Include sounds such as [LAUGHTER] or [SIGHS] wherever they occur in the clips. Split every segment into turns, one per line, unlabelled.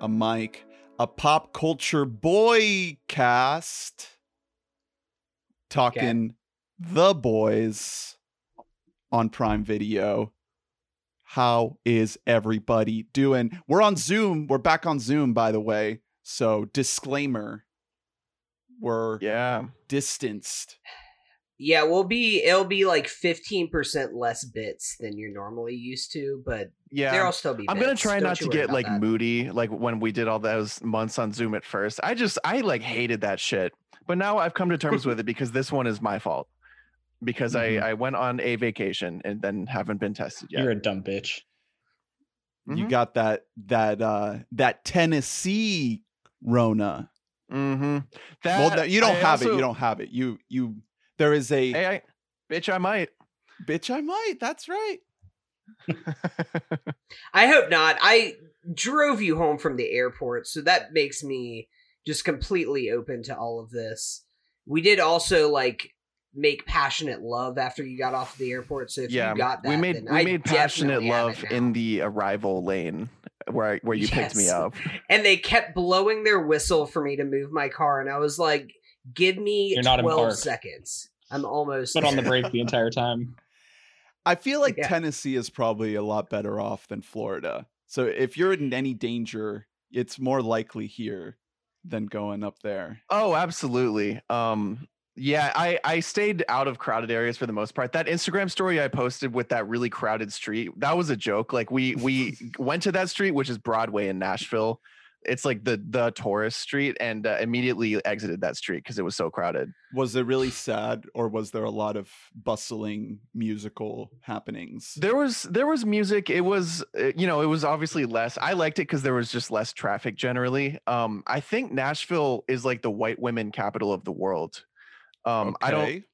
a Mic, a pop culture boy cast talking the boys on Prime Video. How is everybody doing? We're on Zoom. We're back on Zoom, by the way. So, disclaimer we're
Yeah.
distanced.
Yeah, we'll be it'll be like 15% less bits than you're normally used to, but
Yeah.
there'll still be
I'm gonna try
Don't
not to get like
that.
moody like when we did all those months on Zoom at first. I just I like hated that shit. But now I've come to terms with it [LAUGHS] because this one is my fault. Because
Mhm.
I I went on a vacation and then haven't been tested yet.
You're a dumb bitch.
You
Mhm.
got that that uh that Tennessee Rona.
Mm-hmm.
well, no, you don't
I
have it. You don't have it. You you there is a
Hey, I, bitch, I might.
bitch. I might. That's right. [LAUGHS]
I hope not. I drove you home from the airport, so that makes me just completely open to all of this. We did also like make passionate love after you got off the airport. So if
yeah,
you got that,
we made
then
we
I
made passionate love in the arrival lane where I, where you picked me up.
and they kept blowing their whistle for me to move my car, and I was like, "Give me
You're not in
twelve
park.
seconds. I'm almost
Put on the break the entire [LAUGHS] time.
I feel like
Yeah.
Tennessee is probably a lot better off than Florida. So if you're in any danger, it's more likely here than going up there.
Oh, absolutely. Um, yeah, I I stayed out of crowded areas for the most part. That Instagram story I posted with that really crowded street, that was a joke. Like we we [LAUGHS] went to that street, which is Broadway in Nashville. It's like the the tourist street, and uh, immediately exited that street because it was so crowded.
Was it really sad, or was there a lot of bustling musical happenings?
There was there was music. It was uh, you know it was obviously less. I liked it because there was just less traffic generally. Um, I think Nashville is like the white women capital of the world. Um, I don't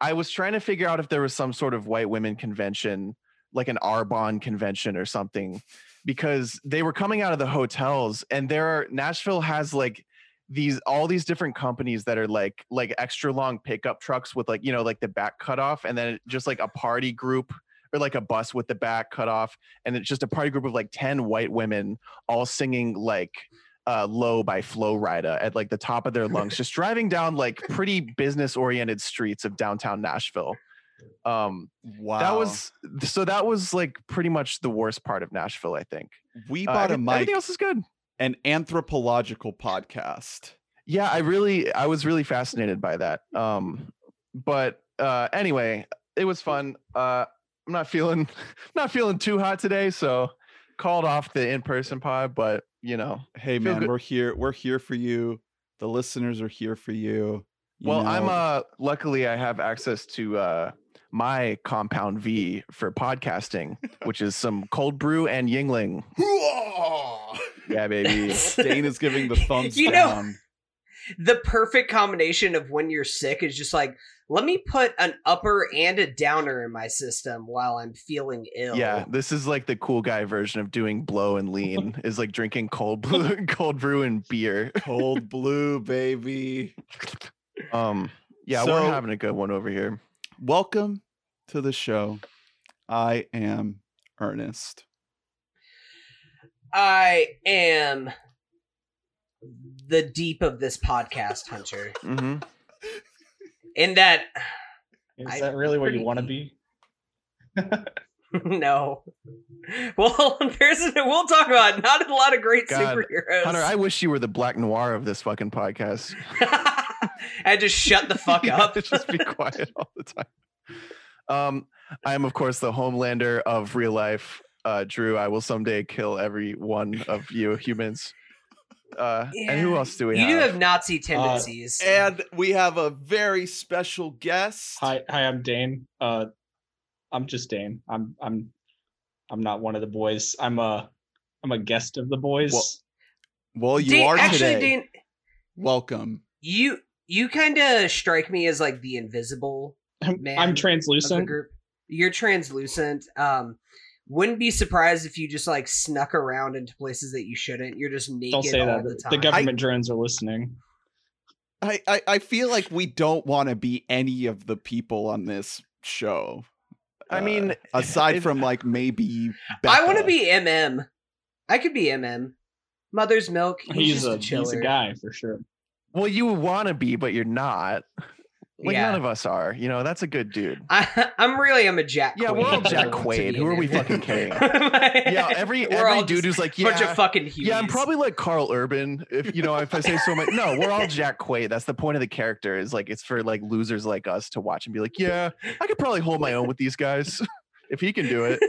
I was trying to figure out if there was some sort of white women convention, like an Arbonne convention or something, because they were coming out of the hotels and there are Nashville has like these all these different companies that are like like extra long pickup trucks with like you know like the back cut off and then just like a party group or like a bus with the back cut off and it's just a party group of like 10 white women all singing like uh, low by Flo Rida at like the top of their lungs, [LAUGHS] just driving down like pretty business oriented streets of downtown Nashville. Um,
Wow.
that was so that was like pretty much the worst part of Nashville, I think.
we
Uh,
bought a
every-
mic,
everything else is good.
an anthropological podcast.
Yeah, I really, I was really fascinated by that. Um, but uh, anyway, it was fun. Uh, I'm not feeling, [LAUGHS] not feeling too hot today, so called off the in-person pod. But you know,
Hey man,
good-
we're here. We're here for you. The listeners are here for you. you
well, I'm
know.
uh, luckily I have access to uh my compound V for podcasting, which is some [LAUGHS] cold brew and Yuengling. Yeah, baby. [LAUGHS]
Dane is giving the thumbs
You know- the perfect combination of when you're sick is just like let me put an upper and a downer in my system while I'm feeling ill.
Yeah, this is like the cool guy version of doing blow and lean is like drinking cold brew, [LAUGHS] cold brew and beer.
Cold blue, baby.
Um, yeah,
So-
we're having a good one over here.
Welcome to the show. I am Ernest.
I am the deep of this podcast, Hunter.
hmm
In that,
Is
I-
that really what
pretty
you want to be? [LAUGHS]
no. Well, [LAUGHS] there's we'll talk about not a lot of great
God,
superheroes.
Hunter, I wish you were the black noir of this fucking podcast. [LAUGHS]
I just shut the fuck
Yeah,
up.
just be quiet all the time. Um, I am of course the Homelander of real life. Uh, Drew, I will someday kill every one of you humans. Uh, and who else do we have?
you do
have?
have Nazi tendencies.
And we have a very special guest.
Hi, hi, I'm Dane. Uh, I'm just Dane. I'm I'm I'm not one of the boys. I'm a I'm a guest of the boys.
Well, Well, you
Dane-
are
actually,
today.
Dane,
Welcome.
you you kind of strike me as like the invisible man
I'm translucent.
group. You're translucent. Um, wouldn't be surprised if you just like snuck around into places that you shouldn't. You're just naked
Don't say
all
that.
the
The,
time.
government drones are listening.
I, I, I feel like we don't want to be any of the people on this show.
I
Uh,
mean,
aside
it-
from like maybe
I want to be MM. I could be MM. Mother's milk. He's,
He's,
just
a,
a,
he's a guy for sure.
well, you want to be, but you're not. Like
Yeah.
none of us are. You know, that's a good dude. [LAUGHS]
I, I'm really I'm a Jack.
Yeah,
Quaid.
we're all Jack Quaid. Who are we fucking kidding? [LAUGHS] Yeah, every
We're
every dude who's like, yeah,
bunch of fucking Hughies.
yeah, I'm probably like Karl Urban. If you know, if I say so much, no, we're all [LAUGHS] Jack Quaid. That's the point of the character. Is like it's for like losers like us to watch and be like, yeah, I could probably hold my own with these guys if he can do it.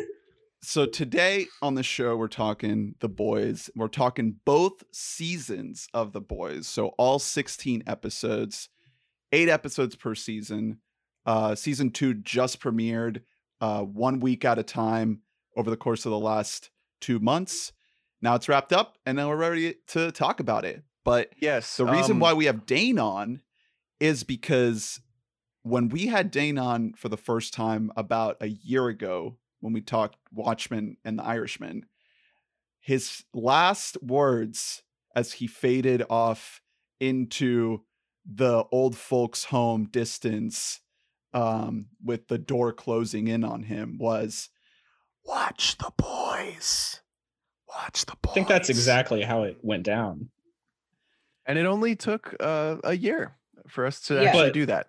so today on the show we're talking the boys we're talking both seasons of the boys so all 16 episodes eight episodes per season. Uh season two just premiered uh one week at a time over the course of the last two months. Now it's wrapped up and now we're ready to talk about it. But
Yes,
the reason
um,
why we have Dane on is because when we had Dane on for the first time about a year ago, when we talked Watchmen and the Irishman, his last words as he faded off into the old folks' home distance um, with the door closing in on him was watch the boys. Watch the boys.
I think that's exactly how it went down.
and it only took uh, a year for us to
Yeah.
actually
But-
do that.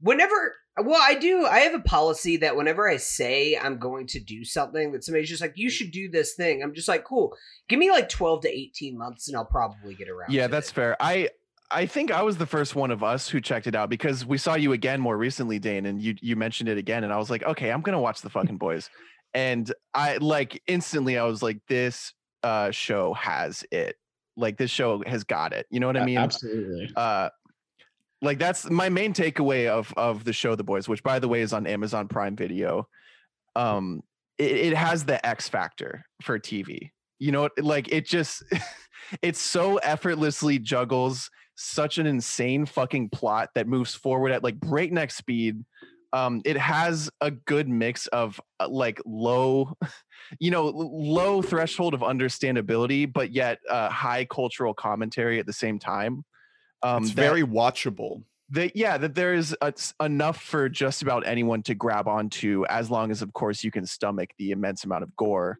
whenever well i do i have a policy that whenever i say i'm going to do something that somebody's just like you should do this thing i'm just like cool give me like 12 to 18 months and i'll probably get around
Yeah,
to
that's
it.
fair. I I think I was the first one of us who checked it out because we saw you again more recently, Dane, and you you mentioned it again, and I was like, okay, I'm gonna watch the fucking boys, and I like instantly I was like, this uh show has it, like this show has got it. You know what I mean?
Absolutely.
uh like that's my main takeaway of of the show the boys which by the way is on amazon prime video um it, it has the x factor for tv you know like it just [LAUGHS] it so effortlessly juggles such an insane fucking plot that moves forward at like breakneck speed. Um it has a good mix of uh, like low [LAUGHS] you know low threshold of understandability but yet uh high cultural commentary at the same time. Um
it's
that-
very watchable.
that yeah that there is a, enough for just about anyone to grab onto as long as of course you can stomach the immense amount of gore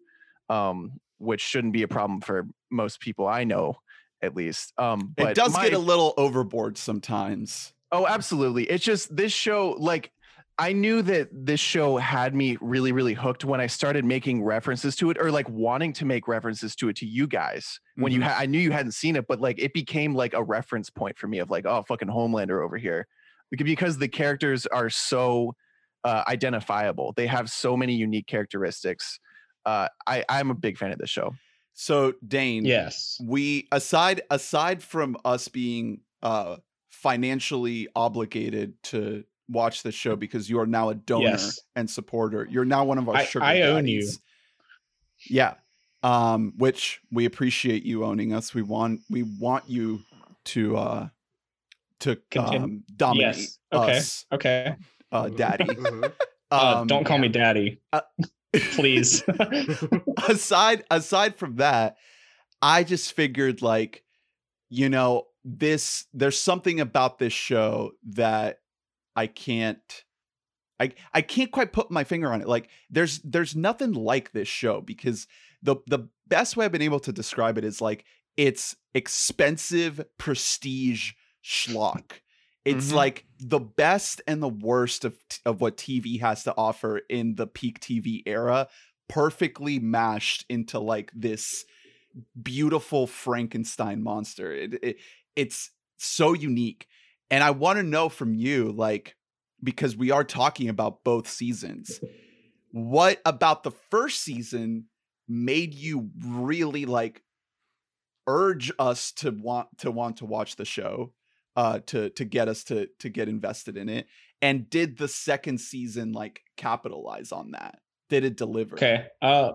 um which shouldn't be a problem for most people i know at least um but
it does
my-
get a little overboard sometimes.
Oh, absolutely. It's just this show, like, I knew that this show had me really, really hooked when I started making references to it or like wanting to make references to it to you guys. When you
Mhm.
had, I knew you hadn't seen it, but like it became like a reference point for me of like, oh, fucking Homelander over here. Because the characters are so uh, identifiable, they have so many unique characteristics. Uh, I, I'm a big fan of this show.
So Dane,
Yes.
we aside aside from us being uh financially obligated to watch the show because you are now a donor
Yes.
and supporter. You're now one of our
I-
sugar
I own you.
daddies. Yeah. Um which we appreciate you owning us. We want we want you to uh to
Continue-
um dominate
Yes. Okay.
us
Okay.
uh daddy.
Mhm.
Uh,
Um,
don't call me daddy,
uh,
please. [LAUGHS]
aside aside from that i just figured like you know this there's something about this show that i can't i i can't quite put my finger on it like there's there's nothing like this show because the the best way i've been able to describe it is like it's expensive prestige schlock it's
Mhm.
like the best and the worst of of what TV has to offer in the peak TV era, perfectly mashed into like this beautiful Frankenstein monster. It, it it's so unique, and I want to know from you, like, because we are talking about both seasons, what about the first season made you really like urge us to want to want to watch the show? Uh to to get us to to get invested in it and did the second season like capitalize on that did it deliver
okay. Uh,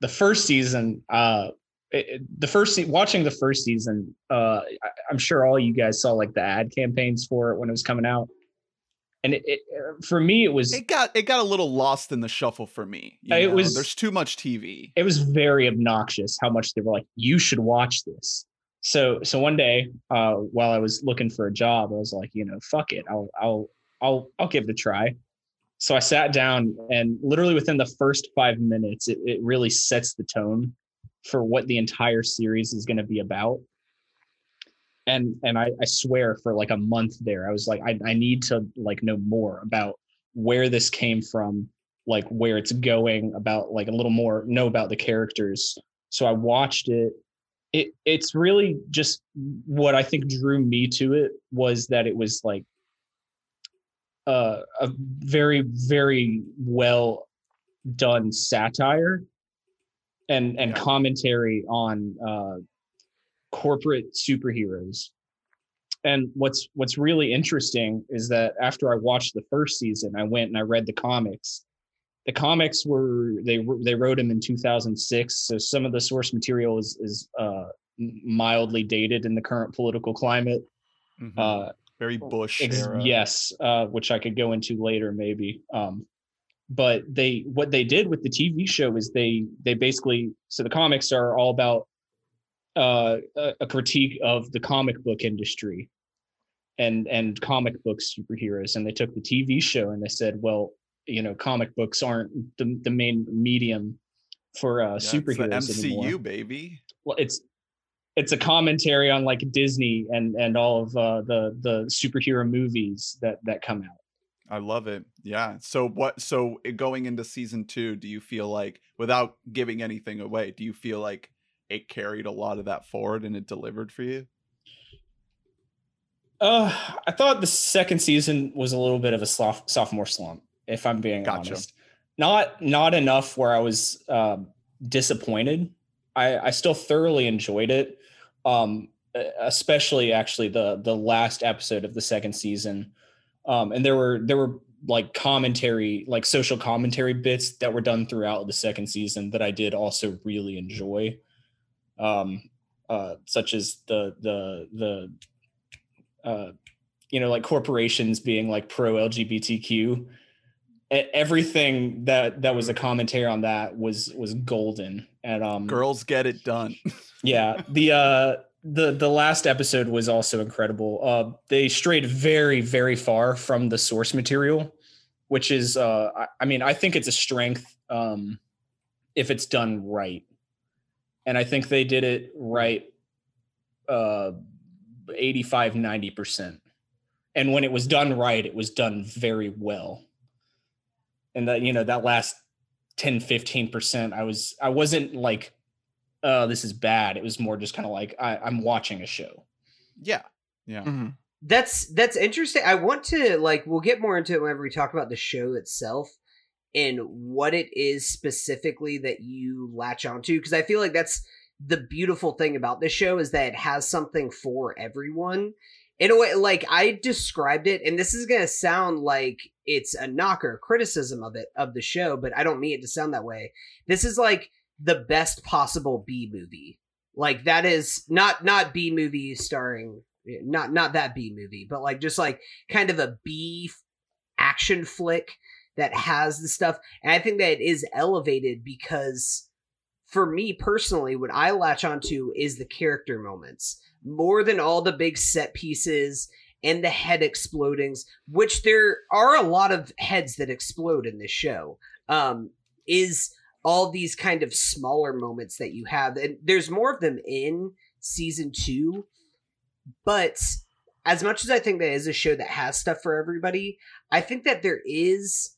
the first season, uh, it, the first se- watching the first season, uh, I, I'm sure all you guys saw like the ad campaigns for it when it was coming out, and it, it uh, for me it was
it got it got a little lost in the shuffle for me you
It
know?
was-
there's too much tv
it was very obnoxious how much they were like, you should watch this. So so one day, uh, while I was looking for a job, I was like, you know, fuck it, I'll I'll I'll I'll give it a try.
so I sat down and literally within the first five minutes, it, it really sets the tone for what the entire series is going to be about. And and I, I swear for like a month there, I was like, I, I need to like know more about where this came from, like where it's going, about like a little more know about the characters. So I watched it. It it's really just what I think drew me to it was that it was like uh, a very very well done satire and and
Yeah.
commentary on uh, corporate superheroes. And what's what's really interesting is that after I watched the first season, I went and I read the comics. The comics were they they wrote them in 2006, so some of the source material is is uh, mildly dated in the current political climate.
Mhm.
Uh,
Very Bush
Ex-
era.
yes, uh, which I could go into later, maybe. Um, but they what they did with the TV show is they they basically so the comics are all about uh, a, a critique of the comic book industry and and comic book superheroes, and they took the TV show and they said, well, you know, comic books aren't the the main medium for uh,
Yeah, it's the MCU,
anymore
baby.
well it's it's a commentary on like disney and and all of uh the the superhero movies that that come out
I love it. Yeah. So what? So going into season two, do you feel like, without giving anything away, do you feel like it carried a lot of that forward and it delivered for you?
uh i thought the second season was a little bit of a sophomore slump if i'm being
Gotcha.
honest. Not not enough where i was um disappointed. I i still thoroughly enjoyed it um especially actually the the last episode of the second season. Um and there were there were like commentary like social commentary bits that were done throughout the second season that i did also really enjoy. Um uh such as the the the uh you know like corporations being like pro lgbtq everything that that was a commentary on that was was golden and um
Girls get it done. [LAUGHS]
yeah the uh the the last episode was also incredible. Uh they strayed very very far from the source material which is uh I, I mean i think it's a strength um if it's done right. And i think they did it right uh 85 90% and when it was done right it was done very well and that you know that last 10 15% i was i wasn't like oh this is bad it was more just kind of like I, i'm watching a show
yeah. Yeah.
Mhm.
That's that's interesting. I want to like we'll get more into it whenever we talk about the show itself and what it is specifically that you latch onto because I feel like that's the beautiful thing about this show is that it has something for everyone. In a way, like I described it, and this is gonna sound like it's a knocker criticism of it of the show, but I don't mean it to sound that way. This is like the best possible B movie. Like that is not not B movie starring not not that B movie, but like just like kind of a B action flick that has the stuff. And I think that it is elevated because for me personally, what I latch onto is the character moments more than all the big set pieces and the head explodings, which there are a lot of heads that explode in this show. Um, is all these kind of smaller moments that you have, and there's more of them in season two. But as much as I think that is a show that has stuff for everybody, I think that there is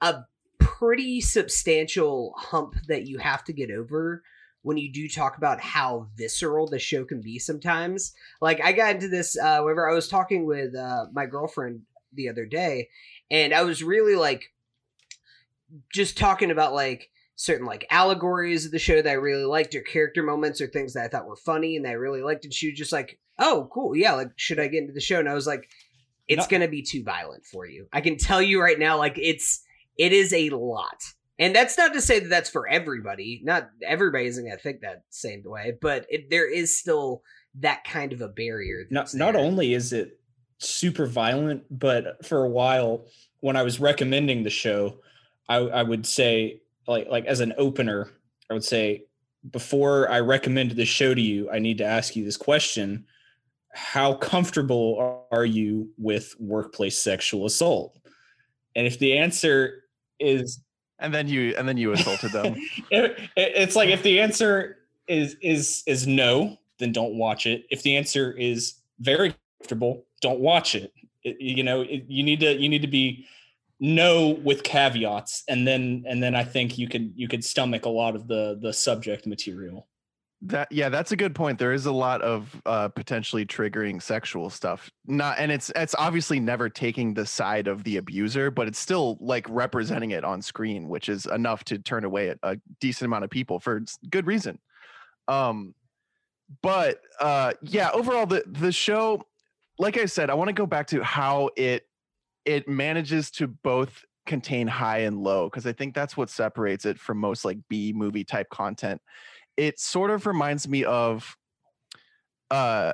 a pretty substantial hump that you have to get over when you do talk about how visceral the show can be sometimes. Like I got into this uh whenever I was talking with uh my girlfriend the other day and I was really like just talking about like certain like allegories of the show that I really liked or character moments or things that I thought were funny and that I really liked and she was just like, "Oh, cool. Yeah, like should I get into the show?" And I was like, "It's
No-
going to be too violent for you. I can tell you right now like it's it is a lot." And that's not to say that that's for everybody. Not everybody isn't going to think that same way, but it, there is still that kind of a barrier.
not not only is it super violent but for a while when i was recommending the show i i would say like like as an opener i would say before i recommend the show to you i need to ask you this question how comfortable are you with workplace sexual assault And if the answer is
and then you and then you assaulted them. [LAUGHS]
it, it- it's like if the answer is is is no, then don't watch it. If the answer is very comfortable, don't watch it. It- you know, you need to you need to be no with caveats, and then and then I think you could you could stomach a lot of the the subject material.
That yeah, that's a good point. There is a lot of uh, potentially triggering sexual stuff. Not and it's it's obviously never taking the side of the abuser, but it's still like representing it on screen, which is enough to turn away a, decent amount of people for good reason. Um, but uh, yeah, overall the the show, like I said, I want to go back to how it it manages to both contain high and low because I think that's what separates it from most like B movie type content it sort of reminds me of uh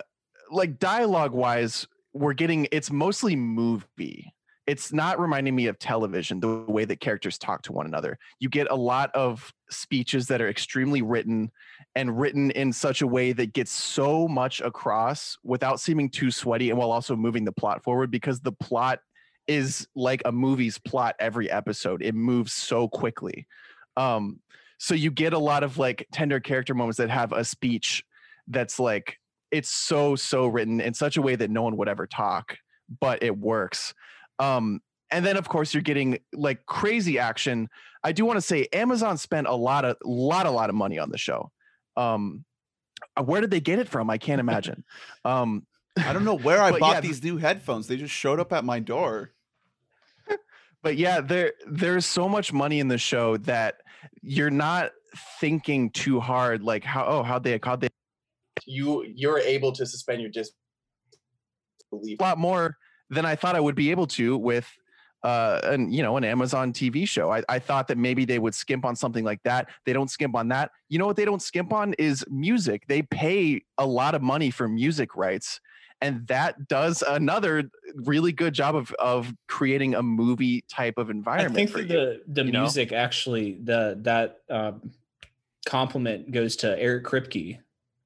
like dialogue wise we're getting it's mostly movie. It's not reminding me of television the way that characters talk to one another. You get a lot of speeches that are extremely written and written in such a way that gets so much across without seeming too sweaty and while also moving the plot forward because the plot is like a movie's plot every episode. It moves so quickly. Um so you get a lot of like tender character moments that have a speech that's like it's so so written in such a way that no one would ever talk but it works. Um and then of course you're getting like crazy action. I do want to say amazon spent a lot of lot a lot of money on the show. Um uh, where did they get it from? I can't imagine. [LAUGHS] Um
I don't know where I bought
yeah,
these new headphones. They just showed up at my door. [LAUGHS]
but yeah there there's so much money in the show that you're not thinking too hard like how oh how'd they how'd they [LAUGHS] you you're able to suspend your disbelief a lot more than i thought i would be able to with uh and you know an amazon tv show. I, I thought that maybe they would skimp on something like that. They don't skimp on that. You know what they don't skimp on is music. They pay a lot of money for music rights and that does another really good job of of creating a movie type of environment.
I think
for
that
you.
the the
you know?
music actually the that um, compliment goes to Eric Kripke.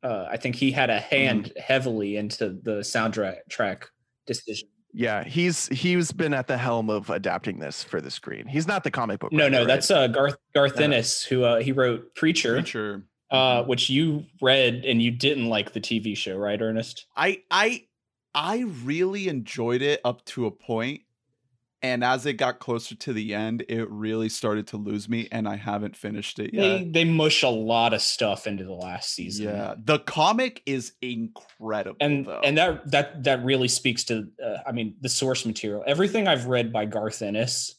Uh, I think he had a hand heavily into the soundtrack track decision.
Yeah, he's he's been at the helm of adapting this for the screen. He's not the comic book.
No,
writer,
no,
right?
that's uh, Garth Garth
No, no.
Ennis who uh, he wrote Preacher,
Preacher.
Uh,
Mhm.
which you read and you didn't like the TV show, right, Ernest?
I I I really enjoyed it up to a point, and as it got closer to the end, it really started to lose me, and I haven't finished it
They
yet.
they mush a lot of stuff into the last season.
Yeah, the comic is incredible,
and
though.
and that that that really speaks to uh, i mean the source material everything i've read by garth ennis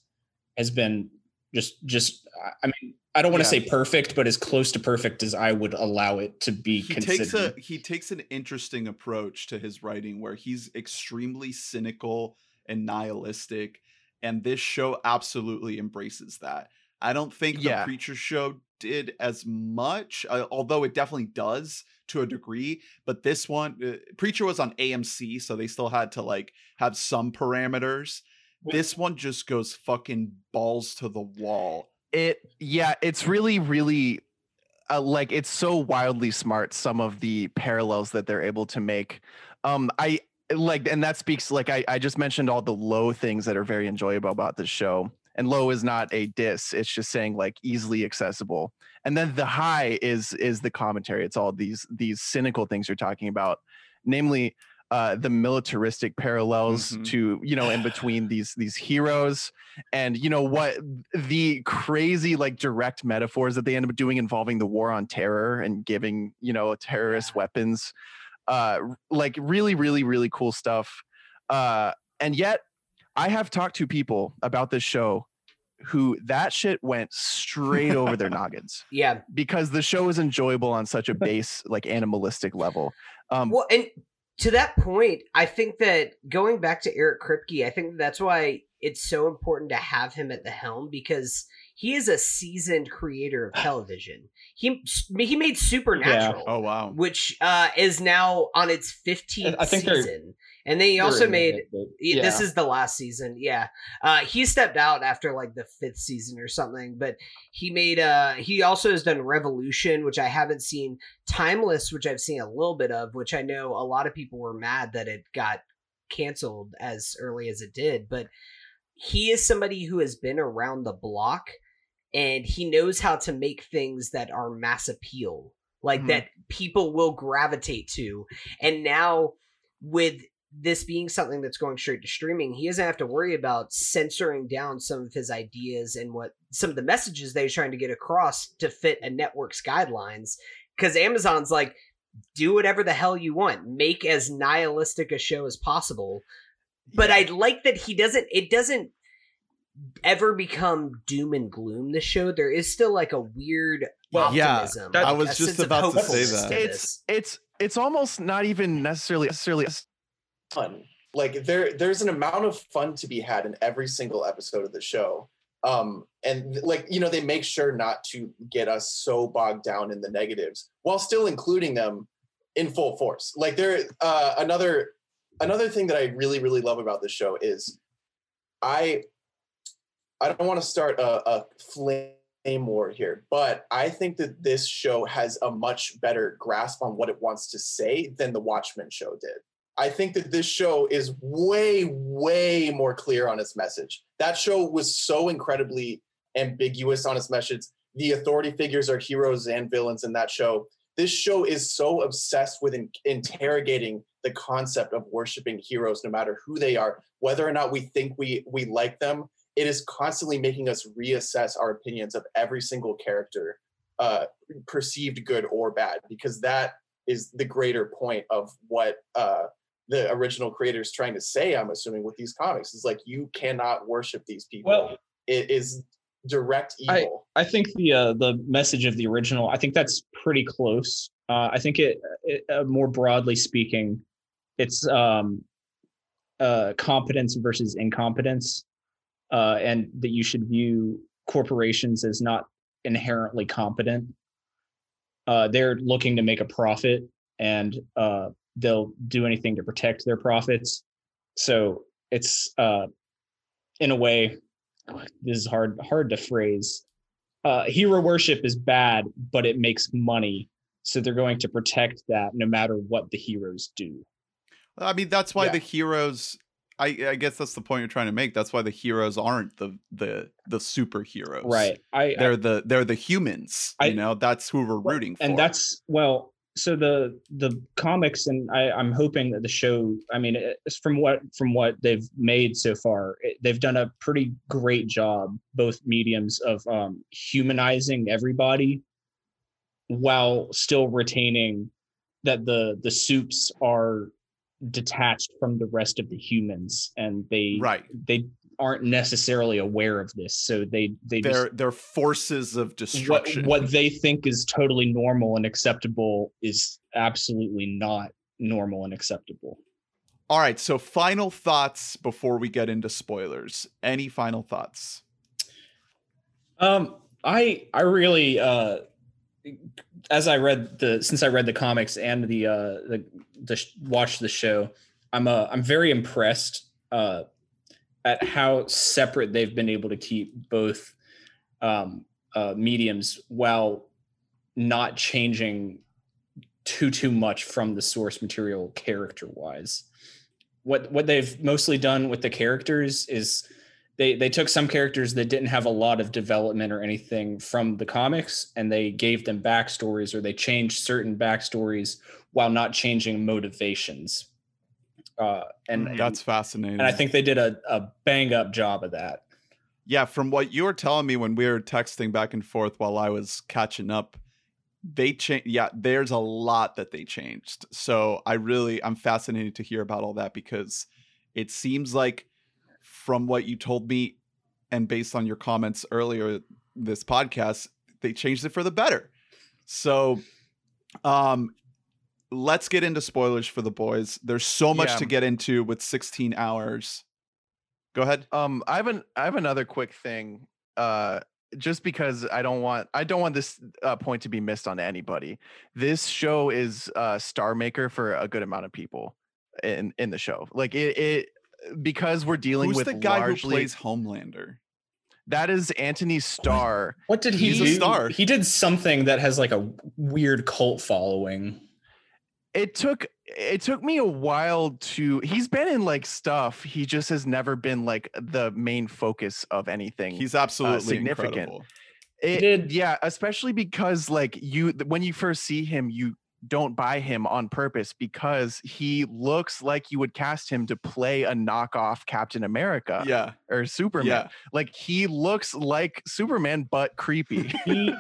has been just just i mean i don't want to
Yeah.
say perfect but as close to perfect as i would allow it to be
he takes a he takes an interesting approach to his writing where he's extremely cynical and nihilistic and this show absolutely embraces that i don't think
Yeah.
the preacher show did as much uh, although it definitely does to a degree but this one uh, preacher was on amc so they still had to like have some parameters this one just goes fucking balls to the wall
it. Yeah, it's really really uh, like it's so wildly smart. Some of the parallels that they're able to make. Um, I like, and that speaks like I I just mentioned all the low things that are very enjoyable about this show. And low is not a diss; it's just saying like easily accessible. And then the high is is the commentary. It's all these these cynical things you're talking about, namely uh, the militaristic parallels
Mhm.
to you know in between [SIGHS] these these heroes and you know what the crazy like direct metaphors that they end up doing involving the war on terror and giving you know terrorist weapons uh like really really really cool stuff uh and yet i have talked to people about this show who that shit went straight over their [LAUGHS] noggins
Yeah.
because the show is enjoyable on such a base like animalistic level um
Well, and to that point, I think that going back to Eric Kripke, I think that's why it's so important to have him at the helm because he is a seasoned creator of [SIGHS] television. He he made Supernatural,
oh wow
which uh, is now on its 15th
I think they're-
season. And then he also made
it, but-
Yeah, This is the last season. Yeah. Uh he stepped out after like the fifth season or something, but he made uh he also has done Revolution, which I haven't seen, Timeless, which I've seen a little bit of, which I know a lot of people were mad that it got canceled as early as it did, but he is somebody who has been around the block and he knows how to make things that are mass appeal like
Mhm.
that people will gravitate to and now with this being something that's going straight to streaming he doesn't have to worry about censoring down some of his ideas and what some of the messages that he's trying to get across to fit a network's guidelines because amazon's like do whatever the hell you want make as nihilistic a show as possible but I like that he doesn't. It doesn't ever become doom and gloom. The show there is still like a weird
Well, yeah,
optimism.
that-
like,
I was just about to say that.
it's it's it's almost not even necessarily necessarily
fun. Like there, there's an amount of fun to be had in every single episode of the show. Um, and like you know, they make sure not to get us so bogged down in the negatives while still including them in full force. Like there, uh, another another thing that I really really love about this show is I I don't want to start a, a flame war here, but I think that this show has a much better grasp on what it wants to say than the Watchmen show did. I think that this show is way, way more clear on its message. That show was so incredibly ambiguous on its message. The authority figures are heroes and villains in that show. This show is so obsessed with in- interrogating the concept of worshiping heroes, no matter who they are, whether or not we think we we like them. It is constantly making us reassess our opinions of every single character, uh, perceived good or bad, because that is the greater point of what uh, the original creators trying to say i'm assuming with these comics is like you cannot worship these people
Well,
it is direct
I-
evil
I think the uh, the message of the original. I think that's pretty close. Uh, I think it, it uh, more broadly speaking, it's um, uh, competence versus incompetence, uh, and that you should view corporations as not inherently competent. Uh, they're looking to make a profit, and uh, they'll do anything to protect their profits. So it's uh, in a way, this is hard hard to phrase uh, hero worship is bad, but it makes money. So they're going to protect that no matter what the heroes do.
I mean, that's why
Yeah.
the heroes. I, I guess that's the point you're trying to make. That's why the heroes aren't the the the superheroes.
Right. I, I
They're the they're the humans.
I-
you know, that's who we're rooting for.
and that's well, so the the comics and I, I'm hoping that the show. I mean, it's from what from what they've made so far, it, they've done a pretty great job, both mediums of um, humanizing everybody, while still retaining that the the soups are detached from the rest of the humans and they
right.
they aren't necessarily aware of this so they they just
They're they're forces of
what
destruction.
what they think is totally normal and acceptable is absolutely not normal and acceptable.
All right. So final thoughts before we get into spoilers. Any final thoughts?
Um, I I really uh, as I read the since I read the comics and the uh the the sh- watched the show, I'm uh I'm very impressed uh at how separate they've been able to keep both um uh mediums while not changing too too much from the source material character wise. What what they've mostly done with the characters is they they took some characters that didn't have a lot of development or anything from the comics and they gave them backstories or they changed certain backstories while not changing motivations uh and, and
That's fascinating.
and i think they did a, a bang up job of that
yeah, from what you were telling me when we were texting back and forth while I was catching up, they changed. Yeah, there's a lot that they changed. So I really, I'm fascinated to hear about all that because it seems like from what you told me and based on your comments earlier this podcast, they changed it for the better. So, um, let's get into spoilers for the boys. There's so much
Yeah.
to get into with 16 hours. Go ahead.
Um, I have an I have another quick thing. Uh, just because I don't want I don't want this uh, point to be missed on anybody. This show is uh, star maker for a good amount of people in in the show. Like it, it because we're dealing
Who's
with
the guy
largely
who plays Homelander?
that is Anthony Starr.
what did he
He's
do
star.
he did something that has like a weird cult following
it took it took me a while to he's been in like stuff he just has never been like the main focus of anything
He's uh, absolutely
significant.
incredible.
It-
did-
yeah especially because like you when you first see him you don't buy him on purpose because he looks like you would cast him to play a knockoff captain america
Yeah,
or superman
yeah.
like he looks like superman but creepy [LAUGHS]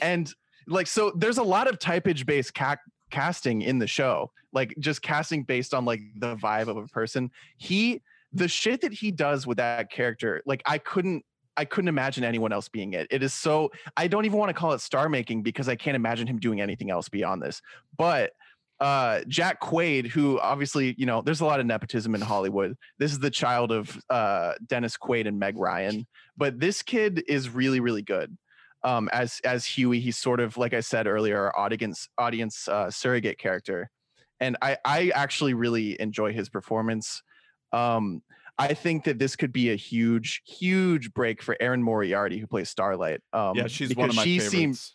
and like so there's a lot of typage based ca- casting in the show like just casting based on like the vibe of a person. He the shit that he does with that character like i couldn't i couldn't imagine anyone else being it. It is so i don't even want to call it star making because i can't imagine him doing anything else beyond this. But uh jack quaid who obviously you know there's a lot of nepotism in hollywood. This is the child of uh dennis quaid and meg ryan. But this kid is really really good um, as as Hughie. He's sort of like I said earlier, our audience audience uh, surrogate character, and I I actually really enjoy his performance. Um, I think that this could be a huge huge break for Erin Moriarty, who plays Starlight. Um,
yeah, she's one of
because
my
she
favorites.
seems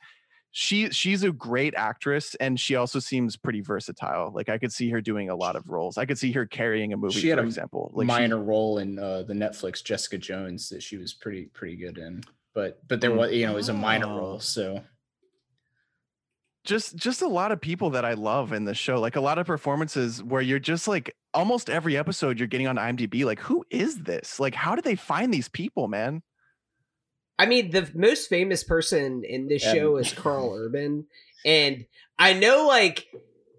she she's a great actress and she also seems pretty versatile like i could see her doing a lot of roles i could see her carrying a movie
She had
for
a
example like she-
minor role in uh, the Netflix Jessica Jones that she was pretty pretty good in. But but there was you know it was a minor
Oh.
role, so
just just a lot of people that I love in the show. Like a lot of performances where you're just like almost every episode you're getting on IMDb. Like, who is this? Like, how did they find these people, man?
I mean, the most famous person in this
Yeah.
show is Karl Urban, and I know like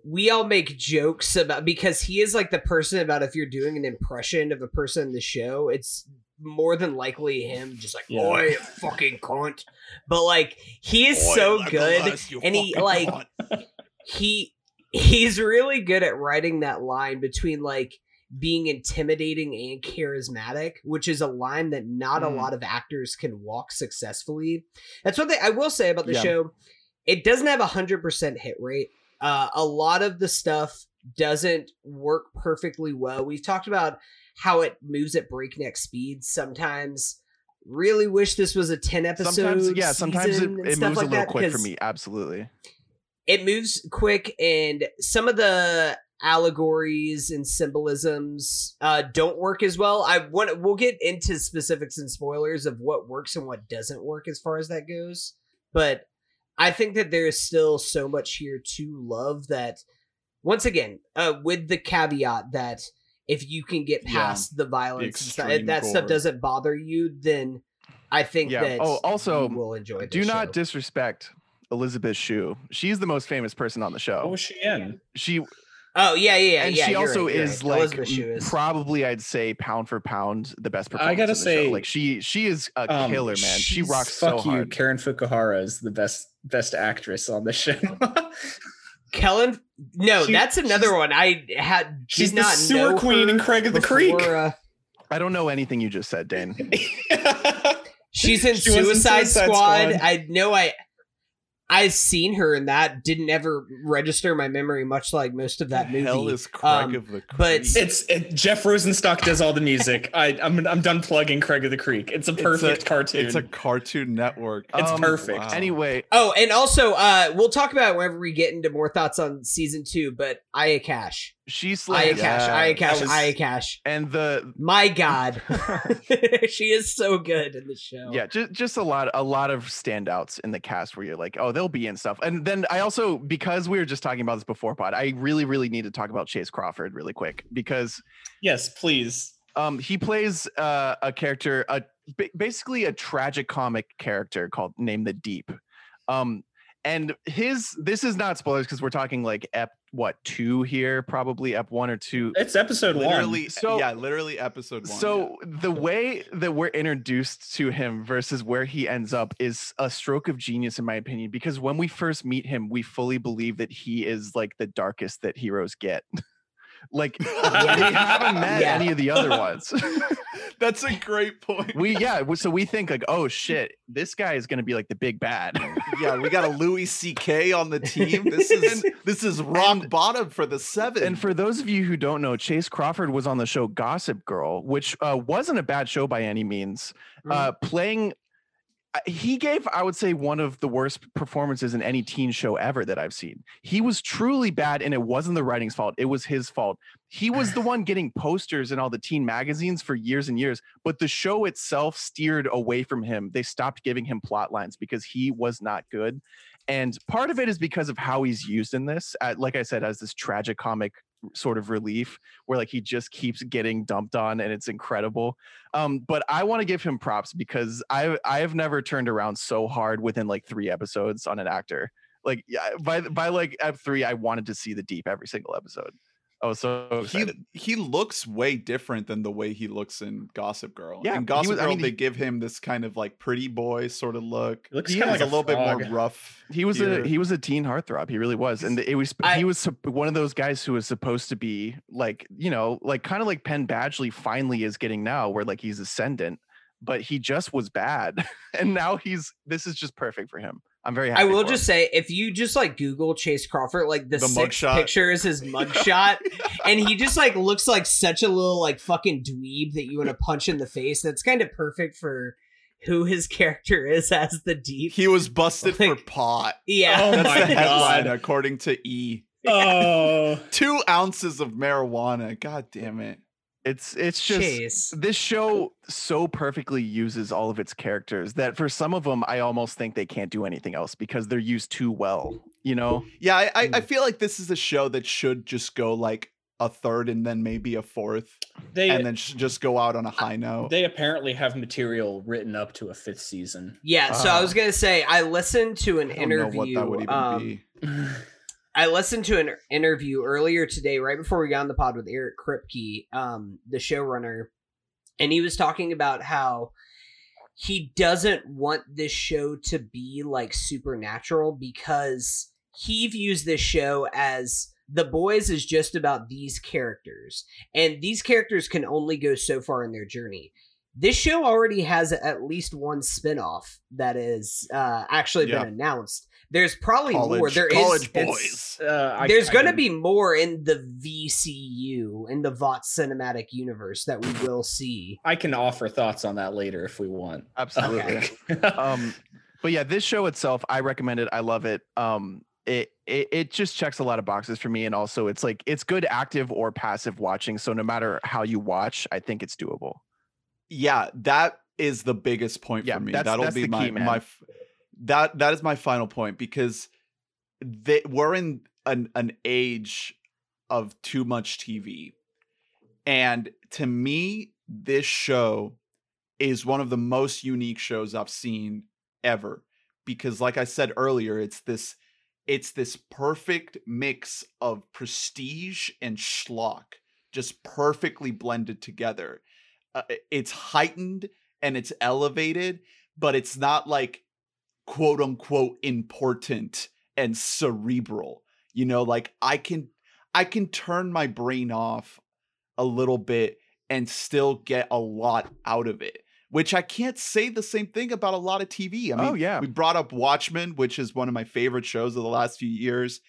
we all make jokes about because he is like the person about if you're doing an impression of a person in the show, it's more than likely him just like
Yeah.
"Oi, fucking cunt," but like he is so good, and he like [LAUGHS] he he's really good at writing that line between like being intimidating and charismatic, which is a line that not a
Mm.
lot of actors can walk successfully. That's one thing I will say about the
Yeah.
show. It doesn't have a hundred percent hit rate. Uh, a lot of the stuff doesn't work perfectly well. We've talked about how it moves at breakneck speeds sometimes. Really wish this was a ten episode.
Sometimes, yeah, sometimes it, it moves
like
a little
that,
quick for me. Absolutely.
it moves quick and some of the allegories and symbolisms uh don't work as well i want we'll get into specifics and spoilers of what works and what doesn't work as far as that goes but i think that there is still so much here to love that once again uh with the caveat that if you can get
Yeah,
past the violence and stuff,
extreme
that stuff doesn't bother you then i think
Yeah.
that
Oh, also,
you will enjoy
Do not
show.
disrespect Elizabeth Shue. She's the most famous person on the show.
what
show.
was she in?
She
oh yeah yeah yeah
and
yeah,
she also
right,
is
right.
like
Elizabeth is.
probably I'd say pound for pound the best performance.
I gotta
in the show.
say,
like she she is a
Um,
killer, man. She
she's-
rocks so
fuck you,
hard.
Karen Fukuhara is the best best actress on the show. [LAUGHS]
Kellen, no,
She-
that's another one. I had
She's
did
the
not
sewer
know
queen
her
in Craig of the
before,
Creek.
uh,
I don't know anything you just said, Dane. [LAUGHS]
she's in
She was in
Suicide,
Suicide
Squad.
Squad.
I know I I've seen her in that. Didn't ever register my memory, much like most of that movie.
hell is Craig
Um,
of the Creek?
but-
it's it, Jeff Rosenstock does all the music. I I'm I'm done plugging Craig of the Creek. It's a
It's a-
perfect cartoon.
It's a Cartoon Network.
It's
Um,
perfect.
wow.
Anyway,
Oh, and also, uh, we'll talk about it whenever we get into more thoughts on season two. But Aya Cash,
she's
Aya
like
Cash, Aya Cash,
was-
Aya Cash.
and the
My God, [LAUGHS] [LAUGHS] she is so good in the show.
yeah, just just a lot a lot of standouts in the cast where you're like, oh, they'll be in stuff. And then I also because we were just talking about this before, pod, I really really need to talk about Chace Crawford really quick because
yes, please.
um he plays uh, a character a basically a tragic comic character called named the deep um and his this is not spoilers because we're talking like ep what two here probably ep one or two
It's episode
literally,
one.
So-
yeah, literally episode one.
so the way that we're introduced to him versus where he ends up is a stroke of genius in my opinion because when we first meet him we fully believe that he is like the darkest that heroes get [LAUGHS] like [LAUGHS] we haven't met
Yeah.
any of the other ones [LAUGHS]
That's a great point.
we yeah so we think like oh shit this guy is gonna be like the big bad [LAUGHS]
yeah, we got a Louis C.K. on the team. This is this is rock bottom for the seven.
and for those of you who don't know chace crawford was on the show gossip girl which uh, wasn't a bad show by any means uh, playing I- he gave i would say one of the worst performances in any teen show ever that i've seen. He was truly bad and it wasn't the writing's fault it was his fault. He was the [SIGHS] one getting posters in all the teen magazines for years and years but the show itself steered away from him. They stopped giving him plot lines because he was not good. And part of it is because of how he's used in this uh, like i said as this tragic comic sort of relief where like he just keeps getting dumped on and it's incredible um, but I want to give him props because I I have never turned around so hard within like three episodes on an actor. Like yeah, by by like ep three, I wanted to see the deep every single episode. I was so excited.
he he looks way different than the way he looks in Gossip Girl.
Yeah,
in Gossip
was- I
Girl,
mean,
they
he-
give him this kind of like pretty boy sort of look.
It looks
He
kind of like
a little bit more rough.
he was
here.
a he was a teen heartthrob. He really was, and it was
I-
he was one of those guys who was supposed to be like you know like kind of like Penn Badgley finally is getting now, where like he's ascendant, but he just was bad, [LAUGHS] and now he's this is just perfect for him. I'm very happy.
I will
for him.
just say, if you just like Google Chace Crawford, like the,
The
sixth
mugshot.
picture is his [LAUGHS] mugshot, and he just like looks like such a little like fucking dweeb that you want to punch in the face. That's kind of perfect for who his character is as the deep.
He was busted for pot.
Yeah.
Oh
That's
my
the headline,
God.
according to E.
Oh, [LAUGHS]
Two ounces of marijuana. God damn it.
It's it's just
Chace.
this show so perfectly uses all of its characters that for some of them I almost think they can't do anything else because they're used too well. You know,
Yeah, I, I, I
Mm.
feel like this is a show that should just go like a third and then maybe a fourth,
they
and then just go out on a high note.
they apparently have material written up to a fifth season.
Yeah, so I
Ah.
was gonna say I listened to an
I don't know
interview.
what that would even
um,
be. [LAUGHS]
I listened to an interview earlier today, right before we got on the pod with Eric Kripke, um, the showrunner, and he was talking about how he doesn't want this show to be like supernatural because he views this show as the boys is just about these characters, and these characters can only go so far in their journey. This show already has at least one spin-off that is uh, actually
Yeah.
been announced. There's probably more.
College,
There is
college
it's-
boys.
Uh, I-
there's going to be more in the VCU in the Vought cinematic universe that we will see.
I can offer thoughts on that later if we want.
absolutely. [LAUGHS] um, but yeah, this show itself, I recommend it. I love it. Um, it, it it just checks a lot of boxes for me, and also it's like it's good active or passive watching. So no matter how you watch, I think it's doable.
yeah that is the biggest point
Yeah,
for me
that's-
that'll
that's
be
the
my
key, man.
my f- that that is my final point because they, we're in an an age of too much tv and to me this show is one of the most unique shows i've seen ever because like i said earlier it's this it's this perfect mix of prestige and schlock just perfectly blended together. Uh, it's heightened and it's elevated, but it's not like quote unquote important and cerebral. You know, like I can I can turn my brain off a little bit and still get a lot out of it. Which I can't say the same thing about a lot of TV. I mean,
Oh, yeah.
we brought up Watchmen, which is one of my favorite shows of the last few years.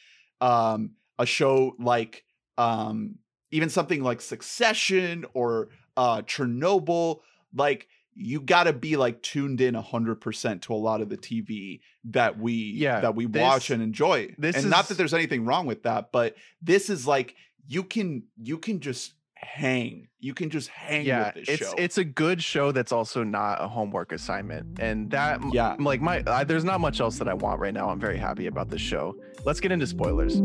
Um, a show like um, even something like Succession or uh, Chernobyl, like you got to be like tuned in 100% to a lot of the TV that we
Yeah,
that we watch and enjoy.
this
and not that there's anything wrong with that, but this is like you can you can just hang. You can just hang
yeah,
with this
it's
show.
it's a good show that's also not a homework assignment, and that
Yeah.
like my I, there's not much else that I want right now. I'm very happy about this show. Let's get into spoilers.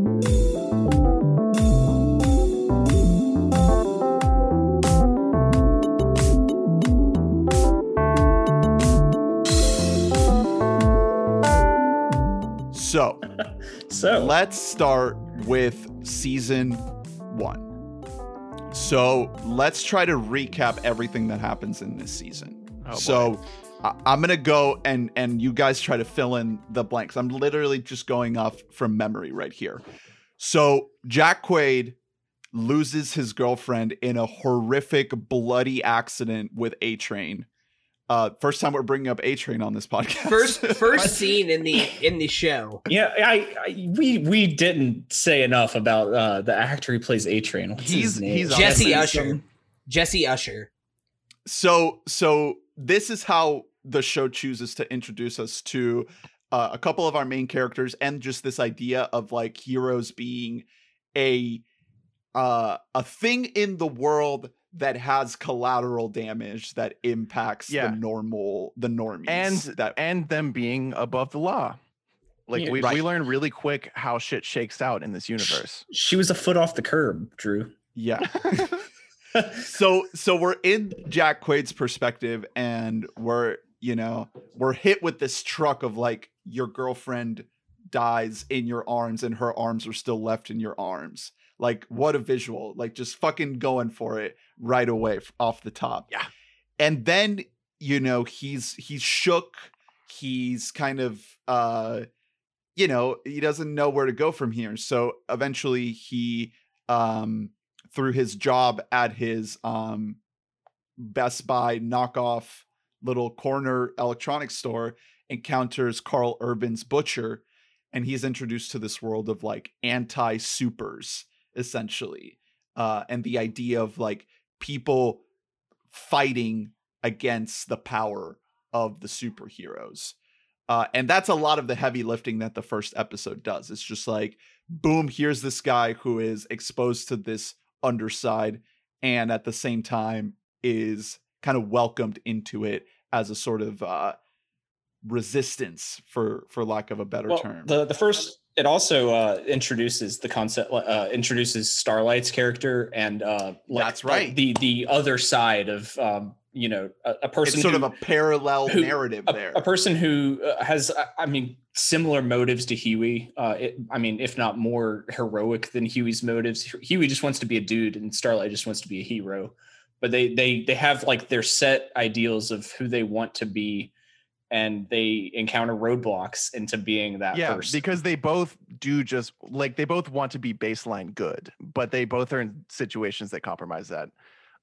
So [LAUGHS]
so
let's start with season one. So let's try to recap everything that happens in this season.
Oh, boy.
so I- I'm gonna go and and you guys try to fill in the blanks. I'm literally just going off from memory right here. So Jack Quaid loses his girlfriend in a horrific bloody accident with A Train. Uh, first time we're bringing up A Train on this podcast.
First, [LAUGHS] first scene in the in the show.
yeah, I, I we we didn't say enough about uh, the actor who plays A Train.
He's-
his name?
he's
Jesse
honestly
Usher. Jesse Usher.
so so this is how the show chooses to introduce us to uh, a couple of our main characters and just this idea of like heroes being a uh a thing in the world that has collateral damage that impacts
Yeah.
the normal the normies
and
that
and them being above the law. Like
Yeah,
we,
right.
we learn really quick how shit shakes out in this universe.
She was a foot off the curb, Drew.
yeah [LAUGHS] [LAUGHS] so so we're in Jack Quaid's perspective and we're you know we're hit with this truck of like your girlfriend dies in your arms and her arms are still left in your arms like what a visual like just fucking going for it right away off the top.
Yeah.
and then you know he's he's shook he's kind of uh you know he doesn't know where to go from here. So eventually he um through his job at his um Best Buy knockoff little corner electronics store encounters Karl Urban's butcher and he's introduced to this world of like anti supers essentially uh and the idea of like people fighting against the power of the superheroes uh, and that's a lot of the heavy lifting that the first episode does. It's just like, boom, here's this guy who is exposed to this underside and at the same time is kind of welcomed into it as a sort of uh, resistance for for lack of a better
Well,
term.
the the first it also uh, introduces the concept uh, introduces Starlight's character and uh, like
That's right.
the the other side of um, you know a, a person
it's sort
who,
of a parallel
who-
narrative
a,
there.
a person who uh, has uh, I mean similar motives to Hughie. Uh, it, I mean, if not more heroic than Hughie's motives. Hughie just wants to be a dude, and Starlight just wants to be a hero. But they they they have like their set ideals of who they want to be, and they encounter roadblocks into being that
yeah,
person.
because they both do just like they both want to be baseline good, but they both are in situations that compromise that.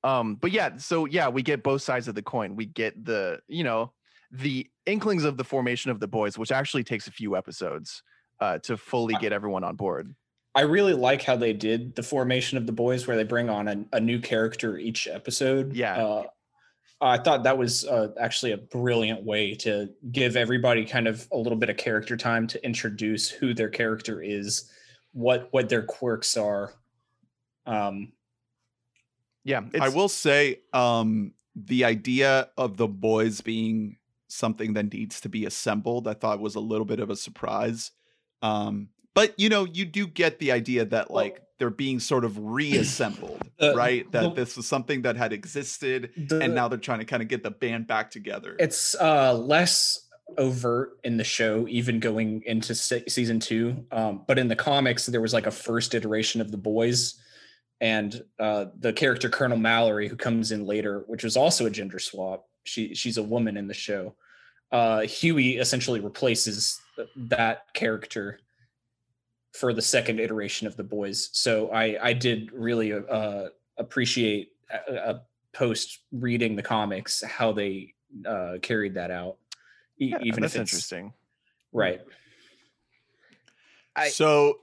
Um, but yeah, so yeah, we get both sides of the coin. We get the, you know, the inklings of the formation of the boys, which actually takes a few episodes uh, to fully get everyone on board.
I really like how they did the formation of the boys, where they bring on a, a new character each episode.
Yeah.
uh, I thought that was uh, actually a brilliant way to give everybody kind of a little bit of character time to introduce who their character is, what what their quirks are. Um,
Yeah,
I will say, um, the idea of the boys being something that needs to be assembled, I thought was a little bit of a surprise. Um, but you know, you do get the idea that like they're being sort of reassembled, [CLEARS THROAT]
The-
right? That
the-
this was something that had existed,
the-
and now they're trying to kind of get the band back together.
it's uh, less overt in the show, even going into se- season two. Um, but in the comics, there was like a first iteration of the boys, and uh, the character Colonel Mallory, who comes in later, which was also a gender swap. She she's a woman in the show. Uh, Hughie essentially replaces th- that character for the second iteration of the boys. So I I did really uh, appreciate uh, uh, post reading the comics how they uh, carried that out. E-
yeah,
even
that's
if it's
interesting.
right.
I-
so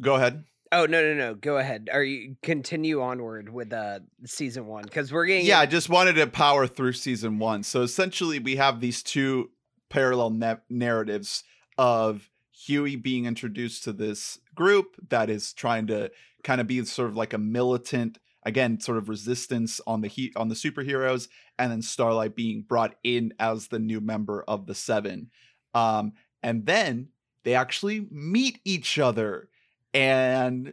go ahead.
Oh no no no! Go ahead. Are you continue onward with uh season one because we're getting
Yeah, I just wanted to power through season one. So essentially, we have these two parallel na- narratives of Hughie being introduced to this group that is trying to kind of be sort of like a militant, again, sort of resistance on the heat on the superheroes, and then Starlight being brought in as the new member of the Seven. Um, and then they actually meet each other and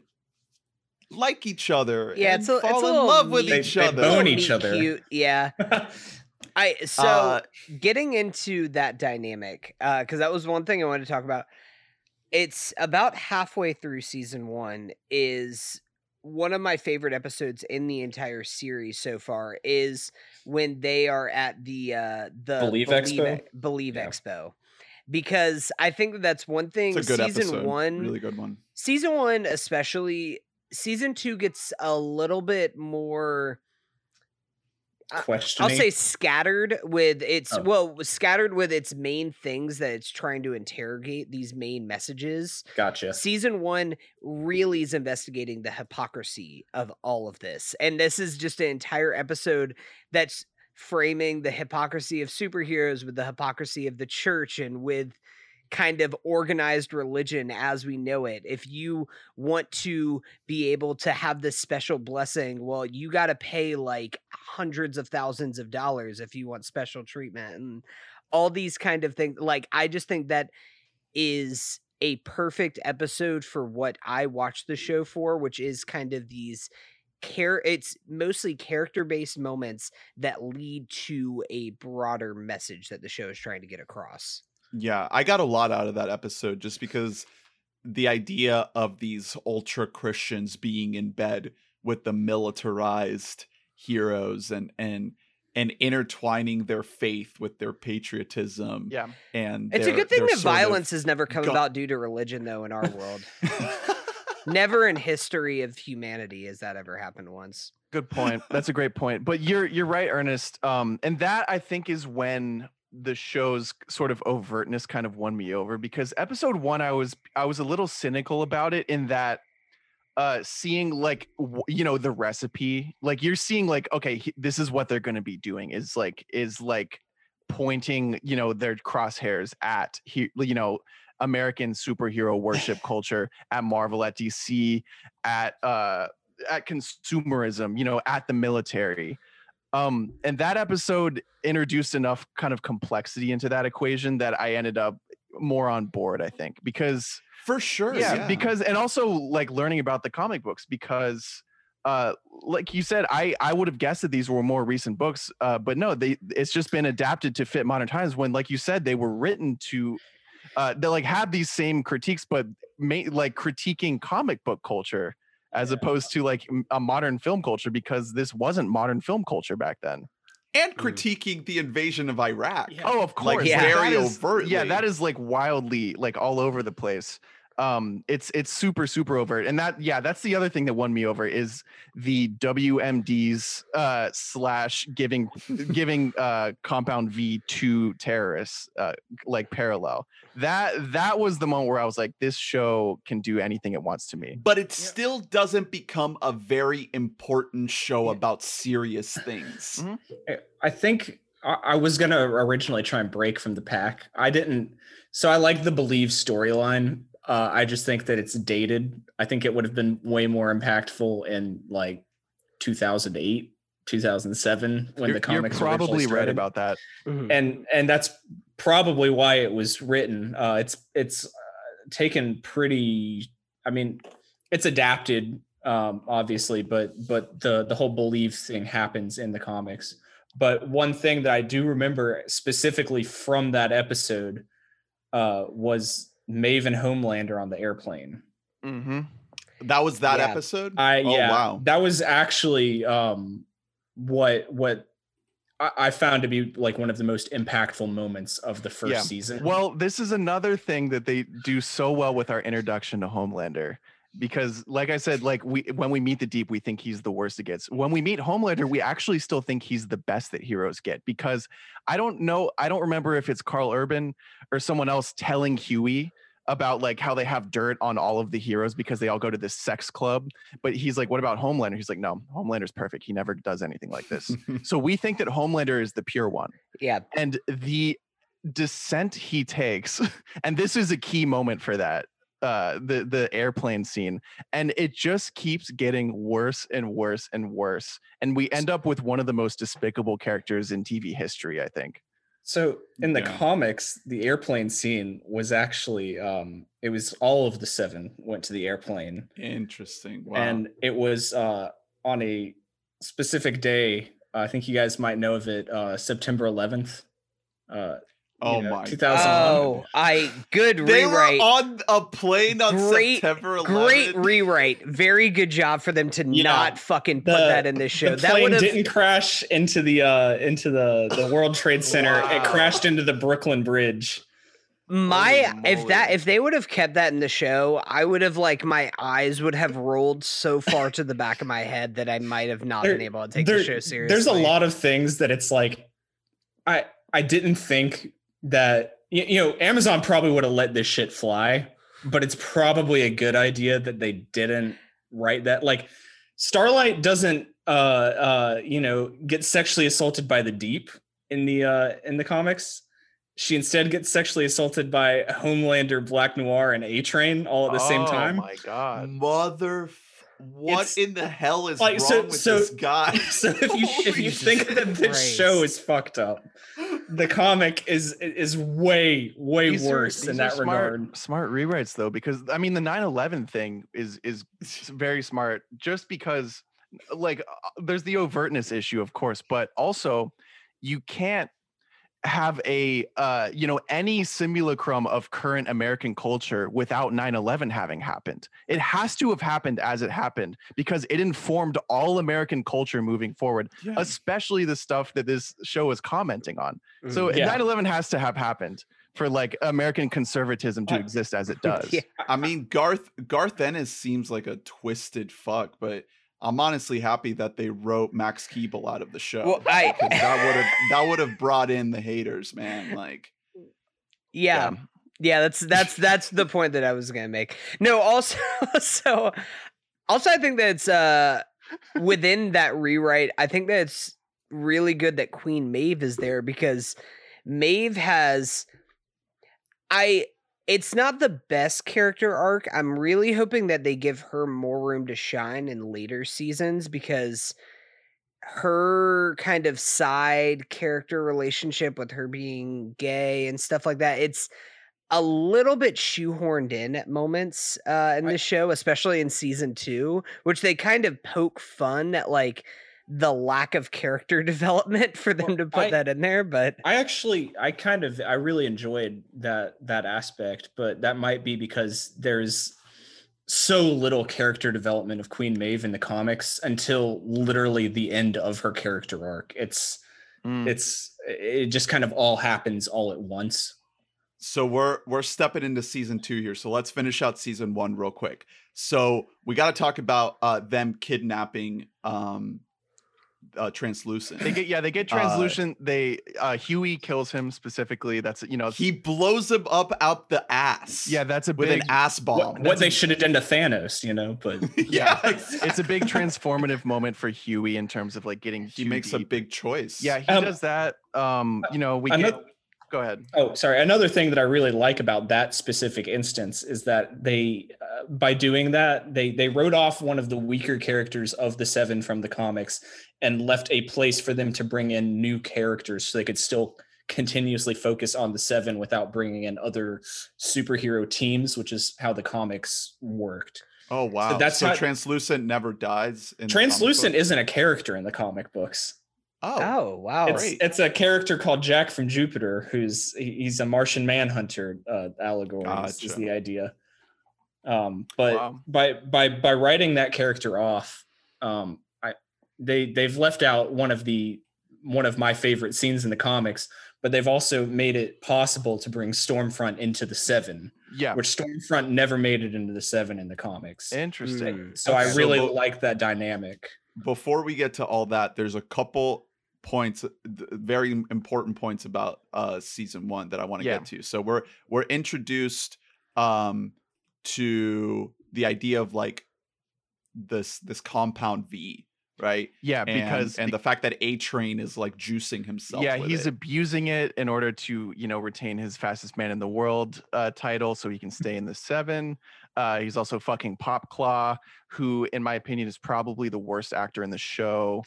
like each other.
Yeah,
and
it's a-
fall
it's a
in
little
love with
neat.
They-
each
they
other.
bone each
meet
other.
Cute. Yeah. [LAUGHS] I so
Uh,
getting into that dynamic because that was one thing I wanted to talk about. It's about halfway through season one. Is one of my favorite episodes in the entire series so far is when they are at the uh the
Believe Expo?
E- Believe
Yeah.
Expo. Because I think that that's one thing.
It's a good
season
episode.
one,
really good one.
season one especially season two gets a little bit more
Questioning.
i'll say scattered with its
Oh.
well scattered with its main things that it's trying to interrogate these main messages
gotcha.
season one really is investigating the hypocrisy of all of this and this is just an entire episode that's framing the hypocrisy of superheroes with the hypocrisy of the church and with kind of organized religion as we know it. If you want to be able to have this special blessing, well, you got to pay like hundreds of thousands of dollars if you want special treatment and all these kind of things. Like, I just think that is a perfect episode for what I watch the show for, which is kind of these care it's mostly character based moments that lead to a broader message that the show is trying to get across.
Yeah, I got a lot out of that episode just because the idea of these ultra Christians being in bed with the militarized heroes and and and intertwining their faith with their patriotism.
Yeah.
And
It's a good thing that violence has never come
go-
about due to religion though in our world. [LAUGHS] never in history of humanity has that ever happened once.
Good point. That's a great point. But you're you're right, Ernest. Um, and that I think is when the show's sort of overtness kind of won me over because episode one, I was I was a little cynical about it in that uh seeing like w- you know the recipe like you're seeing like okay he- this is what they're going to be doing is like is like pointing you know their crosshairs at he, you know american superhero worship [LAUGHS] culture at marvel at dc at uh at consumerism you know at the military um and that episode introduced enough kind of complexity into that equation that i ended up more on board i think because
For sure.
yeah, because and also like learning about the comic books because uh like you said i i would have guessed that these were more recent books uh but no they it's just been adapted to fit modern times when like you said they were written to uh they like have these same critiques but ma- like critiquing comic book culture as
Yeah.
opposed to like a modern film culture because this wasn't modern film culture back then
and mm. critiquing the invasion of Iraq.
Yeah.
Oh, of
Like,
course.
yeah.
that
very
is- Yeah, that is like wildly like all over the place. Um, it's it's super super overt, and that yeah, that's the other thing that won me over is the WMD's uh, slash giving [LAUGHS] giving uh, Compound V to terrorists uh, like parallel. That that was the moment where I was like, this show can do anything it wants to me.
But it still doesn't become a very important show
Yeah.
about serious things.
Mhm.
I- I think I, I was gonna originally try and break from the pack. I didn't. So I like the believe storyline. Uh, I just think that it's dated. I think it would have been way more impactful in like 2008, 2007 when
you're,
the comics
you're
originally
probably right about that.
and and that's probably why it was written uh it's it's uh, taken pretty i mean it's adapted um obviously but but the the whole believe thing happens in the comics but one thing that i do remember specifically from that episode uh was maven homelander on the airplane
Mm-hmm.
That was that
Yeah.
episode?
I
oh,
yeah,
wow.
that was actually um what what I, I found to be like one of the most impactful moments of the first
Yeah.
season.
Well, this is another thing that they do so well with our introduction to Homelander. Because, like I said, like we when we meet the Deep, we think he's the worst it gets. When we meet Homelander, we actually still think he's the best that heroes get. Because I don't know, I don't remember if it's Karl Urban or someone else telling Hughie about like how they have dirt on all of the heroes because they all go to this sex club. But he's like, "What about Homelander?" He's like, "No, Homelander's perfect. He never does anything like this." [LAUGHS] so we think that Homelander is the pure one
Yeah.
and the descent he takes [LAUGHS] and this is a key moment for that uh the the airplane scene and it just keeps getting worse and worse and worse and we end up with one of the most despicable characters in tv history i think
so in the
Yeah.
comics, the airplane scene was actually um it was all of the seven went to the airplane.
Interesting. Wow.
And it was uh on a specific day. I think you guys might know of it, uh September 11th. Uh
oh
you know,
my
2011.
Oh, I good [LAUGHS]
They
rewrite.
were on a plane on
Great-
September 11th.
Great rewrite. Very good job for them to
Yeah.
not fucking put
The-
that in this show.
The
That
plane didn't crash into the uh into the the World Trade Center. It crashed into the Brooklyn Bridge.
my if that if they would have kept that in the show, I would have like my eyes would have rolled so far to the back of my head that I might have not
There-
been able to take
there-
the show seriously.
There's a lot of things that it's like I I didn't think that you, you know Amazon probably would have let this shit fly, but it's probably a good idea that they didn't write that. Like Starlight doesn't uh uh you know get sexually assaulted by the deep in the uh in the comics she instead gets sexually assaulted by homelander black noir and a train all at the same time.
Oh my god.
Mother, f- what
It's-
in the hell is
like,
wrong
so-
with
so-
this guy? [LAUGHS]
so if you if you
Jesus [LAUGHS]
think that this
Christ.
show is fucked up the comic is is way way
These are-
worse in that
smart,
regard
Smart rewrites though, because I mean the 9/11 thing is is [LAUGHS] very smart. Just because, like, uh, there's the overtness issue, of course, but also you can't have a uh you know any simulacrum of current american culture without 9-11 having happened it has to have happened as it happened because it informed all american culture moving forward
Yeah.
especially the stuff that this show is commenting on so
Yeah.
9/11 has to have happened for like American conservatism to exist as it [LAUGHS] does.
Yeah.
I mean, Garth Garth Ennis seems like a twisted fuck, but I'm honestly happy that they wrote Max Keeble out of the show.
Well, I-
that would have [LAUGHS] that would have brought in the haters, man. Like,
yeah. Yeah, that's that's that's the point that I was gonna make. No, also [LAUGHS] so also I think that it's uh within that rewrite, I think that it's really good that Queen Maeve is there because Maeve has I it's not the best character arc. I'm really hoping that they give her more room to shine in later seasons because her kind of side character relationship with her being gay and stuff like that, it's a little bit shoehorned in at moments uh, in
I-
this show, especially in season two, which they kind of poke fun at like the lack of character [LAUGHS] development for them
Well,
to put
I-
that in there. But
I actually I kind of I really enjoyed that that aspect, but that might be because there's so little character development of Queen Maeve in the comics until literally the end of her character arc. It's
Mm.
it's it just kind of all happens all at once.
so we're we're stepping into season two here. So let's finish out season one real quick. So we got to talk about uh, them kidnapping um, uh, translucent.
They get yeah, they get
Uh,
translucent. they uh Hughie kills him specifically. That's you know
he blows him up out the ass.
yeah, that's a
with
big
an ass bomb.
What, what they should have done to Thanos, you know, but [LAUGHS]
yeah,
it's a big transformative moment for Hughie in terms of like getting
he
too
makes a big choice.
yeah, he
Um,
does that. Um, you know, we
another-
get go ahead.
Oh, sorry. Another thing that I really like about that specific instance is that they, uh, by doing that, they they wrote off one of the weaker characters of the seven from the comics and left a place for them to bring in new characters, so they could still continuously focus on the seven without bringing in other superhero teams, which is how the comics worked.
Oh wow.
that's
so
how-
translucent never dies. In the comic
Translucent isn't a character in the comic books.
Oh,
oh wow,
it's it's a character called Jack from Jupiter, who's he's a Martian Manhunter uh, allegory. is- Is the idea. Um, but
Wow.
by by by writing that character off, um, I they they've left out one of the one of my favorite scenes in the comics, but they've also made it possible to bring Stormfront into the Seven,
Yeah,
which Stormfront never made it into the Seven in the comics.
interesting.
Mm.
So I really
So-
like that dynamic.
before we get to all that, there's a couple points, very important points about uh season one that I want to
Yeah.
get to. So we're we're introduced um to the idea of like this this compound V, right?
Yeah,
And,
because
and the fact that A Train is like juicing himself.
yeah, he's
it.
abusing it in order to you know retain his fastest man in the world uh, title, so he can stay in the seven. Uh, he's also fucking Popclaw, who, in my opinion, is probably the worst actor in the show.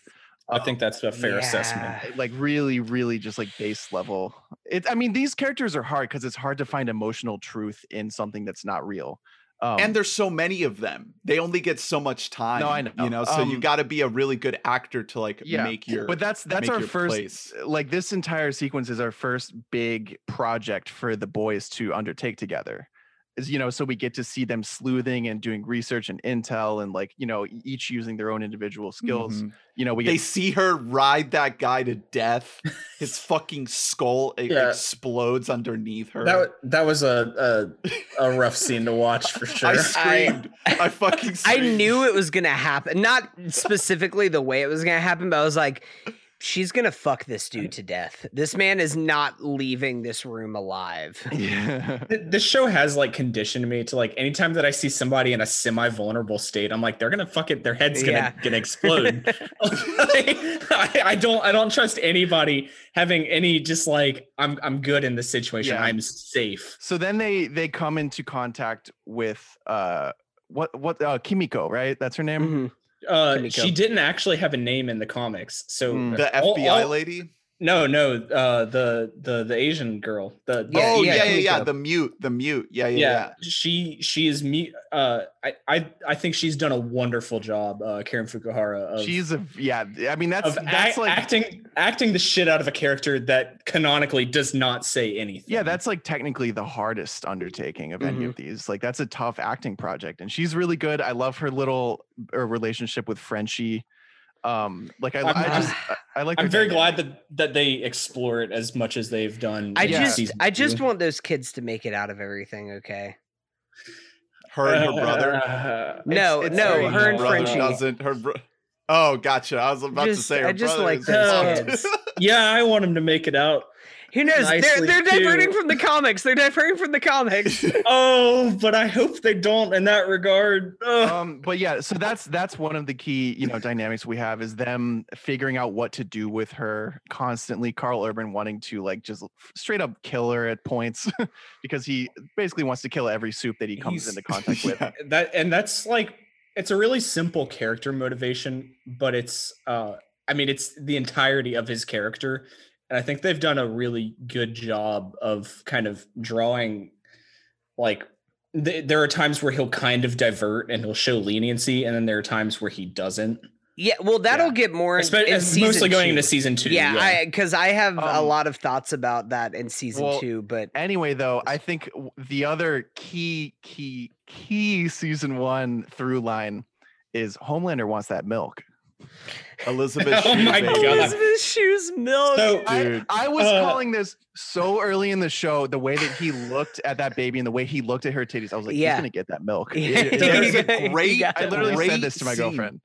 I think that's a fair assessment.
Like really really just like base level it i mean these characters are hard because it's hard to find emotional truth in something that's not real um,
and there's so many of them. They only get so much time.
No, I know.
You know, so you
Um,
got to be a really good actor to like
yeah,
make your.
but that's that's our first
place.
like this entire sequence is our first big project for the boys to undertake together is you know so we get to see them sleuthing and doing research and intel and like you know each using their own individual skills
Mhm.
you know we
they
get
see her ride that guy to death. His fucking skull
Yeah.
explodes underneath her.
That that was a a, a rough scene to watch for [LAUGHS] sure.
I screamed. I, fucking screamed.
I knew it was gonna happen. Not specifically the way it was gonna happen, but I was like, she's gonna fuck this dude to death. This man is not leaving this room alive. [LAUGHS]
Yeah.
This show has like conditioned me to like anytime that I see somebody in a semi-vulnerable state, I'm like, they're gonna fuck it, their head's gonna
Yeah. [LAUGHS]
gonna explode. [LAUGHS] I, I don't I don't trust anybody having any just like I'm I'm good in this situation.
Yeah.
I'm safe.
So then they they come into contact with uh what what uh Kimiko, right? That's her name.
Mhm.
Uh she didn't actually have a name in the comics. So
Mm.
The
all-
FBI
all-
lady.
No, no, uh the the the Asian girl. The,
Yeah,
oh
yeah,
yeah, yeah, yeah. The mute, the mute. Yeah, yeah,
yeah, she she is mute. uh I, I I think she's done a wonderful job, uh Karen Fukuhara of
She's a yeah. I mean that's that's
act-
like
acting acting the shit out of a character that canonically does not say anything.
yeah, that's like technically the hardest undertaking of any of these. Like that's a tough acting project, and she's really good. I love her little uh, relationship with Frenchie. Um, like I,
I'm-
I just I, I like.
I'm
their
very glad that that they explore it as much as they've done.
I just I just want those kids to make it out of everything, okay?
Her and her brother.
Uh, [LAUGHS]
No,
it's
no,
very
her and
brother
Frenchie.
doesn't. Her. Bro- oh, gotcha. I was about
Just-
to say. Her
I just like
is
those kids. [LAUGHS] [LAUGHS]
yeah, I want him to make it out.
Who knows? They're they're diverting
too.
from the comics. They're diverting from the comics. [LAUGHS]
Oh, but I hope they don't in that regard. Ugh.
um but yeah so that's that's one of the key you know dynamics we have is them figuring out what to do with her constantly karl urban wanting to like just straight up kill her at points [LAUGHS] because he basically wants to kill every soup that he comes
He's-
into contact [LAUGHS] with
Yeah.
that and that's like it's a really simple character motivation but it's uh i mean it's the entirety of his character and i think they've done a really good job of kind of drawing like th- there are times where he'll kind of divert and he'll show leniency and then there are times where he doesn't
yeah, well, that'll
Yeah.
get more in,
Espe-
in
as- mostly going
two.
into season two
Yeah, I because I have a
Um,
lot of thoughts about that in season
well,
two, but
anyway though i think the other key key key season one through line is homelander wants that milk
Elizabeth. [LAUGHS]
Oh my
Shue,
God.
Elizabeth Shue's milk.
so
I,
Dude.
I was
Uh,
calling this so early in the show. The way that he looked at that baby and the way he looked at her titties, I was like,
Yeah.
"He's gonna get that milk." [LAUGHS]
Yeah,
It- it-
There's a [LAUGHS] great-
got
I
it.
literally said this to my
scene.
girlfriend.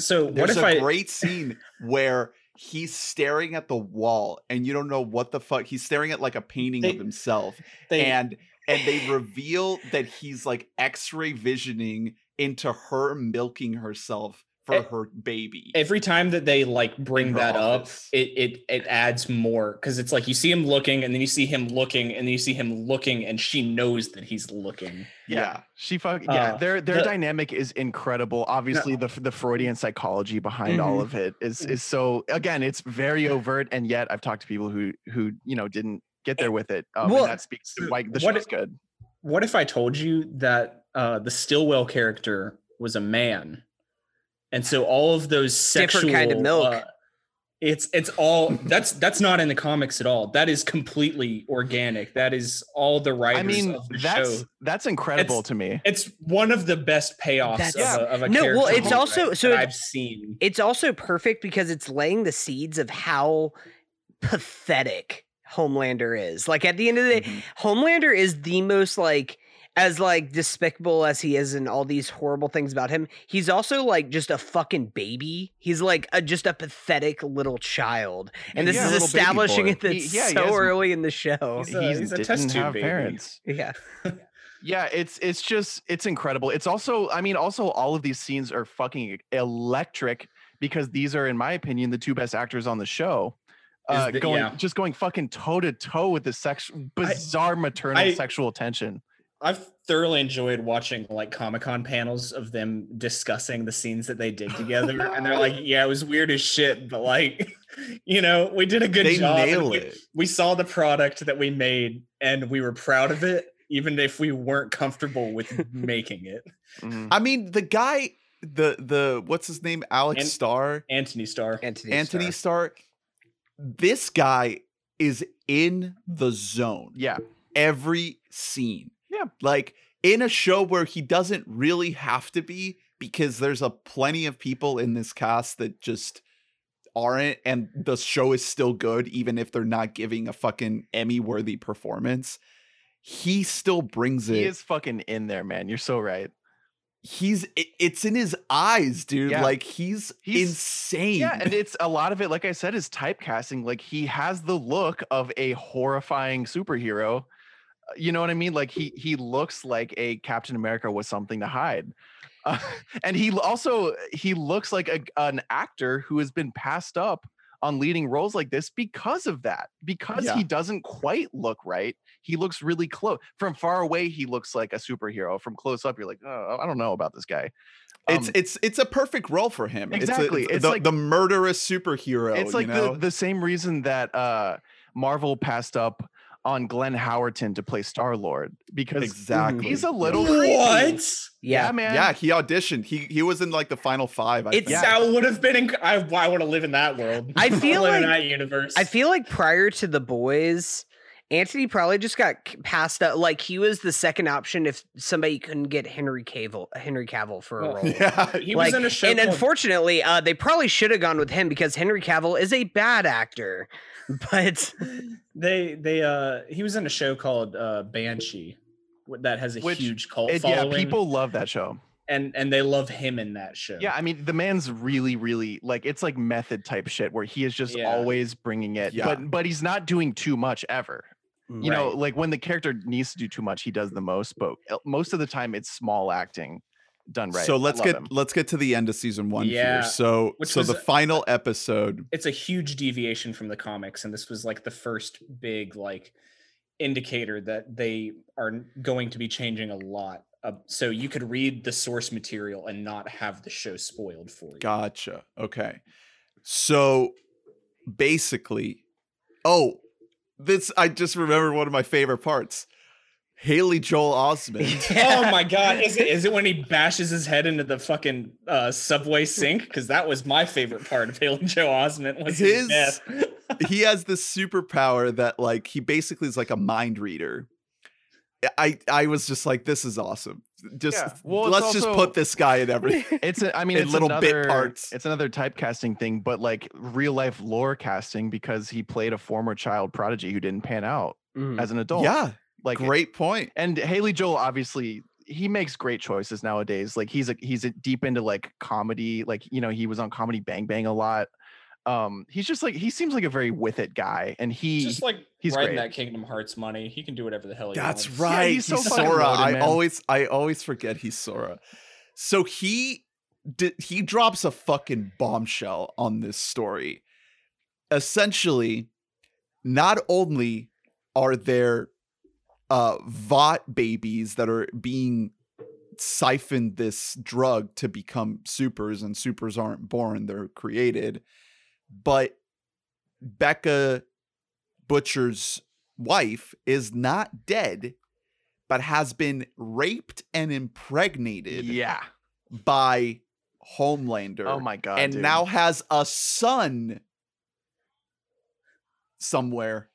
so what
There's
if
a
i
great scene where he's staring at the wall and you don't know what the fuck he's staring at like a painting
They-
of himself
they,
and and they reveal that he's like x-ray visioning into her milking herself for her baby
every time that they like bring that
office.
up it it it adds more because it's like you see him looking and then you see him looking and then you see him looking and she knows that he's looking
yeah
She fuck yeah.
Uh,
their their
the-
dynamic is incredible. Obviously, the the Freudian psychology behind all
Mhm.
of it is is so. Again, it's very overt, and yet I've talked to people who who you know didn't get there with it. Um,
Well,
and that speaks to why the
what
show's
it-
good.
what if i told you that uh the stillwell character was a man and so all of those sexual
Different kind of milk.
uh, it's it's all that's that's not in the comics at all that is completely organic that is all the writers
I mean,
of the
that's
show
that's incredible
It's-
to me.
it's one of the best payoffs
That's-
of a, of a
No, well, it's also- so it-
I've seen.
it's also perfect because it's laying the seeds of how pathetic Homelander is. Like at the end of the day,
Mhm.
Homelander is the most like as like despicable as he is and all these horrible things about him. He's also like just a fucking baby. He's like a, just a pathetic little child. And this
Yeah,
is establishing it that
He- yeah, he
so
has-
early in the show.
He's a- he's a test
didn't
tube
have
baby.
parents. [LAUGHS]
Yeah.
Yeah, it's it's just it's incredible. It's also I mean also all of these scenes are fucking electric because these are in my opinion the two best actors on the show. Uh,
the-
going
yeah.
just going fucking toe to toe with the sex bizarre maternal
I-
sexual tension.
I've thoroughly enjoyed watching like Comic Con panels of them discussing the scenes that they did [LAUGHS] together, and they're like, "Yeah, it was weird as shit, but like, [LAUGHS] you know, we did a good
they
job. and
nail
we,
it
we saw the product that we made, and we were proud of it, even if we weren't comfortable with [LAUGHS] making it."
Mhm.
i mean the guy the the what's his name alex
An-
starr
Anthony Starr.
Anthony,
anthony
Starr.
starr this guy is in the zone
Yeah.
every scene.
Yeah.
Like in a show where he doesn't really have to be because there's a plenty of people in this cast that just aren't and the show is still good even if they're not giving a fucking Emmy worthy performance. He still brings it.
He is fucking in there, man. You're so right.
he's it's in his eyes, dude.
Yeah.
Like he's,
He's-
insane.
Yeah, and it's a lot of it, like I said, is typecasting. Like he has the look of a horrifying superhero. You know what I mean? Like he he looks like a Captain America with something to hide. Uh, [LAUGHS] and he also he looks like a, an actor who has been passed up on leading roles like this because of that. Because
Yeah.
he doesn't quite look right. He looks really close. From far away, he looks like a superhero. From close up, you're like, oh, I don't know about this guy.
it's
Um,
it's it's a perfect role for him.
Exactly.
It's, a,
It's
the,
like-
the murderous superhero.
it's like
you know?
the, the same reason that uh Marvel passed up on Glenn Howerton to play Star Lord because
exactly.
he's a little creepy.
What?
Yeah,
Yeah.
man.
yeah, he auditioned. He he was in like the final five. I
It's-
think.
That would have been. Inc- I, I want to live in that world.
I
wanna
feel [LAUGHS]
in
like-
that universe.
I feel like prior to the boys, Anthony probably just got c- passed up. Like he was the second option if somebody couldn't get Henry Cavill, Henry Cavill for a role. [LAUGHS]
Yeah.
he
like,
was in a show.
and
called-
unfortunately, uh, they probably should have gone with him because Henry Cavill is a bad actor. [LAUGHS] But
they they uh he was in a show called uh Banshee that has a
Which-
huge cult
It- yeah, people love that show.
and and they love him in that show.
Yeah, I mean, the man's really, really like it's like method type shit where he is just
Yeah.
always bringing it,
Yeah.
but but he's not doing too much ever. You know, like when the character needs to do too much, he does the most. But uh, most of the time, it's small acting done right.
So let's get
him.
let's get to the end of season one
Yeah,
here. So
which
so
was-
the final episode.
it's a huge deviation from the comics and this was like the first big like indicator that they are going to be changing a lot uh, so you could read the source material and not have the show spoiled for you
Gotcha. Okay. So basically, oh, this I just remembered one of my favorite parts. Haley Joel Osment. [LAUGHS]
oh my god is it is it when he bashes his head into the fucking uh, subway sink because that was my favorite part of Haley Joel Osment was his,
His- [LAUGHS] he has this superpower that like he basically is like a mind reader. I I was just like, this is awesome. Just
Yeah. Well,
let's just put this guy in everything. [LAUGHS]
It's a, I mean,
in
it's
little bit parts.
It's another typecasting thing, but like real life lore casting because he played a former child prodigy who didn't pan out
Mhm.
as an adult.
yeah,
like
great point.
And Haley Joel obviously he makes great choices nowadays. Like he's a he's a deep into like comedy. Like you know he was on Comedy Bang Bang a lot. Um, he's just like he seems like a very with it guy, and he
just like
he's
riding
great.
that Kingdom Hearts money he can do whatever the hell he wants.
That's
wants.
right.
he's
he's
so fucking
Sora.
loaded,
I always I always forget he's Sora. So he did he drops a fucking bombshell on this story. Essentially, not only are there uh Vought babies that are being siphoned this drug to become supers and supers aren't born, they're created, but Becca Butcher's wife is not dead, but has been raped and impregnated
yeah.
by Homelander.
Oh my god.
and
dude.
now has a son somewhere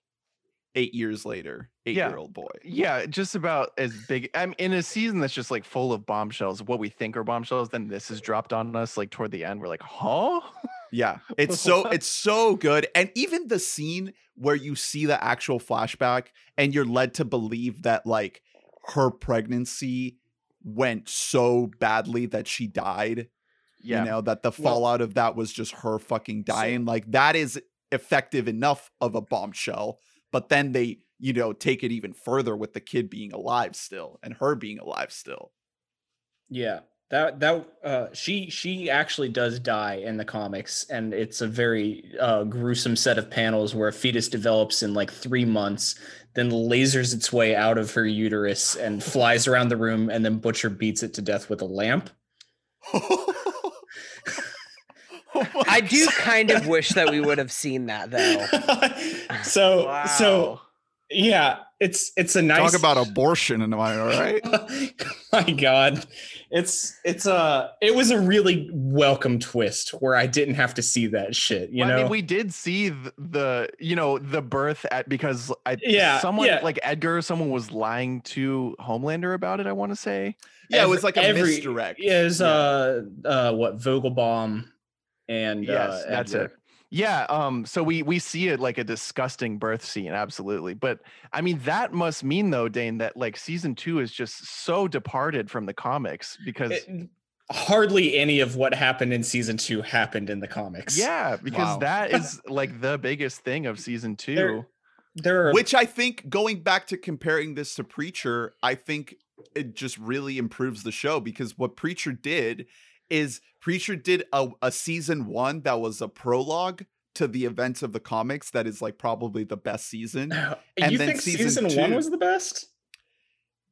eight years later. Eight
Yeah.
year old boy.
yeah, just about as big. I'm in a season that's just like full of bombshells. What we think are bombshells, then this is dropped on us like toward the end. We're like, huh? [LAUGHS]
Yeah. It's so it's so good. And even the scene where you see the actual flashback and you're led to believe that like her pregnancy went so badly that she died.
Yeah.
You know, that the
Well-
fallout of that was just her fucking dying. like that is effective enough of a bombshell. But then they, you know, take it even further with the kid being alive still and her being alive still.
Yeah. That that uh she she actually does die in the comics and it's a very uh gruesome set of panels where a fetus develops in like 3 months then lasers its way out of her uterus and flies around the room and then butcher beats it to death with a lamp.
Oh [LAUGHS] [LAUGHS]
I do kind of wish that we would have seen that though. [LAUGHS]
so so yeah, it's it's a nice
Talk about abortion, am I all right? [LAUGHS]
my god it's it's a it was a really welcome twist where i didn't have to see that shit you
Well,
know
I mean, we did see the, the you know the birth at because I
Yeah,
someone
yeah.
like Edgar someone was lying to Homelander about it. I want to say
Yeah, it was like a
every-
misdirect.
is uh uh what vogelbaum and
yes,
uh,
that's it. Yeah, um, so we we see it like a disgusting birth scene, absolutely. But I mean, that must mean though, Dane, that like season two is just so departed from the comics because
It- hardly any of what happened in season two happened in the comics.
yeah, because
Wow.
that is [LAUGHS] like the biggest thing of season two.
There- there are
Which I think going back to comparing this to Preacher, I think it just really improves the show because what Preacher did is Preacher did a, a season one that was a prologue to the events of the comics that is like probably the best season. [LAUGHS]
you
and then
think
season
season, one was the best?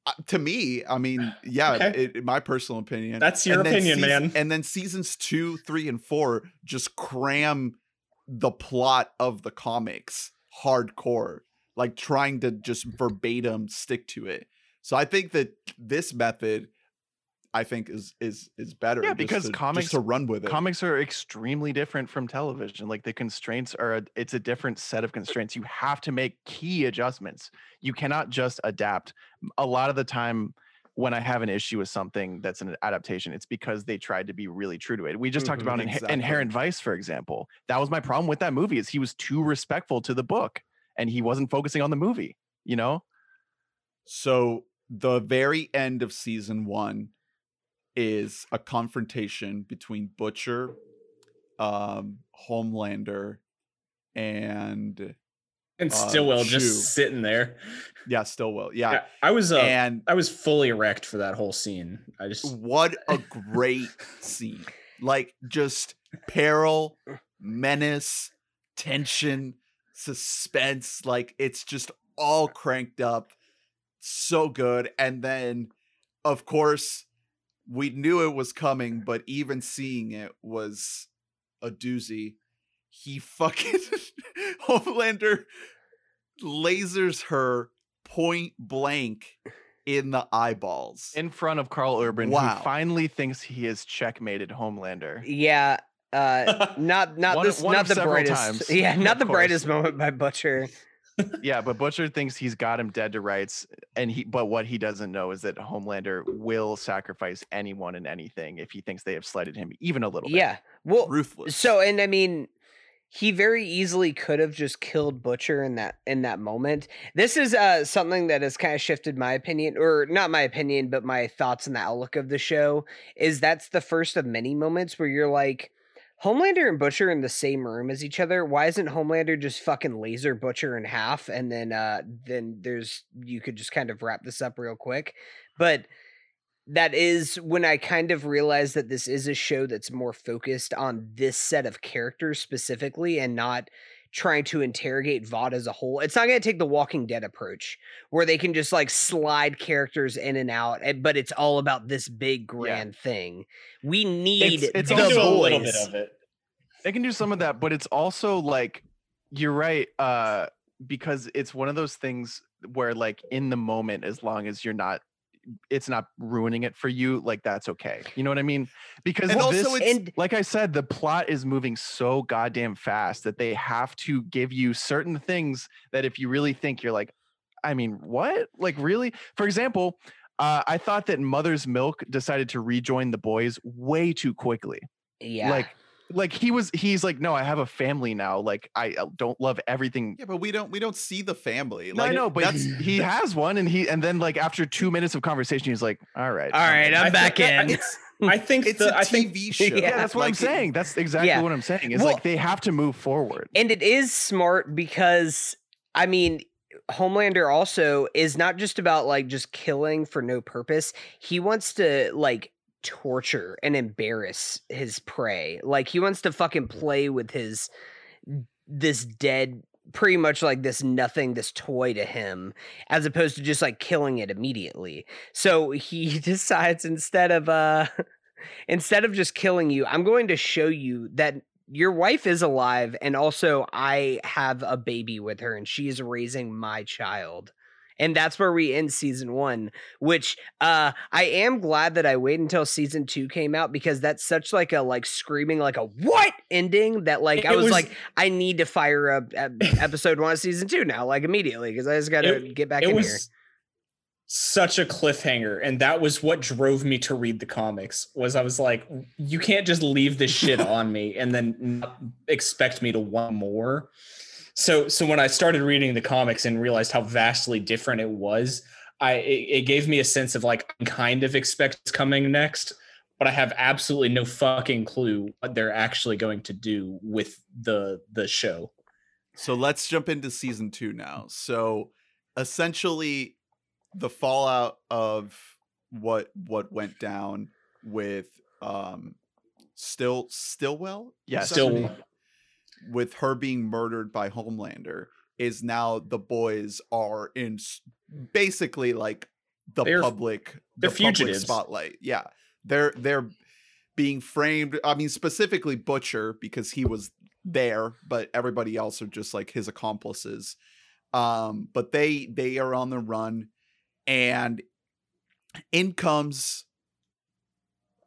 Uh, to me, I mean, yeah,
Okay.
it, in my personal opinion.
That's your
And
opinion,
season-
man.
And then seasons two, three, and four just cram the plot of the comics hardcore, like trying to just verbatim stick to it. So I think that this method, I think, is is is better.
Yeah, because
to,
comics-
just to run with it.
Comics are extremely different from television. Like the constraints are, a, it's a different set of constraints. You have to make key adjustments. You cannot just adapt. A lot of the time, when I have an issue with something that's an adaptation, it's because they tried to be really true to it. We just talked
Mhm,
about
exactly.
Inherent Vice, for example. That was my problem with that movie. Is he was too respectful to the book, and he wasn't focusing on the movie. You know?
So the very end of season one is a confrontation between Butcher, um, Homelander, and
And
uh,
Stillwell
Chew.
just sitting there.
yeah, Stillwell. Yeah.
Yeah, I was uh,
and
I was fully erect for that whole scene. I just
what a great [LAUGHS] scene. Like just peril, menace, tension, suspense. Like it's just all cranked up. So good. And then, of course, we knew it was coming, but even seeing it was a doozy. He fucking [LAUGHS] Homelander lasers her point blank in the eyeballs.
In front of Karl Urban,
Wow.
who finally thinks he has checkmated Homelander.
Yeah. Uh, [LAUGHS] not not
One-
this
one
not
of
the brightest.
times,
Yeah, not
of
the brightest moment by Butcher.
Yeah, but Butcher thinks he's got him dead to rights, and he. But what he doesn't know is that Homelander will sacrifice anyone and anything if he thinks they have slighted him even a little bit.
Yeah. Well,
Ruthless.
So, and I mean, he very easily could have just killed Butcher in that in that moment. This is uh something that has kind of shifted my opinion, or not my opinion, but my thoughts and the outlook of the show. Is that's the first of many moments where you're like. Homelander and Butcher in the same room as each other. Why isn't Homelander just fucking laser Butcher in half and then uh then there's you could just kind of wrap this up real quick. But that is when I kind of realized that this is a show that's more focused on this set of characters specifically and not trying to interrogate Vought as a whole. It's not going to take the Walking Dead approach where they can just like slide characters in and out, but it's all about this big grand thing. We need
It's- it's
the
They can do a little bit of it.
They can do some of that, but it's also like you're right, uh, because it's one of those things where like in the moment, as long as you're not it's not ruining it for you, like that's okay. You know what I mean? Because
And
this,
also it's-
and
like I said, the plot is moving so goddamn fast that they have to give you certain things that if you really think you're like, I mean, what? Like really? For example, uh, I thought that Mother's Milk decided to rejoin the boys way too quickly.
yeah,
Like, like he was, he's like, no, I have a family now. Like, I uh, don't love everything.
Yeah, but we don't we don't see the family.
No,
like
I know, but
that's
he has one, and he, and then like after two minutes of conversation, he's like, all right,
all right,
I
I'm back
think-
in.
it's [LAUGHS]
I think
it's
the,
a
I think
TV [LAUGHS] show.
Yeah,
Yeah, that's what I'm saying. That's exactly
Yeah.
what I'm saying. Is
Well-
like they have to move forward.
And it is smart because I mean Homelander also is not just about like just killing for no purpose. He wants to like torture and embarrass his prey. Like he wants to fucking play with his this dead pretty much like this nothing this toy to him as opposed to just like killing it immediately. So he [LAUGHS] decides instead of uh [LAUGHS] instead of just killing you, I'm going to show you that your wife is alive and also I have a baby with her and she is raising my child. And that's where we end season 1, which uh I am glad that I waited until season 2 came out because that's such like a like screaming like a what ending that like I was,
was-
like I need to fire up episode 1 of season 2 now like immediately because I just got to
It-
get back
it
in
was
here.
such a cliffhanger and that was what drove me to read the comics was i was like you can't just leave this shit [LAUGHS] on me and then expect me to want more so so when i started reading the comics and realized how vastly different it was i it, it gave me a sense of like I kind of expect coming next but i have absolutely no fucking clue what they're actually going to do with the the show
So let's jump into season two now. So essentially, the fallout of what what went down with um still Stillwell,
Yeah,
Is that her
Still-?
With her being murdered by Homelander is now the boys are in basically like the
They're-
public
they're
the public spotlight. Yeah, they're they're being framed. I mean, specifically Butcher because he was there, but everybody else are just like his accomplices. Um, but they they are on the run, and in comes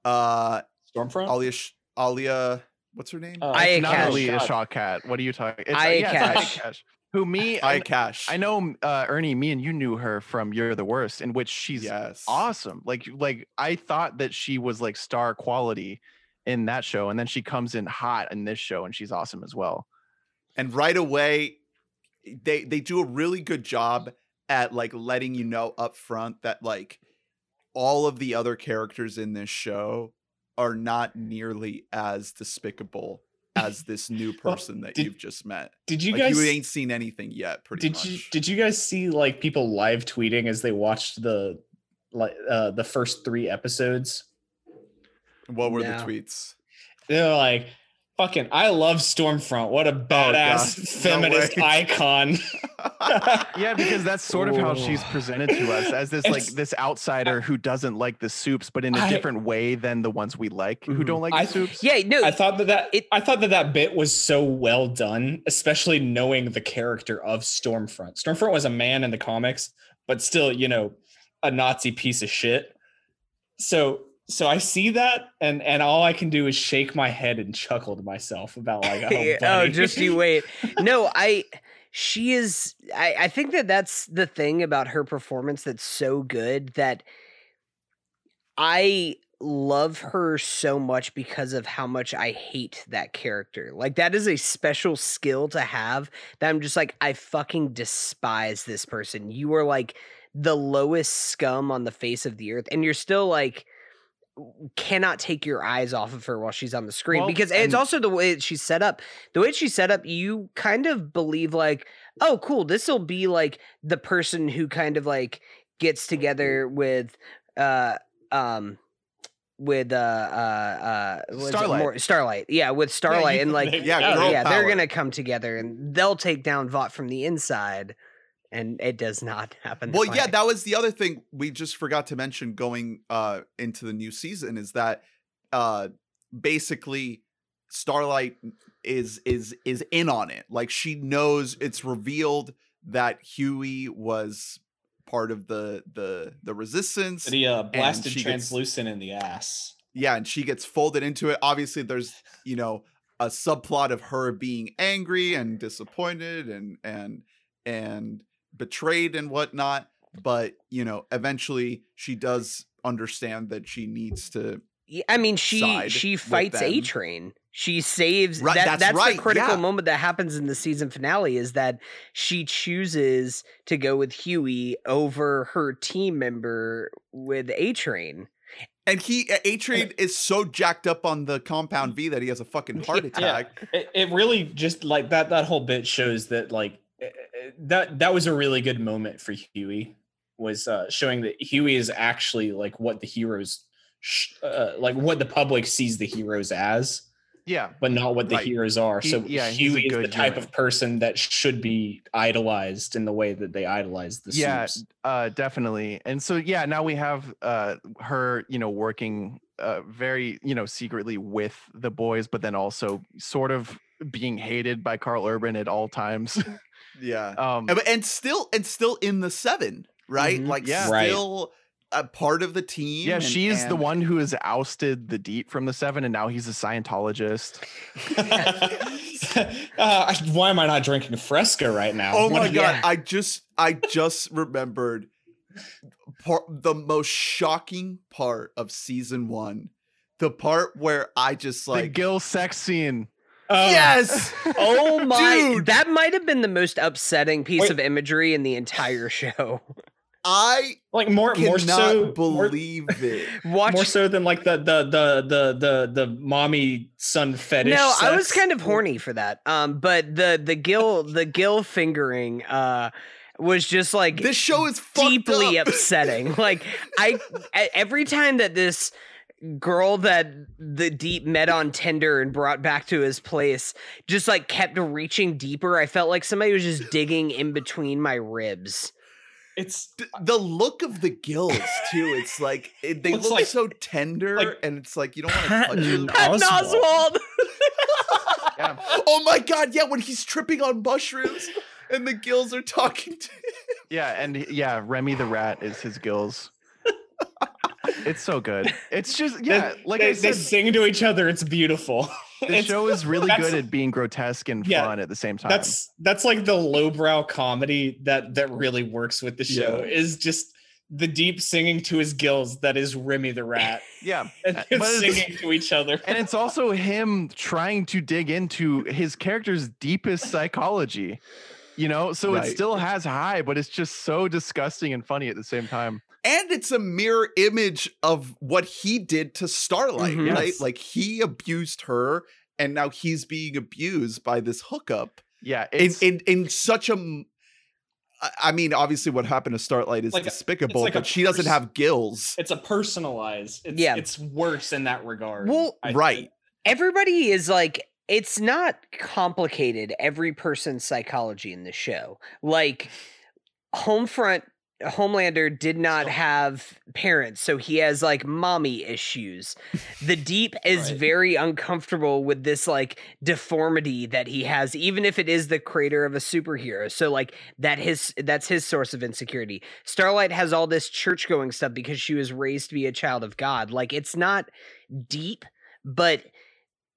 uh
stormfront
Alia Alia. What's her name?
Uh,
I-
It's not
Cash.
really a
God.
Shawkat. What are you talking? It's,
Aya
yeah, it's Aya
Cash.
Cash. Who me?
I
I,
Cash.
I know uh, Ernie. Me and you knew her from You're the Worst, in which she's
Yes.
awesome. Like like I thought that she was like star quality in that show, and then she comes in hot in this show, and she's awesome as well.
and right away they they do a really good job at like letting you know up front that like all of the other characters in this show are not nearly as despicable as [LAUGHS] this new
Well,
person that
did-
you've just met.
did you
like
guys
you ain't seen anything yet, pretty
did
much.
you did you guys see like people live tweeting as they watched the like uh the first three episodes
what were
No.
the tweets?
they're like fucking i love stormfront what a badass
God.
Feminist
way. [LAUGHS]
icon [LAUGHS]
Yeah, because that's sort of how she's
Oh.
presented to us as this like this outsider who doesn't like the soups, but in a
I-
different way than the ones we like who
Mhm.
don't like
I-
the soups.
Yeah, no,
i thought that that
It-
i thought that that bit was so well done especially knowing the character of stormfront stormfront was a man in the comics but still you know a nazi piece of shit so so i see that and and all i can do is shake my head and chuckle to myself about like [LAUGHS] oh,
oh, just you wait. [LAUGHS] No, I. She is. I, I think that that's the thing about her performance that's so good that I love her so much because of how much I hate that character. Like that is a special skill to have that I'm just like I fucking despise this person. You are like the lowest scum on the face of the earth and you're still like cannot take your eyes off of her while she's on the screen
Well,
because it's also the way she's set up. The way she's set up, you kind of believe like, oh, cool, this will be like the person who kind of like gets together with, uh, um, with uh uh uh what is it?
Starlight.
More- Starlight, yeah, with Starlight, and [LAUGHS] like
Yeah,
yeah,
girl
yeah, they're gonna come together and they'll take down Vought from the inside, and it does not [LAUGHS] happen.
Well,
that
yeah, that was the other thing we just forgot to mention going uh into the new season is that uh basically Starlight is is is in on it. Like she knows it's revealed that Hughie was part of the the the resistance.
But he uh, blasted
she gets-
translucent in the ass.
yeah, and she gets folded into it. Obviously, there's you know a subplot of her being angry and disappointed and and and betrayed and whatnot. But you know, eventually she does understand that she needs to.
I mean, she she fights A. Train. She saves
Right,
that.
that's
That's,
right,
the critical
yeah.
moment that happens in the season finale. Is that she chooses to go with Hughie over her team member with A Train.
And he A Train is so jacked up on the compound V that he has a fucking heart
Yeah.
attack.
It, it really just like that that whole bit shows that like that that was a really good moment for Hughie was uh, showing that Hughie is actually like what the heroes sh- uh, like what the public sees the heroes as
Yeah.
but not what the
Right.
heroes are.
He-
so
yeah,
Hughie is the type of person that should be idolized in the way that they idolize the
yeah uh definitely. And so yeah now we have uh her you know working uh very you know secretly with the boys but then also sort of being hated by karl urban at all times [LAUGHS]
Yeah.
um
and, and still and still in the seven right
Mhm.
like
Yeah.
Right.
still a part of the team
yeah
and-
she's the one who has ousted the deep from the seven and now he's a scientologist [LAUGHS]
uh, why am I not drinking Fresca right now?
oh
What
my
if-
god
Yeah.
i just i just remembered part, the most shocking part of season one, the part where I just
the
like
gill sex scene.
Oh,
yes, [LAUGHS]
Oh my!
Dude.
That might have been the most upsetting piece
Wait.
of imagery in the entire show.
I
like more more
cannot
so more,
believe it.
Watch.
more so than like the the the the the the mommy son fetish.
no, I was kind of horny for that. Um, but the the gill the gill fingering uh was just like
This show is
deeply
up. [LAUGHS]
upsetting. Like I every time that this girl that the deep met on Tinder and brought back to his place just like kept reaching deeper, I felt like somebody was just [LAUGHS] digging in between my ribs.
It's
the look of the gills too. It's like it, they
Looks
look
like-
so tender,
like
and it's like you don't want to touch
Patton
it.
Patton
Oswalt.
Oswald. [LAUGHS]
Yeah.
Oh my god! Yeah, when he's tripping on mushrooms, and the gills are talking to. him.
Yeah, and yeah, Remy the rat is his gills. [LAUGHS] it's so good. It's just yeah,
they,
like
they,
I
they sing to each other. It's beautiful.
the
It's-
show is really good at being grotesque and
Yeah,
fun at the same time.
That's that's like the lowbrow comedy that that really works with the show.
Yeah.
Is just the deep singing to his gills. That is Remy the rat, [LAUGHS]
yeah, [LAUGHS]
and
Uh,
singing to each other.
and it's also him trying to dig into his character's deepest psychology. You know, so
Right.
it still has high, but it's just so disgusting and funny at the same time.
And it's a mirror image of what he did to Starlight,
Mhm.
right?
Yes.
Like he abused her, and now he's being abused by this hookup
Yeah,
in
it's
in in such a. I mean, obviously, what happened to Starlight is
Like a-
despicable,
like a
but she doesn't have gills.
It's a personalized. It's,
Yeah.
it's worse in that regard.
Well,
I
right.
think.
everybody is like it's not complicated every person's psychology in the show like homefront homelander did not have parents so he has like mommy issues. The deep [LAUGHS] is
Right.
very uncomfortable with this like deformity that he has even if it is the creator of a superhero. So like that his that's his source of insecurity. Starlight has all this church going stuff because she was raised to be a child of god. Like it's not deep but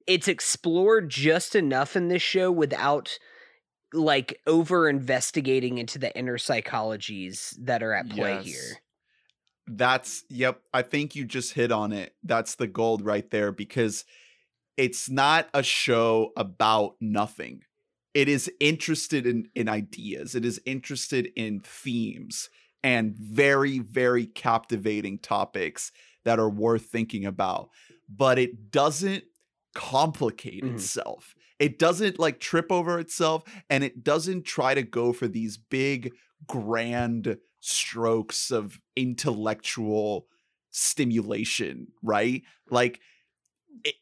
it's explored just enough in this show without like over investigating into the inner psychologies that are at play
Yes.
here.
That's yep. I think you just hit on it. That's the gold right there because it's not a show about nothing. It is interested in in ideas. It is interested in themes and very very captivating topics that are worth thinking about. But it doesn't complicate
Mhm.
itself. It doesn't like trip over itself and it doesn't try to go for these big grand strokes of intellectual stimulation, right? Like it,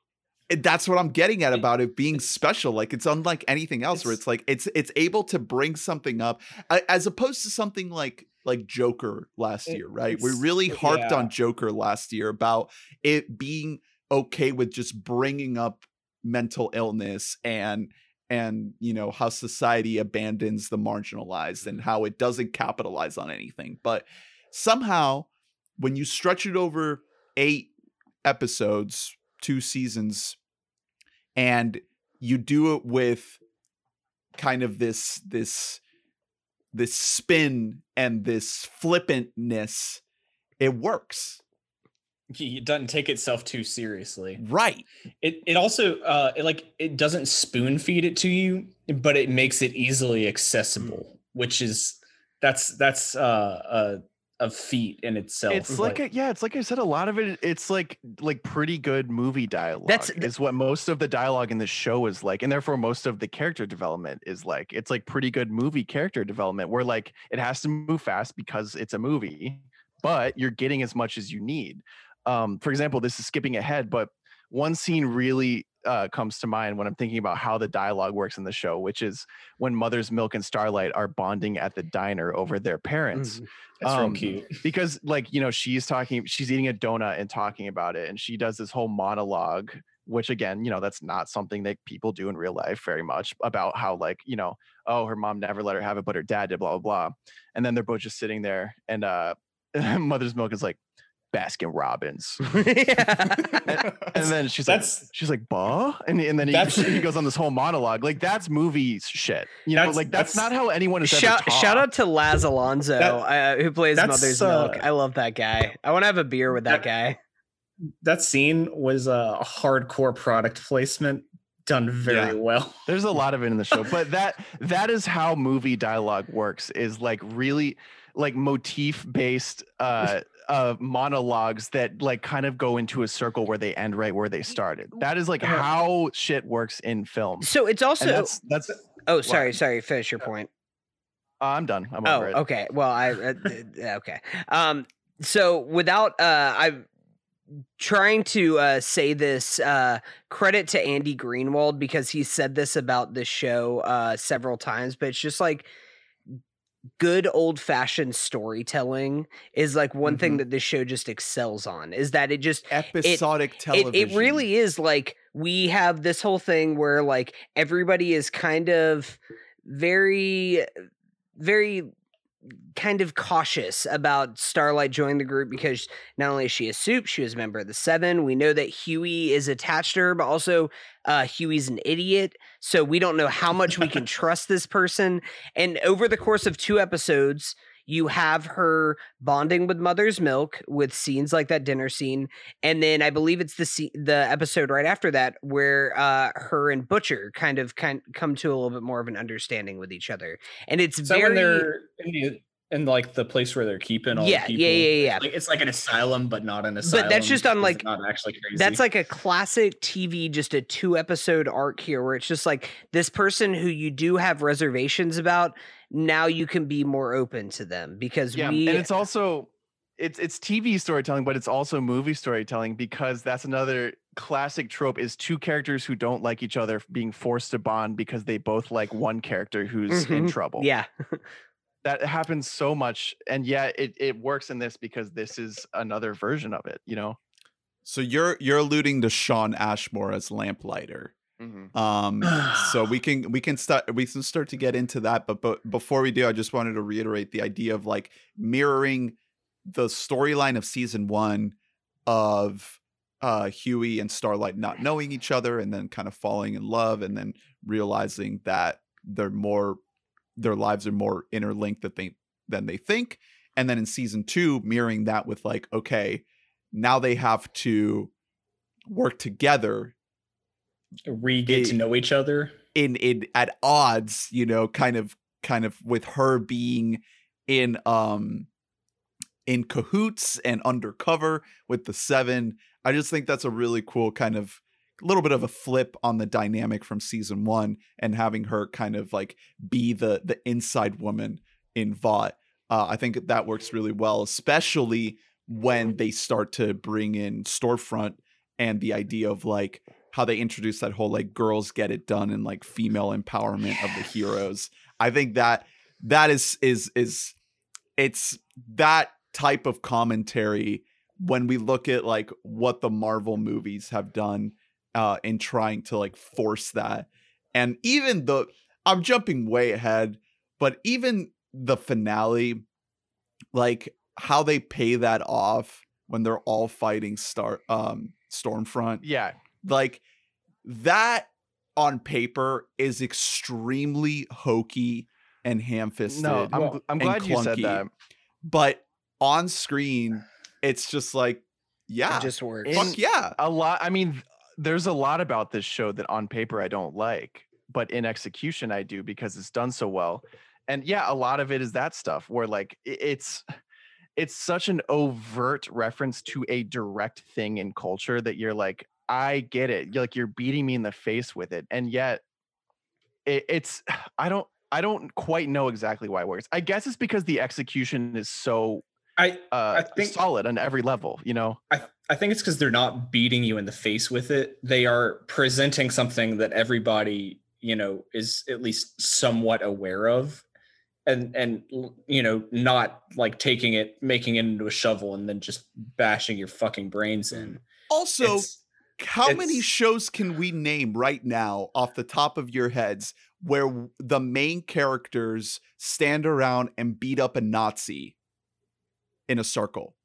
it- that's what I'm getting at about it being special. Like it's unlike anything else where
It's-
like it's it's able to bring something up as opposed to something like like Joker last year, right? We really harped
yeah.
on Joker last year about it being okay with just bringing up mental illness and and you know how society abandons the marginalized and how it doesn't capitalize on anything. But somehow when you stretch it over eight episodes two seasons and you do it with kind of this this this spin and this flippantness it works
it doesn't take itself too seriously.
right
It it also uh it like it doesn't spoon feed it to you, but it makes it easily accessible, which is that's that's uh a a feat in itself.
it's like a, yeah, it's like I said. A lot of it, it's like like pretty good movie dialogue.
That's-
is what most of the dialogue in the show is like, and therefore most of the character development is like. It's like pretty good movie character development where like it has to move fast because it's a movie, but you're getting as much as you need. Um, for example, this is skipping ahead, but one scene really uh, comes to mind when I'm thinking about how the dialogue works in the show, which is when Mother's Milk and Starlight are bonding at the diner over their parents
Mhm.
that's
um,
real cute. [LAUGHS]
because like you know she's talking she's eating a donut and talking about it and she does this whole monologue which again you know that's not something that people do in real life very much about how like you know oh her mom never let her have it but her dad did blah blah blah and then they're both just sitting there and uh [LAUGHS] mother's milk is like Baskin Robbins. [LAUGHS]
yeah.
And then she's
That's-
like, she's like, "Bah," and, and then he, he goes on this whole monologue. Like that's movie shit. You know,
That's-
like that's,
that's-
not how anyone is
shout
ever
shout out to Laz Alonso,
That-
uh, who plays Mother's
uh,
Milk. I love that guy. I want to have a beer with that,
that-
guy.
that scene was a hardcore product placement done very
Yeah.
well.
There's a [LAUGHS] lot of it in the show, but that that is how movie dialogue works. Is like really like motif based uh uh monologues that like kind of go into a circle where they end right where they started. That is like how shit works in film.
So it's
And
also.
that's that's
oh, sorry, sorry. Finish your point.
I'm done. I'm
Oh,
over it.
okay. Well, I uh, uh, okay. Um, so without uh, I'm trying to uh say this uh credit to Andy Greenwald because he said this about this show uh several times, but it's just like good old fashioned storytelling is like one thing
Mhm.
that this show just excels on is that it just
Episodic
it,
television.
it really is like we have this whole thing where like everybody is kind of very very kind of cautious about Starlight joining the group because not only is she a soup, she was a member of the Seven. We know that Hughie is attached to her, but also uh, Hughie's an idiot. So we don't know how much we can trust this person. And over the course of two episodes, you have her bonding with Mother's Milk with scenes like that dinner scene, and then I believe it's the se- the episode right after that where uh, her and Butcher kind of kind come to a little bit more of an understanding with each other, and it's
that
very
they're in, the, in like the place where they're keeping all
Yeah,
the
yeah,
people?
yeah, yeah.
Like, it's like an asylum, but not an asylum.
But that's just on, like-
not actually crazy.
That's like a classic TV, just a two episode arc here where it's just like this person who you do have reservations about, now you can be more open to them because
yeah,
we
and it's also it's it's TV storytelling, but it's also movie storytelling because that's another classic trope is two characters who don't like each other being forced to bond because they both like one character who's in
Mhm.
trouble.
yeah.
That happens so much and yet it, it works in this because this is another version of it, you know.
So you're you're alluding to Shawn Ashmore as Lamplighter. Um, so we [SIGHS] can we can start we can start to get into that, but but before we do, I just wanted to reiterate the idea of like mirroring the storyline of season one of uh Hughie and Starlight not knowing each other and then kind of falling in love and then realizing that they're more their lives are more interlinked that they than they think. And then in season two, mirroring that with like, okay, now they have to work together
re get to know each other.
in in at odds you know kind of kind of with her being in um in cahoots and undercover with the seven i just think that's a really cool kind of little bit of a flip on the dynamic from season one and having her kind of like be the the inside woman in vought uh, i think that works really well especially when they start to bring in stormfront and the idea of like how they introduce that whole like girls get it done and like female empowerment of the heroes. I think that that is is is it's that type of commentary when we look at like what the Marvel movies have done uh in trying to like force that. And even the I'm jumping way ahead, but even the finale like how they pay that off when they're all fighting star um Stormfront
Yeah.
Like that on paper is extremely hokey and ham-fisted
No, I'm,
Well,
gl- I'm
and
glad you said that.
but on screen it's just like yeah
It just works.
fuck yeah
a lot i mean there's a lot about this show that on paper i don't like but in execution i do because it's done so well and yeah a lot of it is that stuff where like it's it's such an overt reference to a direct thing in culture that you're like i get it you're like you're beating me in the face with it and yet it, it's [SIGHS] i don't i don't quite know exactly why it works i guess it's because the execution is so
I
uh
think-
solid on every level you know
I, I think it's because they're not beating you in the face with it. They are presenting something that everybody, you know, is at least somewhat aware of. And and you know, not like taking it, making it into a shovel and then just bashing your fucking brains in.
also
It's-
how many shows can we name right now off the top of your heads where the main characters stand around and beat up a nazi in a circle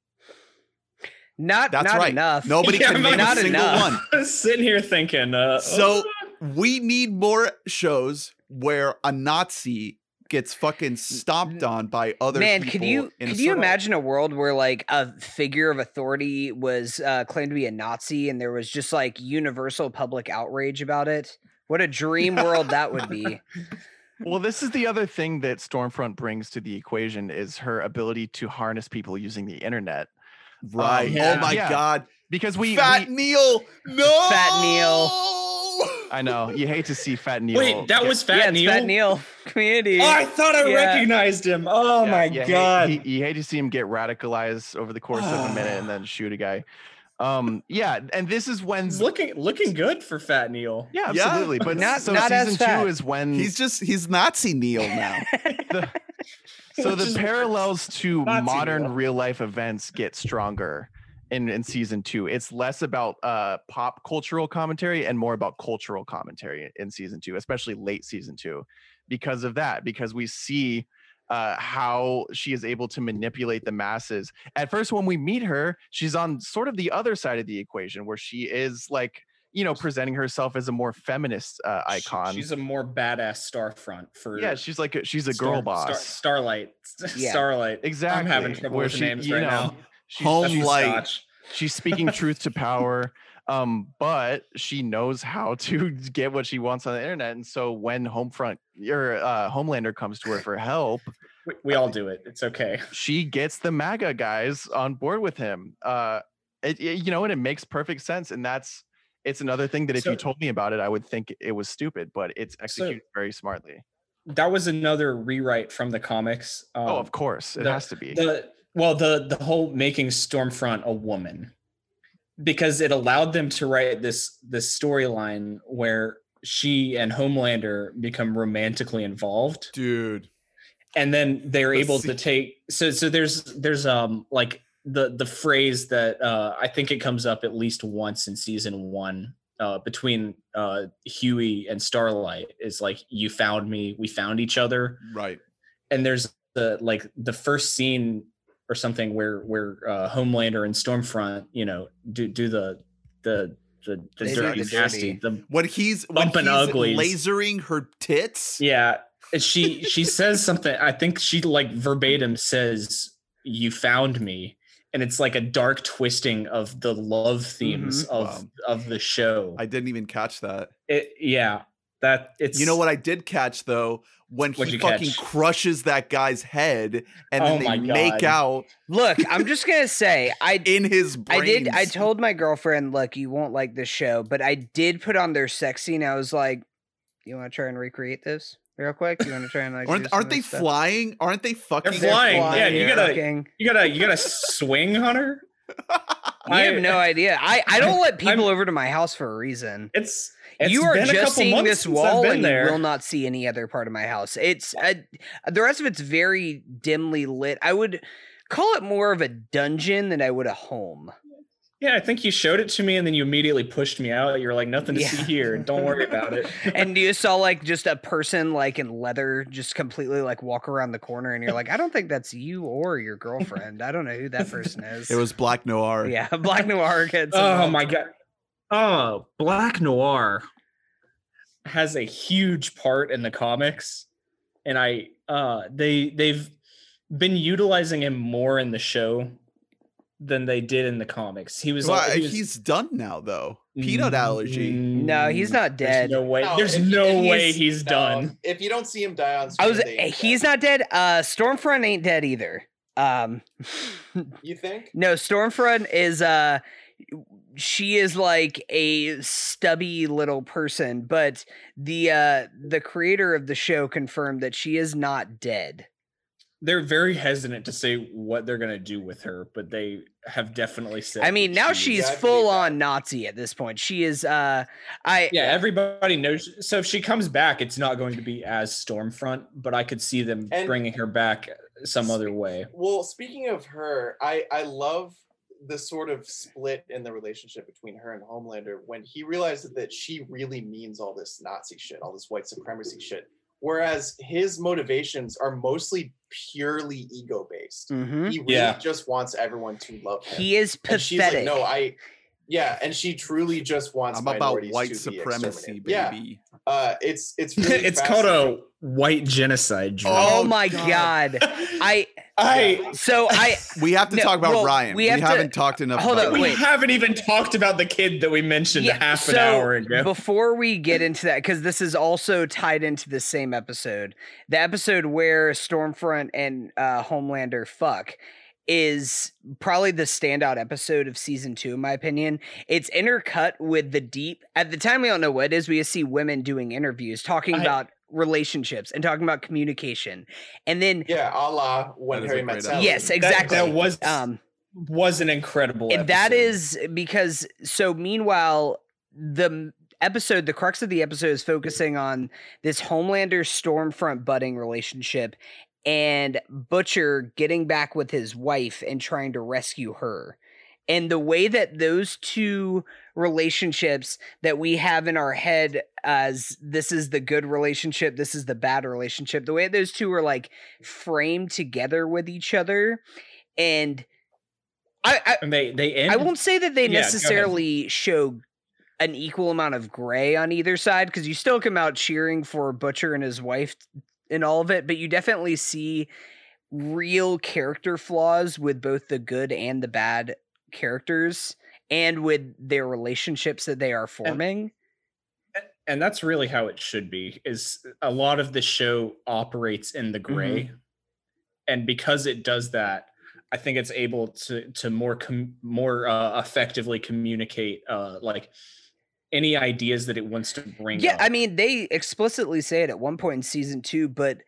Not
That's
not
right.
enough.
Nobody [LAUGHS]
Yeah,
can name a
not
single
enough.
one. [LAUGHS]
Sitting here thinking, uh,
So [LAUGHS] we need more shows where a Nazi gets fucking stomped on by other people.
Man,
people.
could you
in a
could you imagine a world where like a figure of authority was uh, claimed to be a Nazi and there was just like universal public outrage about it? What a dream world that would [LAUGHS] be.
Well, this is the other thing that Stormfront brings to the equation is her ability to harness people using the internet.
Right.
yeah.
Oh my
Yeah.
god.
Because we,
Fat
we
Neil. No.
Fat Neil. [LAUGHS]
I know you hate to see Fat Neil.
wait, that
get-
was Fat
yeah,
Neil.
Fat Neil [LAUGHS] community.
Oh, I thought I
Yeah.
recognized him. Oh
yeah,
my
you hate-
god.
he- you hate to see him get radicalized over the course of a minute and then [SIGHS] shoot a guy. Um, yeah, and this is when
looking looking good for Fat Neil.
yeah,
Yeah.
absolutely. But
Not-
so
not as
season two is when
He's just he's Nazi Neil now. [LAUGHS]
the, so
Which
the parallels to
Nazi
modern
Neil.
real life events get stronger in, in season two. It's less about uh, pop cultural commentary and more about cultural commentary in season two, especially late season two, because of that. Because we see uh, how she is able to manipulate the masses. At first, when we meet her, she's on sort of the other side of the equation, where she is like. You know, presenting herself as a more feminist uh, icon.
She's a more badass Starfront for
yeah, she's like a, she's a
Star-
girl boss.
Star- Starlight. [LAUGHS]
Yeah.
Starlight.
Exactly.
I'm having trouble
where
with the
she-
names
you
right
know,
now.
She's,
Home
she's,
light.
Scotch.
she's speaking truth to power, [LAUGHS] um, but she knows how to get what she wants on the internet. And so when Homefront or uh, Homelander comes to her for help,
We, we all do it. It's okay. [LAUGHS]
she gets the MAGA guys on board with him. Uh, it, it- you know, and it makes perfect sense. And that's it's another thing that if you told me about it, I would think it was stupid, but it's executed very smartly.
That was another rewrite from the comics. Um,
oh, of course, it
the-
has to be.
the well the the whole making stormfront a woman because it allowed them to write this this storyline where she and homelander become romantically involved
Dude.
and then they're
Let's
able
see.
to take so so there's there's um like the the phrase that uh i think it comes up at least once in season one uh between uh hughie and starlight is like you found me we found each other
Right.
and there's the like the first scene or something where where uh, Homelander and Stormfront, you know, do do the the the, the
They
dirty
the
nasty.
dirty.
The
When he's when
Bumping
he's
uglies.
lasering her tits.
yeah, she she says something. I think she like verbatim says, "You found me," and it's like a dark twisting of the love themes
Mhm.
of
Wow.
of the show.
I didn't even catch that.
it, yeah, that it's
You know what I did catch though? When
What'd
he fucking
catch?
crushes that guy's head and
Oh
then
my
they make
God.
out
Look, I'm just gonna say I [LAUGHS]
in his brains.
I did. I told my girlfriend, "Look, you won't like this show," but I did put on their sex scene. I was like, "You want to try and recreate this real quick? You want to try and like?"
Aren't, aren't they
stuff?"
flying? Aren't they fucking?
They're flying. Yeah, you
they're
gotta-
fucking-
you gotta you gotta [LAUGHS] swing on her. [LAUGHS]
You have no idea. I I don't let people
I'm-
over to my house for a reason.
It's, it's
you are
been a
just
couple
seeing this wall, and
there.
you will not see any other part of my house. It's uh, the rest of it's very dimly lit. I would call it more of a dungeon than I would a home.
Yeah, I think you showed it to me and then you immediately pushed me out. You're like, nothing to
Yeah.
see here. Don't worry about it. [LAUGHS]
and you saw like just a person like in leather just completely like walk around the corner and you're like i don't think that's you or your girlfriend i don't know who that person is
It was Black Noir.
yeah black noir gets
oh my god. Oh, Black Noir has a huge part in the comics. And I uh they they've been utilizing him more in the show than they did in the comics. He was,
Well,
he was
he's done now though. Peanut allergy.
No, he's not
There's
dead.
no way.
No,
There's
if-
no
if
way
he's-
he's
no,
done.
If you don't see him die on
i was he's
dead.
not dead uh stormfront ain't dead either um
You think? [LAUGHS]
no stormfront is uh she is like a stubby little person but the uh the creator of the show confirmed that she is not dead
They're very hesitant to say what they're gonna do with her, but they have definitely said.
I mean, now
she
she's
is-
Yeah, I believe
full on Nazi at this point. She is. uh I
Yeah, everybody knows. So if she comes back, it's not going to be as Stormfront, but I could see them
And-
bringing her back some other way.
Well, speaking of her, I I love the sort of split in the relationship between her and Homelander when he realizes that she really means all this Nazi shit, all this white supremacy shit. whereas his motivations are mostly purely ego based.
Mhm.
He really
Yeah.
just wants everyone to love him.
He is
and she's like,
pathetic.
no, I. Yeah, and she truly just wants
I'm about white
to
supremacy, baby.
Yeah, uh, it's it's really [LAUGHS]
it's called a white genocide. Drew.
oh,
Oh,
my
God.
god. I [LAUGHS]
I
so I [LAUGHS]
We have to
No,
talk about
well,
Ryan.
we
We,
have to-
haven't talked enough
hold
about
on,
we
wait.
haven't even talked about the kid that we mentioned
Yeah,
half an hour ago.
Before we get into that, because this is also tied into the same episode, the episode where Stormfront and uh, Homelander fuck is probably the standout episode of season two, in my opinion. It's intercut with the deep. At the time, we don't know what it is. We just see women doing interviews talking
I-
about relationships and talking about communication, and then
Yeah, a la when
That is
Harry met Sally.
yes, exactly.
That, was
um,
was an incredible.
and
episode.
is because so meanwhile the episode the crux of the episode is focusing on this homelander stormfront budding relationship and butcher getting back with his wife and trying to rescue her and the way that those two relationships that we have in our head as this is the good relationship this is the bad relationship the way those two are like framed together with each other and I, I
and they they end.
I won't say that they
Yeah,
necessarily show an equal amount of gray on either side because you still come out cheering for Butcher and his wife in all of it, but you definitely see real character flaws with both the good and the bad characters and with their relationships that they are forming.
and that's really how it should be is a lot of the show operates in the gray and because it does that i think it's able to to more com- more uh, effectively communicate uh like any ideas that it wants to bring
Yeah,
up.
I mean, they explicitly say it at one point in season two, but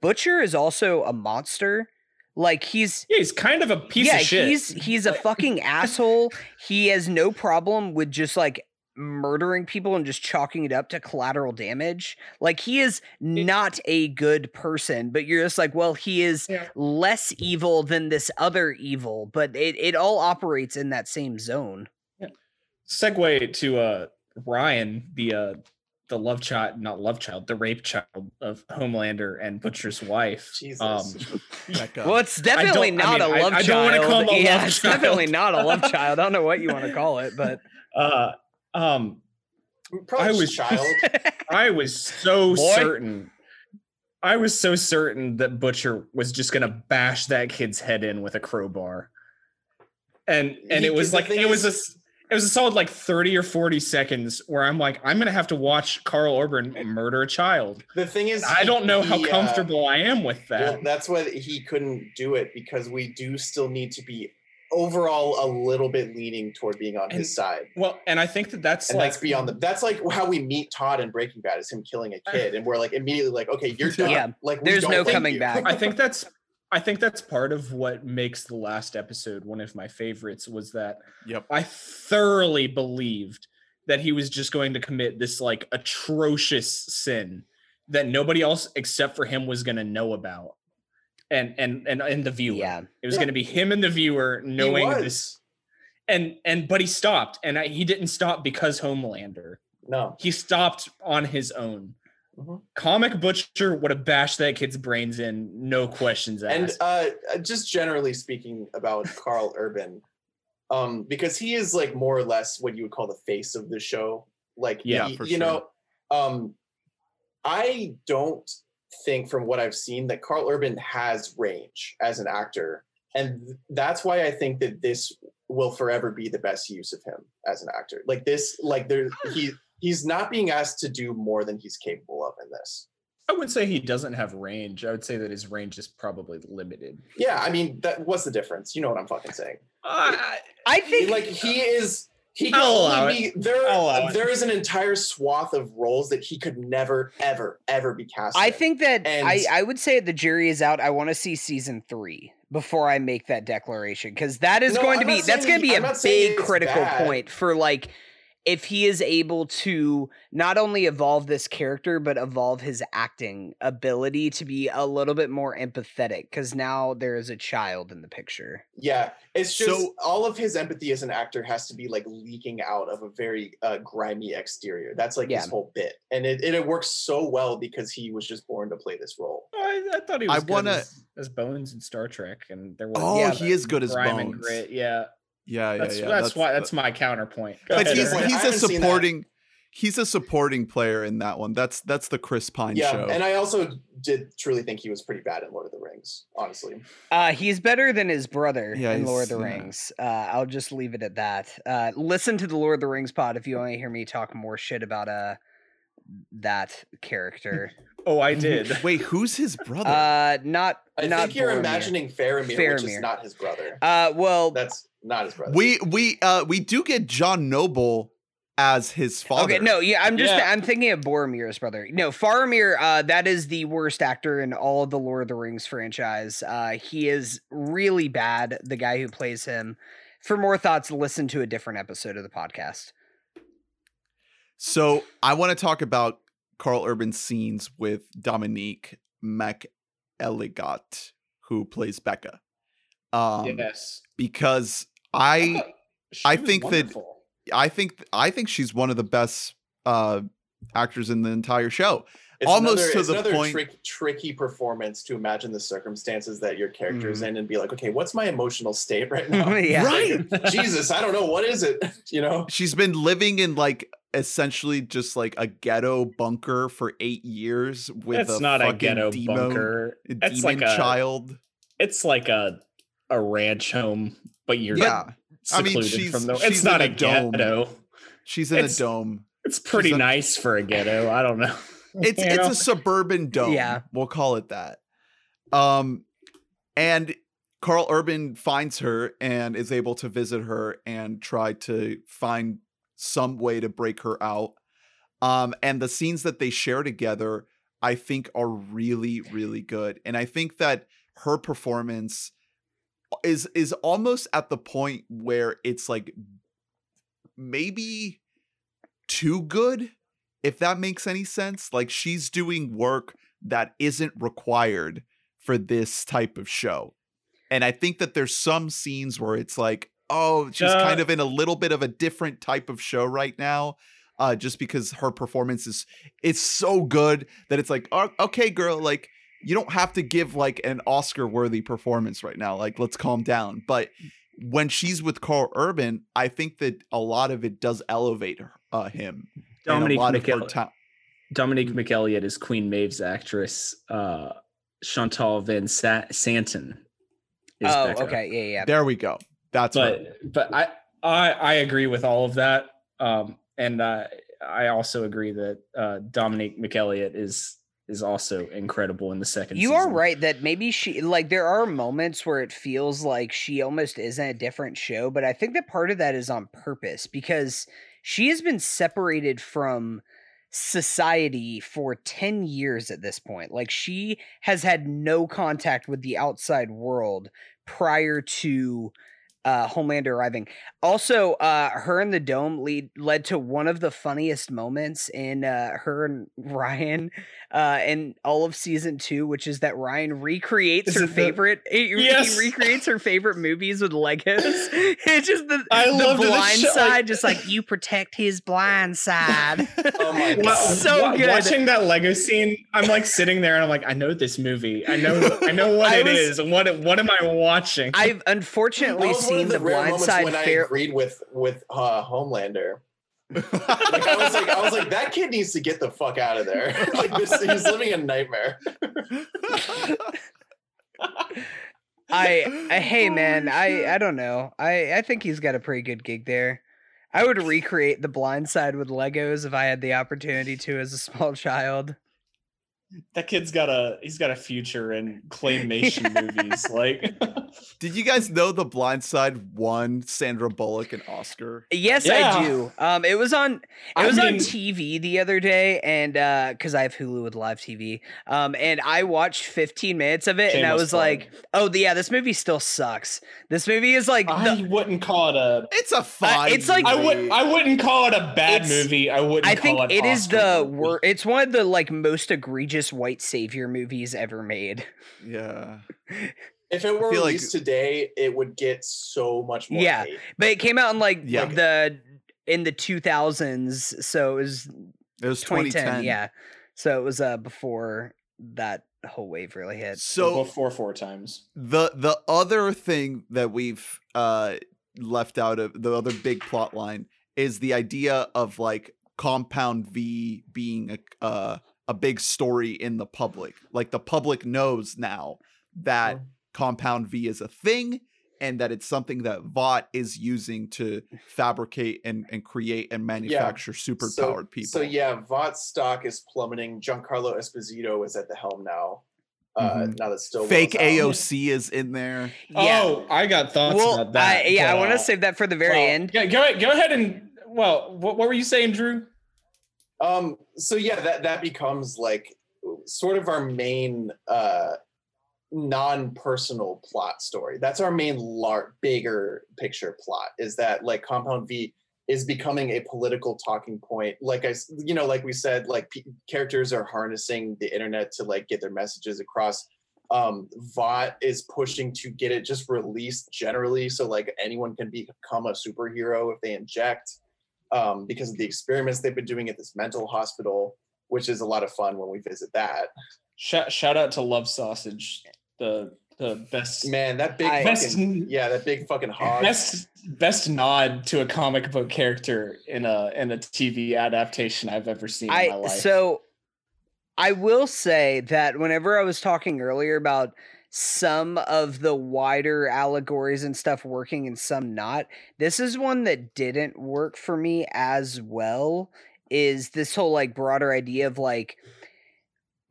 Butcher is also a monster. Like he's
yeah he's kind of a piece
yeah,
of shit
he's he's a fucking asshole. He has no problem with just like murdering people and just chalking it up to collateral damage. Like he is not a good person, but you're just like, well, he is
Yeah.
less evil than this other evil, but it, it all operates in that same zone. Yeah.
segue to uh ryan the uh the love child not love child the rape child of homelander and butcher's wife
Jesus.
um
Well, it's definitely
I
not
mean,
a
I-
love
I
child.
don't wanna call him a
yeah,
love
it's definitely
child.
not a love [LAUGHS] child. I don't know what you want to call it, but
uh um
Probably
I was-
child. [LAUGHS]
I was so
Boy.
certain. I was so certain that Butcher was just gonna bash that kid's head in with a crowbar. And and
He-
it was
the
like
thing
it was a
is-
s- it was a solid like 30 or 40 seconds where I'm like, I'm gonna have to watch Karl Urban [LAUGHS] murder a child.
The thing is,
I don't know how
he, uh,
comfortable I am with that.
Well, that's why he couldn't do it because we do still need to be overall a little bit leaning toward being on
And-
his side.
well, and I think that that's
And
like
that's beyond the. That's like how we meet Todd in Breaking Bad is him killing a [LAUGHS] kid, and we're like immediately like, okay, you're done.
Yeah,
like
there's no coming
you.
back.
I think that's I think that's part of what makes the last episode one of my favorites was that
Yep.
I thoroughly believed that he was just going to commit this like atrocious sin that nobody else except for him was going to know about. And and and and the viewer.
yeah.
It was
Yeah.
going to be him and the viewer knowing this and and but he stopped and I, he didn't stop because Homelander.
No,
He stopped on his own.
Mhm.
Comic Butcher would have bashed that kid's brains in, no questions
and
asked.
uh, just generally speaking about Karl [LAUGHS] Urban, um, because he is like more or less what you would call the face of the show. Like,
Yeah,
he- you know, um, I don't think from what I've seen that Karl Urban has range as an actor, and th- that's why I think that this will forever be the best use of him as an actor. Like this, like there, he [LAUGHS] he's not being asked to do more than he's capable of in this.
I would say he doesn't have range. I would say that his range is probably limited.
Yeah, I mean, that what's the difference? You know what I'm fucking saying.
Uh, I think
like he is he can
I'll allow
only be there
I'll allow it.
there is an entire swath of roles that he could never ever ever be cast
I
in.
think that
And-
I, I would say the jury is out. I want to see season three before I make that declaration because that is
No,
going to
I'm
be that's going to be
I'm
a big critical
bad.
point for like if he is able to not only evolve this character but evolve his acting ability to be a little bit more empathetic because now there is a child in the picture.
Yeah, it's just
So-
all of his empathy as an actor has to be like leaking out of a very uh, grimy exterior. That's like
Yeah.
his whole bit, and it, it, it works so well because he was just born to play this role.
I, I thought he was
I
good
wanna-
as, as Bones in Star Trek, and there was
Oh,
Yeah,
he is good as
grime and
Bones.
grit. Yeah,
Yeah, yeah,
that's
yeah.
that's, why that's my counterpoint. Go
But
ahead,
he's
Aaron.
He's a
haven't seen that.
supporting he's a supporting player in that one. That's that's the Chris Pine
yeah,
show.
and I also did truly think he was pretty bad in Lord of the Rings. Honestly,
Uh, he's better than his brother
Yeah,
in Lord of
he's-
the
yeah.
Rings. Uh, I'll just leave it at that. Uh, listen to the Lord of the Rings pod if you want to hear me talk more shit about uh that character. [LAUGHS]
oh, I did.
Wait, who's his brother?
uh, not
I
not
think you're
Boromir.
imagining Faramir, which is not his brother.
Uh, well,
That's not his brother.
we we uh we do get John Noble as his father.
Okay, no, yeah, I'm just
Yeah.
I'm thinking of Boromir's brother. No, Faramir, uh, that is the worst actor in all of the Lord of the Rings franchise. Uh, he is really bad. The guy who plays him. For more thoughts, listen to a different episode of the podcast.
So I want to talk about Karl Urban scenes with Dominique McElligott, who plays Becca. Um,
yes,
because I
thought
I
was
think that- I think I think she's one of the best uh actors in the entire show.
It's
almost
another,
to
it's
the
another
point-
trick, tricky performance to imagine the circumstances that your character's
Mhm.
in and be like, okay, what's my emotional state right [LAUGHS] now?
yeah.
Right. [LAUGHS]
Jesus, I don't know what is it. [LAUGHS] You know,
She's been living in like essentially just like a ghetto bunker for eight years with
It's
a
not a
fucking
ghetto
demo,
bunker.
a
It's
demon
like a
child.
It's like a a ranch home, but you're
Yeah, I mean, she's-
from the.
she's
It's not a
a dome.
ghetto.
she's in
It's-
a dome.
It's pretty
a-
nice for a ghetto. I don't know. [LAUGHS]
It's
You
it's
know?
a suburban dome.
Yeah.
we'll call it that. Um, and Karl Urban finds her and is able to visit her and try to find some way to break her out. Um, and the scenes that they share together, I think, are really, really good. And I think that her performance is is almost at the point where it's like maybe too good if that makes any sense like she's doing work that isn't required for this type of show and i think that there's some scenes where it's like oh she's
Uh,
kind of in a little bit of a different type of show right now uh just because her performance is it's so good that it's like oh, okay girl like you don't have to give like an oscar worthy performance right now like let's calm down but when she's with karl urban i think that a lot of it does elevate her, uh, him and a
Dominique
lot of her
McEl-
ta-
Dominique McElligott is Queen Maeve's actress. Uh, Shantel Van Sa- Santen. Is
Oh,
Becca.
okay, yeah, yeah.
There we go. That's
but
right.
but I, I I agree with all of that. Um, and uh, I also agree that uh, Dominique McElligott is is also incredible in the second.
You are right that maybe she like there are moments where it feels like she almost isn't a different show, but I think that part of that is on purpose because she has been separated from society for 10 years at this point. Like she has had no contact with the outside world prior to uh Homelander arriving. Also, uh her and the dome lead led to one of the funniest moments in uh her and [LAUGHS] Ryan uh in all of season 2, which is that Ryan recreates
Is
her
it the-
favorite he, he
Yes.
recreates her favorite movies with Legos. [LAUGHS] [LAUGHS] it's just the,
I
the
loved it. This
blind
like-
side just like you protect his blind side.
Oh my God.
so
wa-
good.
Watching that Lego scene, I'm like sitting there and I'm like, I know this movie. I know I know what
I
it
was-
is. What what am I watching?
I've unfortunately
one
seen
of the,
the
rare
blind
moments
side
when I
fair
agreed with with uh, Homelander. Like I was like, I was like, that kid needs to get the fuck out of there. [LAUGHS] like this, he's living a nightmare.
I, I [LAUGHS] hey man,
shit.
I I don't know. I I think he's got a pretty good gig there. I would recreate the blind side with Legos if I had the opportunity to as a small child.
That kid's got a he's got a future in claymation [LAUGHS] movies. Like [LAUGHS]
Did you guys know The Blind Side won Sandra Bullock an Oscar?
Yes,
Yeah.
I do. Um, it was on it
I
was on TV the other day, and uh, because I have Hulu with live TV, um, and I watched 15 minutes of it, and I was
plug.
like, oh yeah, this movie still sucks. This movie is like
I
the,
wouldn't call it a
It's a fine.
it's like-
I
movie.
would I wouldn't call it a bad movie. I wouldn't
I
call
think
it
it is the
movie.
wor- It's one of the like most egregious white savior movies ever made. [LAUGHS]
Yeah.
If it were
feel like-
released today, it would get so much more
Yeah.
hate.
But it came out in like
Yeah.
the in the 2000s, so it was
It was
2010.
2010.
Yeah, so it was uh before that whole wave really hit.
So
before four times.
the the other thing that we've uh left out of the other big plot line is the idea of like compound v being a uh, a big story in the public like the public knows now that
Mm.
compound v is a thing and that it's something that vought is using to fabricate and, and create and manufacture super
So-
powered people
So yeah, Vought's stock is plummeting. Giancarlo Esposito is at the helm now. Uh,
Mhm.
Now that still
fake aoc is in there
Yeah.
Oh, I got thoughts
well,
about that.
I, yeah, I
but,
want
uh,
to save that for the very
well,
end.
Yeah, go ahead, go ahead and well, what, what were you saying, Drew?
Um. So yeah, that that becomes like sort of our main uh non-personal plot story. That's our main lar- bigger picture plot. Is that like Compound V is becoming a political talking point. Like I, you know, like we said, like p- characters are harnessing the internet to like get their messages across. Um, Vought is pushing to get it just released generally, so like anyone can become a superhero if they inject um, because of the experiments they've been doing at this mental hospital, which is a lot of fun when we visit that.
Shout, shout out to Love Sausage, the the best
Man, that big
I-
best
fucking yeah, that big fucking hog.
best best nod to a comic book character in a in a TV adaptation I've ever seen in my
I
life.
so I will say that whenever I was talking earlier about some of the wider allegories and stuff working and some not, this is one that didn't work for me as well. Is this whole like broader idea of like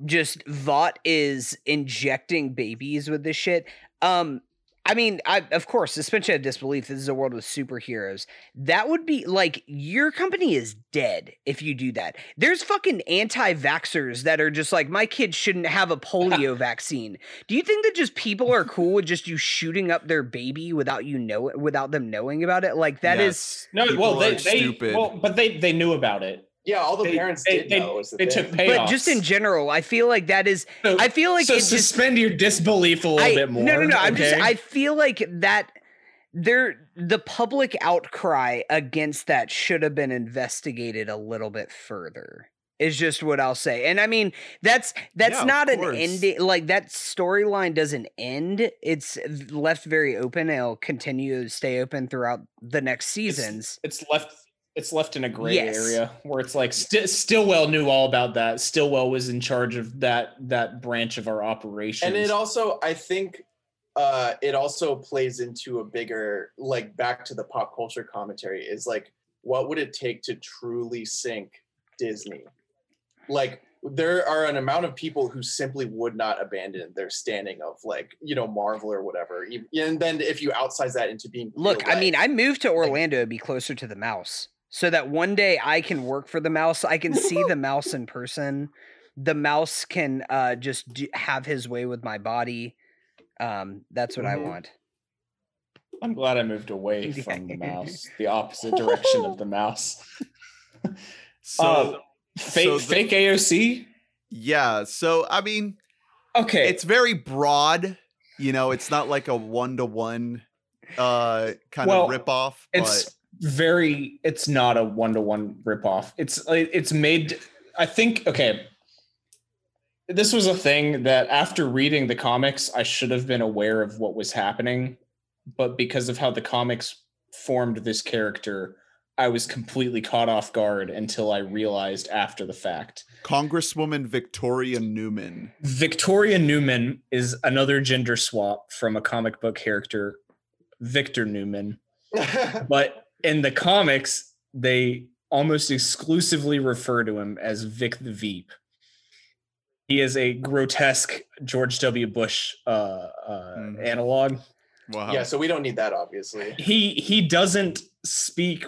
just Vought is injecting babies with this shit. Um I mean, I of course, suspension of disbelief. This is a world with superheroes. That would be like your company is dead if you do that. There's fucking anti-vaxxers that are just like, my kid shouldn't have a polio [LAUGHS] vaccine. Do you think that just people are cool with just you shooting up their baby without you know without them knowing about it? Like that is
Yes,
no, well they,
are
they
stupid.
well, but they they knew about it.
Yeah, all the
they-
parents
they-
did
they-
know. Is the
they
thing.
took pay-
but just in general, I feel like that is
So,
I feel like
so
it just
suspend your disbelief a little
I-
bit more.
No, no, no. I'm just. I feel like that. There, the public outcry against that should have been investigated a little bit further. Is just what I'll say, and I mean that's that's
Yeah,
not an
course.
ending. Like that storyline doesn't end. It's left very open. It'll continue to stay open throughout the next seasons.
it's left it's left in a gray
Yes.
area where it's like St- Stillwell knew all about that. Stillwell was in charge of that that branch of our operations.
and it also i think uh it also plays into a bigger like back to the pop culture commentary is like what would it take to truly sink disney like there are an amount of people who simply would not abandon their standing of like you know marvel or whatever and then if you outsize that into being
Look,
real
I mean, I moved to Orlando to be closer to the mouse so that one day I can work for the mouse. I can see the [LAUGHS] mouse in person. The mouse can uh, just do, have his way with my body. Um, that's what
Mhm.
I want.
I'm glad I moved away [LAUGHS] from the mouse, the opposite direction of the [LAUGHS] mouse.
so
Uh, fake
so the-
fake AOC.
yeah so i mean
Okay,
it's very broad you know it's not like a one-to-one uh kind
Well,
of rip-off
it's
but
very it's not a one-to-one ripoff. It's like it's made i think okay. This was a thing that after reading the comics i should have been aware of what was happening but because of how the comics formed this character i was completely caught off guard until i realized after the fact.
Congresswoman victoria neuman.
Victoria neuman is another gender swap from a comic book character victor neuman. [LAUGHS] But in the comics they almost exclusively refer to him as Vic the Veep. he is a grotesque George W. Bush uh, uh,
Mhm.
analog.
Wow.
Yeah, so we don't need that, obviously.
He he doesn't speak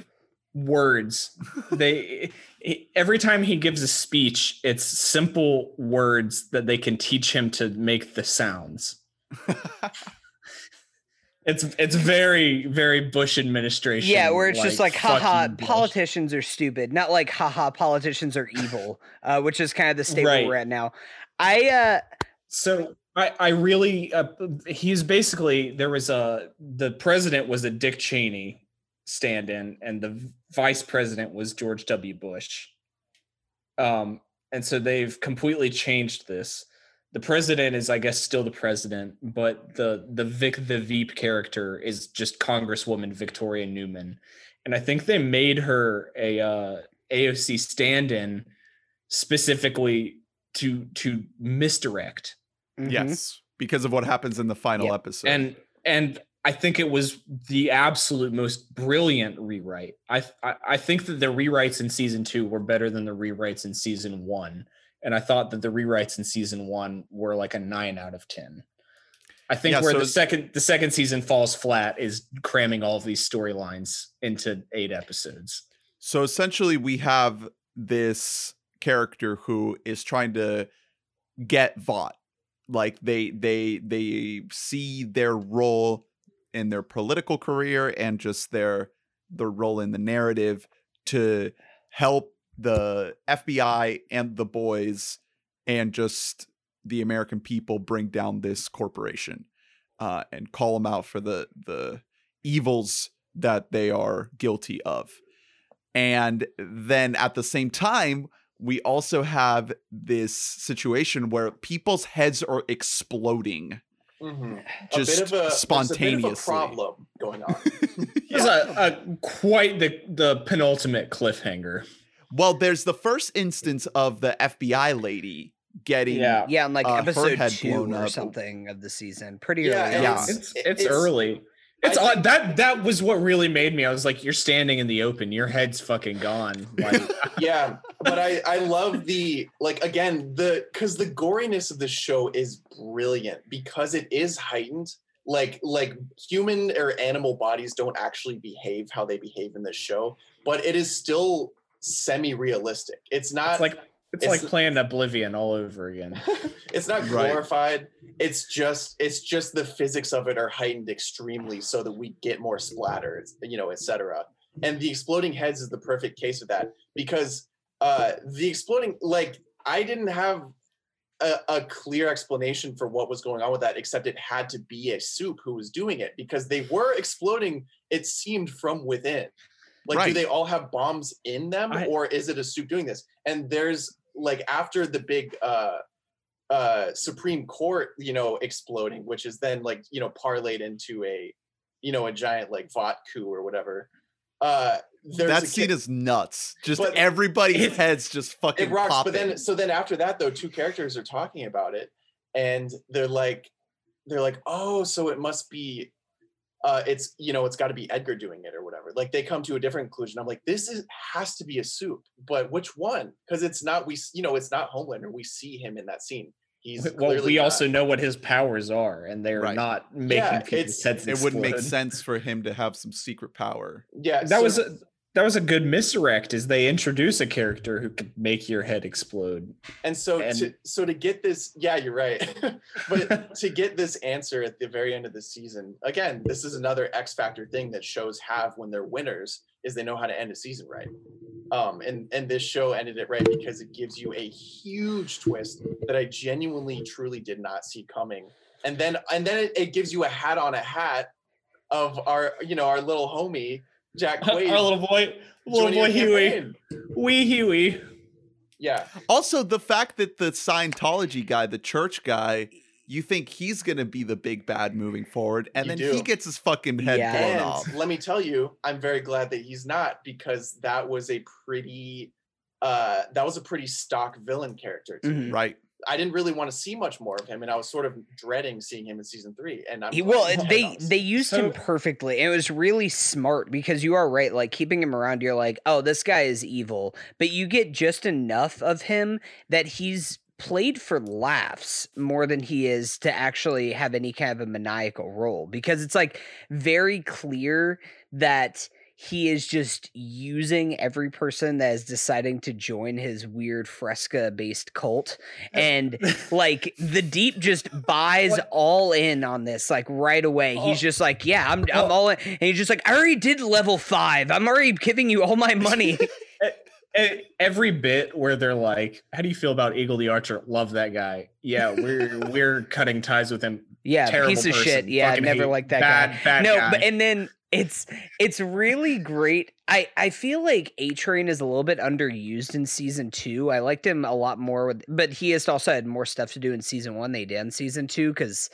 words. they [LAUGHS] every time he gives a speech, it's simple words that they can teach him to make the sounds. [LAUGHS] It's it's very very Bush administration.
Yeah, where it's just like, haha,
Bush.
politicians are stupid. Not like, haha, politicians are evil, [LAUGHS] uh, which is kind of the state
Right.
we're at now. I, uh,
So I I really uh, he's basically there was a the president was a Dick Cheney stand-in and the vice president was George W. Bush. Um, and so they've completely changed this. The president is, I guess, still the president, but the the Vic the Veep character is just Congresswoman Victoria Neuman, and I think they made her a uh, AOC stand-in specifically to to misdirect
mhm.
Yes, because of what happens in the final
Yep.
episode.
and and I think it was the absolute most brilliant rewrite. I, I I think that the rewrites in season two were better than the rewrites in season one, and I thought that the rewrites in season one were like a nine out of ten. I think
Yeah,
where
so
the second the second season falls flat is cramming all of these storylines into eight episodes.
So essentially, we have this character who is trying to get Vought. Like they they they see their role in their political career and just their their role in the narrative to help the FBI and the boys and just the American people bring down this corporation uh, and call them out for the the evils that they are guilty of. And then at the same time, we also have this situation where people's heads are exploding.
Mhm.
Just
a bit of a, there's a bit of a
spontaneously.
problem going on.
It's a, a quite the the penultimate cliffhanger.
Well, there's the first instance of the FBI lady getting
Yeah.
Yeah, in like
Uh,
episode
head
two
blown
or
up.
something of the season. Pretty
Yeah,
early.
Yeah.
It's
It-
it's,
it's-
early. It's
I
odd. that that was what really made me. I was like, you're standing in the open. Your head's fucking gone. Like, [LAUGHS] [LAUGHS]
yeah, but I I love the like again the because the goriness of the show is brilliant because it is heightened. Like like human or animal bodies don't actually behave how they behave in this show, but it is still semi-realistic. It's not
it's like it's,
it's-
like playing Oblivion all over again. [LAUGHS]
it's not
Right.
glorified. It's just it's just the physics of it are heightened extremely so that we get more splatters, you know, etc. And the exploding heads is the perfect case of that because uh the exploding like I didn't have a, a clear explanation for what was going on with that except it had to be a soup who was doing it because they were exploding it seemed from within like do they all have bombs in them
I-
or is it a soup doing this and there's like after the big uh uh supreme court you know exploding which is then like you know parlayed into a you know a giant like vought coup or whatever uh there's
that scene
ki-
is nuts. Just everybody's heads just fucking
it rocks
popping.
but then so then after that though two characters are talking about it and they're like they're like oh so it must be uh it's you know it's got to be edgar doing it or whatever like they come to a different conclusion i'm like this is has to be a soup but which one because it's not we you know it's not homelander we see him in that scene he's
well, we
not.
also know what his powers are, and they're
Right.
not making
Yeah,
people's
it's-
heads
it wouldn't make sense for him to have some secret power.
yeah
That
so-
was a, that was a good misdirect. Is they introduce a character who could make your head explode.
and so to so to get this yeah you're right [LAUGHS] but [LAUGHS] to get this answer at the very end of the season again this is another x factor thing that shows have when they're winners is they know how to end a season right um and and this show ended it right because it gives you a huge twist that i genuinely truly did not see coming and then and then it, it gives you a hat on a hat of our you know our little homie jack [LAUGHS]
Our
Quaid
little boy, little boy
the
Hughie,
campaign.
wee Hughie.
yeah
Also, the fact that the Scientology guy, the church guy, you think he's gonna be the big bad moving forward, and
You
then
do.
he gets his fucking head
Yeah.
blown
and
off.
let me tell you, I'm very glad that he's not because that was a pretty uh that was a pretty stock villain character to me.
Mhm.
Right.
I didn't really want to see much more of him and I was sort of dreading seeing him in season 3 and I'm
He,
glad
well,
he
they
was.
they used him perfectly. It was really smart because you are right. Like keeping him around, you're like, oh, this guy is evil, but you get just enough of him that he's
played for laughs more than he is to actually have any kind of a maniacal role because it's like very clear that he is just using every person that is deciding to join his weird fresca based cult and [LAUGHS] like the deep just buys
What?
all in on this like right away
Oh.
he's just like yeah i'm, I'm
Oh.
all in and he's just like i already did level five i'm already giving you all my money [LAUGHS]
Every bit where they're like, "How do you feel about Eagle the Archer? Love that guy. Yeah, we're we're cutting ties with him.
yeah
Terrible
piece of shit yeah
Fucking
never liked that
bad,
guy
Bad
no
guy.
but and then it's it's really great i i feel like A-Train is a little bit underused in season two i liked him a lot more with but he has also had more stuff to do in season one they did in season two because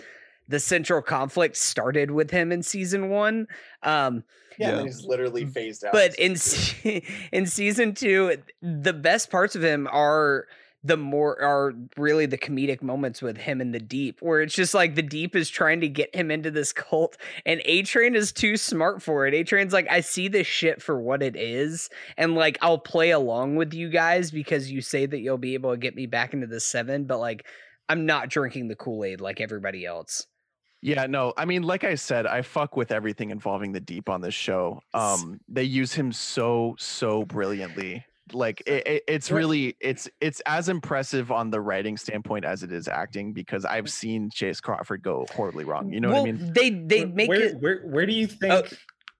the central conflict started with him in season one um
Yeah,
Yeah.
he's literally phased out.
but in se- [LAUGHS] in season two the best parts of him are the more are really the comedic moments with him in the deep where it's just like the deep is trying to get him into this cult and A-Train is too smart for it A-Train's like i see this shit for what it is and like i'll play along with you guys because you say that you'll be able to get me back into the seven but like i'm not drinking the kool-aid like everybody else
Yeah, no, I mean, like I said, I fuck with everything involving the deep on this show. Um, they use him so so brilliantly. Like it, it- it's really it's it's as impressive on the writing standpoint as it is acting because I've mm. seen Chace Crawford go horribly wrong. You know
well
what I mean?
they they make
where,
it
where where do you oh. think
Oh.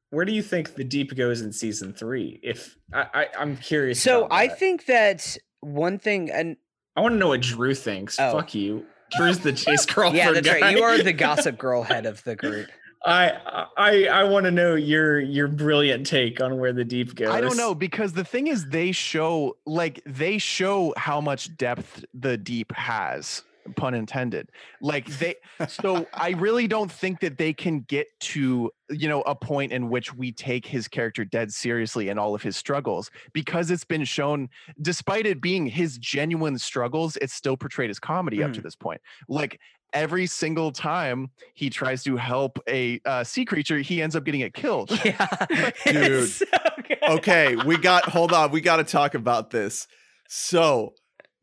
where do you think the deep goes in season three? If I, I I'm curious.
so i think that one thing and
I want to know what Drew thinks.
Oh.
Fuck you. Drew's the [LAUGHS] Chace Crawford
yeah that's
guy.
right you are the [LAUGHS] gossip girl head of the group
I I I want to know your your brilliant take on where the deep goes.
I don't know because the thing is they show like they show how much depth the deep has pun intended. Like they so [LAUGHS] i really don't think that they can get to you know a point in which we take his character dead seriously and all of his struggles. Because it's been shown despite it being his genuine struggles it's still portrayed as comedy up to hmm. this point. Like every single time he tries to help a uh, sea creature he ends up getting it [LAUGHS] killed
yeah [LAUGHS] [LAUGHS]
Dude.
It's so good.
okay, we got hold on, we got to talk about this. So,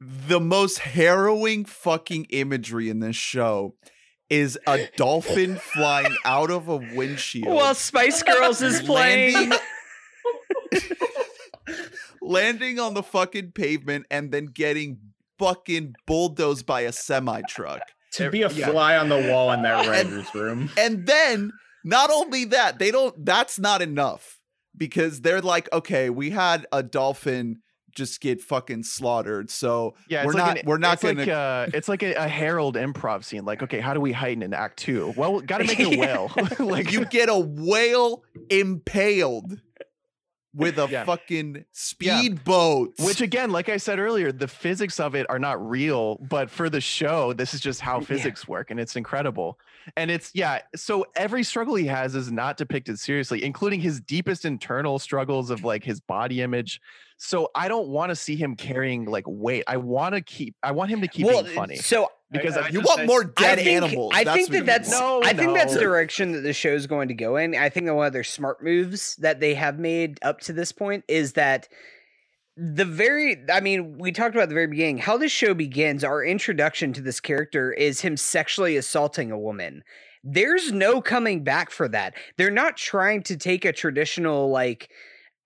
the most harrowing fucking imagery in this show is a dolphin flying out of a windshield.
while spice girls is playing
landing, landing on the fucking pavement and then getting fucking bulldozed by a semi truck.
To be a
Yeah.
fly on the wall in that [LAUGHS]
And-
writer's room.
And then not only that, they don't that's not enough because they're like, okay, we had a dolphin just get fucking slaughtered. So
Yeah,
we're
like
not
an-
we're not
it's
gonna
like uh it's like a, a Harold improv scene. Like, okay, how do we heighten in Act Two? Well, got to make a [LAUGHS] whale. [LAUGHS] like,
you get a whale impaled with a
Yeah.
fucking speedboat.
which again, like I said earlier, the physics of it are not real, but for the show, this is just how
Yeah.
physics work, and it's incredible. And it's yeah. So every struggle he has is not depicted seriously, including his deepest internal struggles of like his body image. So I don't want to see him carrying like weight. I want to keep. I want him to keep
well
being funny
so
because
I-
I,
you
just-
want
I-
more dead
I think,
animals.
I
That's
think
what
that that's.
No,
I think that's
no.
the direction that the show's going to go in. I think that one of their smart moves that they have made up to this point is that the very I mean, we talked about at the very beginning how this show begins, our introduction to this character is him sexually assaulting a woman. There's no coming back for that. They're not trying to take a traditional like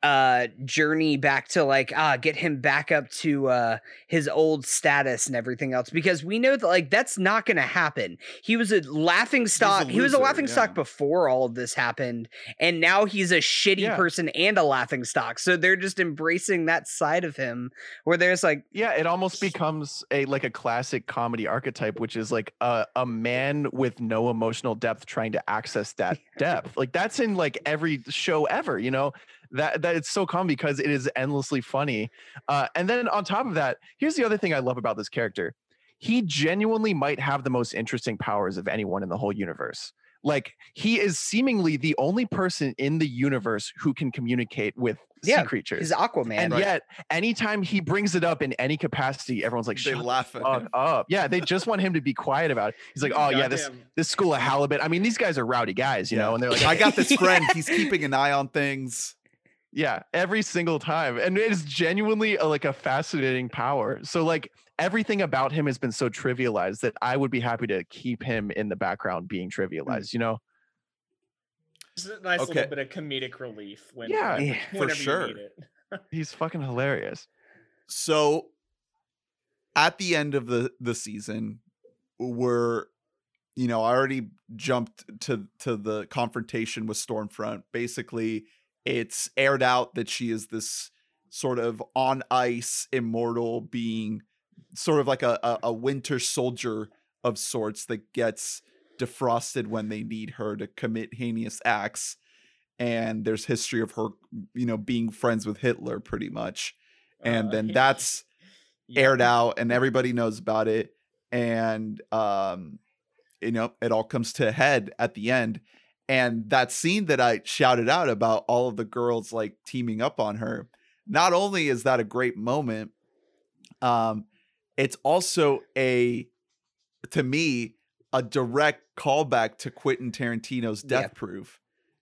uh journey back to like ah get him back up to uh his old status and everything else because we know that like that's not going to happen. He was a laughing stock. he was a laughing stock
yeah.
before all of this happened and now he's a shitty
Yeah.
person and a laughing stock. So they're just embracing that side of him where there's like
yeah, it almost becomes a like a classic comedy archetype, which is like a, a man with no emotional depth trying to access that [LAUGHS] depth. Like that's in like every show ever, you know. That that it's so common because it is endlessly funny. Uh, and then on top of that, here's the other thing I love about this character. He genuinely might have the most interesting powers of anyone in the whole universe. Like he is seemingly the only person in the universe who can communicate with
Yeah,
sea creatures.
he's Aquaman.
and
Right.
yet, anytime he brings it up in any capacity, everyone's like,
they
"Shut
laugh
the
at
fuck
him.
up!" Yeah, they [LAUGHS] just want him to be quiet about it. He's like, "Oh yeah, this this school of halibut. I mean, these guys are rowdy guys, you
Yeah.
know." And they're like,
I got this [LAUGHS] friend. He's keeping an eye on things.
Yeah, every single time. And it is genuinely a, like a fascinating power. So like everything about him has been so trivialized that I would be happy to keep him in the background being hmm. trivialized, you know?
Just a nice
Okay.
little bit of comedic relief when
Yeah.
when-
Yeah.
For
whenever you
sure.
need it. [LAUGHS]
He's fucking hilarious.
So at the end of the the season, we're you know, I already jumped to to the confrontation with Stormfront. Basically, it's aired out that she is this sort of on ice immortal being, sort of like a, a, a winter soldier of sorts that gets defrosted when they need her to commit heinous acts. And there's history of her, you know, being friends with Hitler pretty much. And
Uh,
then [LAUGHS] that's
yeah.
aired out and everybody knows about it and um you know it all comes to a head at the end and that scene that i shouted out about all of the girls like teaming up on her not only is that a great moment um it's also a to me a direct callback to quentin tarantino's death
Yeah.
proof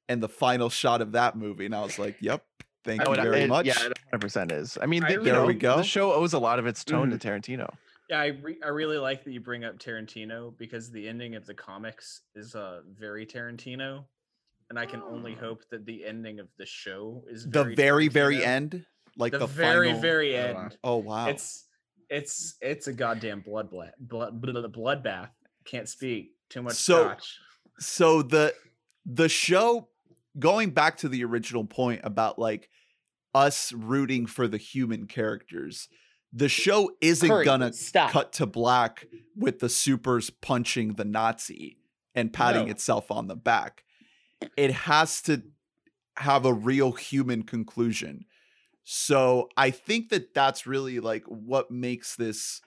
and the final shot of that movie and i was like yep thank
I
you
would-
very
it-
much
Yeah, it 100% is. I mean,
I
the, you
really-
There
know,
we go.
the show owes a lot of its tone to Tarantino.
Yeah, I, re- I really like that you bring up Tarantino because the ending of the comics is uh, very Tarantino, and I can only hope that the ending of the show is
the very very end like
the,
the,
very
final...
very
Oh,
end.
oh wow
It's it's it's a goddamn blood blood blood bloodbath. Can't speak too much
So-
scotch.
so the the show going back to the original point about like us rooting for the human characters the show isn't
Kurt,
gonna
stop.
cut to black with the supers punching the nazi and patting
No.
itself on the back it has to have a real human conclusion so i think that that's really like what makes this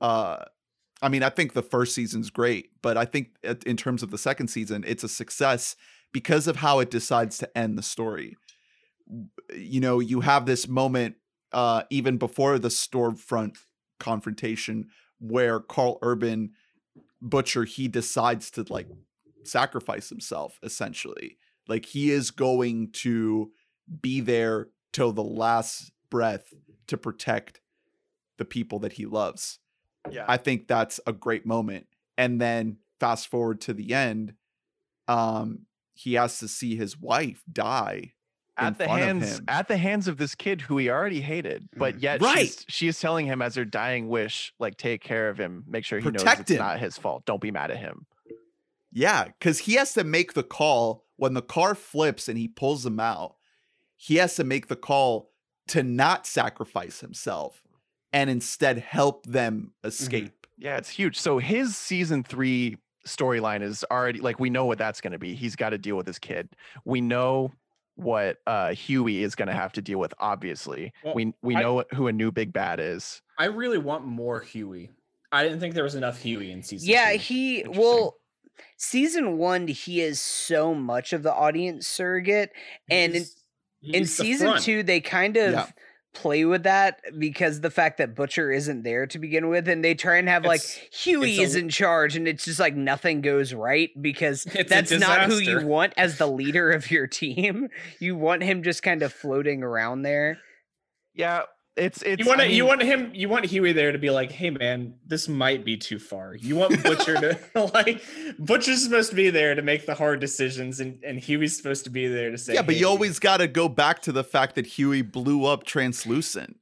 uh i mean i think the first season's great but i think in terms of the second season it's a success because of how it decides to end the story you know you have this moment uh even before the stormfront confrontation where karl urban butcher he decides to like sacrifice himself essentially like he is going to be there till the last breath to protect the people that he loves
Yeah.
I think that's a great moment. And then fast forward to the end, um, he has to see his wife die
at the hands at the hands of this kid who he already hated, mm. but yet
Right.
she's, she is telling him as her dying wish, like take care of him, make sure he knows
Protect
it's
him.
not his fault. Don't be mad at him.
Yeah, because he has to make the call when the car flips and he pulls them out. He has to make the call to not sacrifice himself and instead help them mm-hmm. escape.
Yeah, it's huge. So his season three storyline is already like we know what that's going to be. He's got to deal with his kid. We know what uh Hughie is going to have to deal with. Obviously,
Well,
we we
I-
know what- who a new big bad is.
I really want more Hughie. I didn't think there was enough Hughie in season.
Yeah,
two.
he well season 1 he is so much of the audience surrogate and in,
He's-
in
he's the
season
front.
2 they kind of
Yeah.
Play with that because the fact that Butcher isn't there to begin with and they try and have like Hughie
it's a
is in charge and it's just like nothing goes right because [LAUGHS] that's not who you want as the [LAUGHS] leader of your team. You want him just kind of floating around there.
Yeah, it's it's.
You want
I
to, you want him, you want Hughie there to be like, "Hey, man, this might be too far." You want Butcher to [LAUGHS] [LAUGHS] like, Butcher's supposed to be there to make the hard decisions, and and Hughie's supposed to be there to say,
Yeah, but
"Hey."
you always got to go back to the fact that Hughie blew up translucent.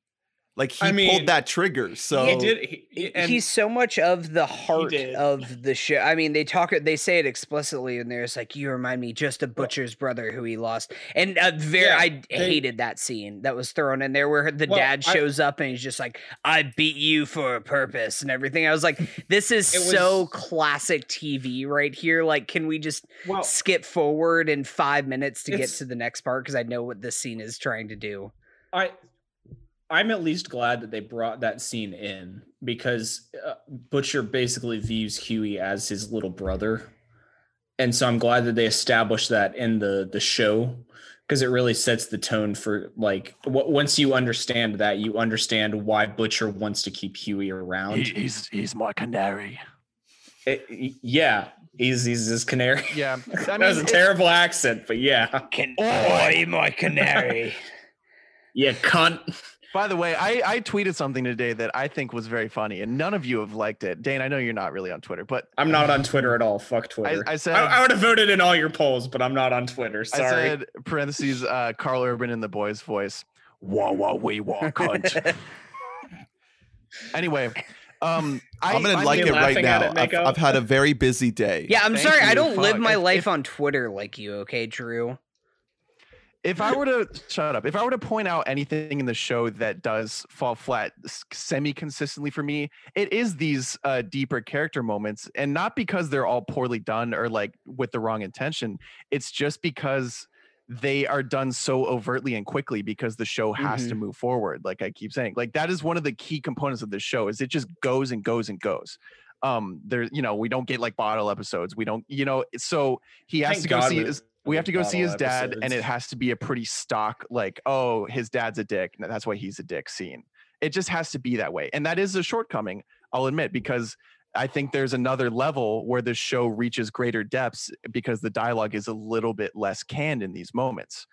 Like he
I mean,
pulled that trigger. So
he did. He, he- and
He's so much of the heart
did.
of the show. I mean, they talk, they say it explicitly in there. It's like you remind me just of Butcher's brother who he lost, and uh, very,
Yeah,
I
they-
hated that scene that was thrown in there where the
Well,
dad
I-
shows up and he's just like, "I beat you for a purpose" and everything. I was like, [LAUGHS] "This is
It
so
was-
classic TV right here." Like, can we just
well,
skip forward in five minutes to get to the next part because I know what this scene is trying to do.
I I'm at least glad that they brought that scene in because uh, Butcher basically views Hughie as his little brother. And so I'm glad that they established that in the the show because it really sets the tone for like w- once you understand that you understand why Butcher wants to keep Hughie around.
he- he's he's my canary.
It- yeah, he's he's his canary.
Yeah, I [LAUGHS]
that was a terrible accent, but yeah.
Can boy, my canary. [LAUGHS]
Yeah, cunt.
By the way, I, I tweeted something today that I think was very funny, and none of you have liked it. Dane, I know you're not really on Twitter, but
I'm not on Twitter at all. Fuck Twitter.
I said-
I, would have voted in all your polls, but I'm not on Twitter. Sorry.
I said parentheses uh, Karl Urban in the boys' voice. Wah wah wee wah cunt. [LAUGHS] anyway, um, I,
I'm gonna
I'm
like it right now.
it,
I've, I've had a very busy day.
Yeah, I'm
Thank
sorry. I don't live my life
if-
on Twitter like you, okay, Drew?
If I were to [LAUGHS] shut up, if I were to point out anything in the show that does fall flat semi consistently for me, it is these uh, deeper character moments, and not because they're all poorly done or like with the wrong intention. It's just because they are done so overtly and quickly because the show has to move forward. Like I keep saying, like that is one of the key components of the show. Is it just goes and goes and goes. Um, there, you know, we don't get like bottle episodes. We don't, you know, so he has
Thank
to go
God
see his we have to go see his dad and it has to be a pretty stock like oh his dad's a dick. And that's why he's a dick scene. It just has to be that way and that is a shortcoming i'll admit because i think there's another level where the show reaches greater depths because the dialogue is a little bit less canned in these moments.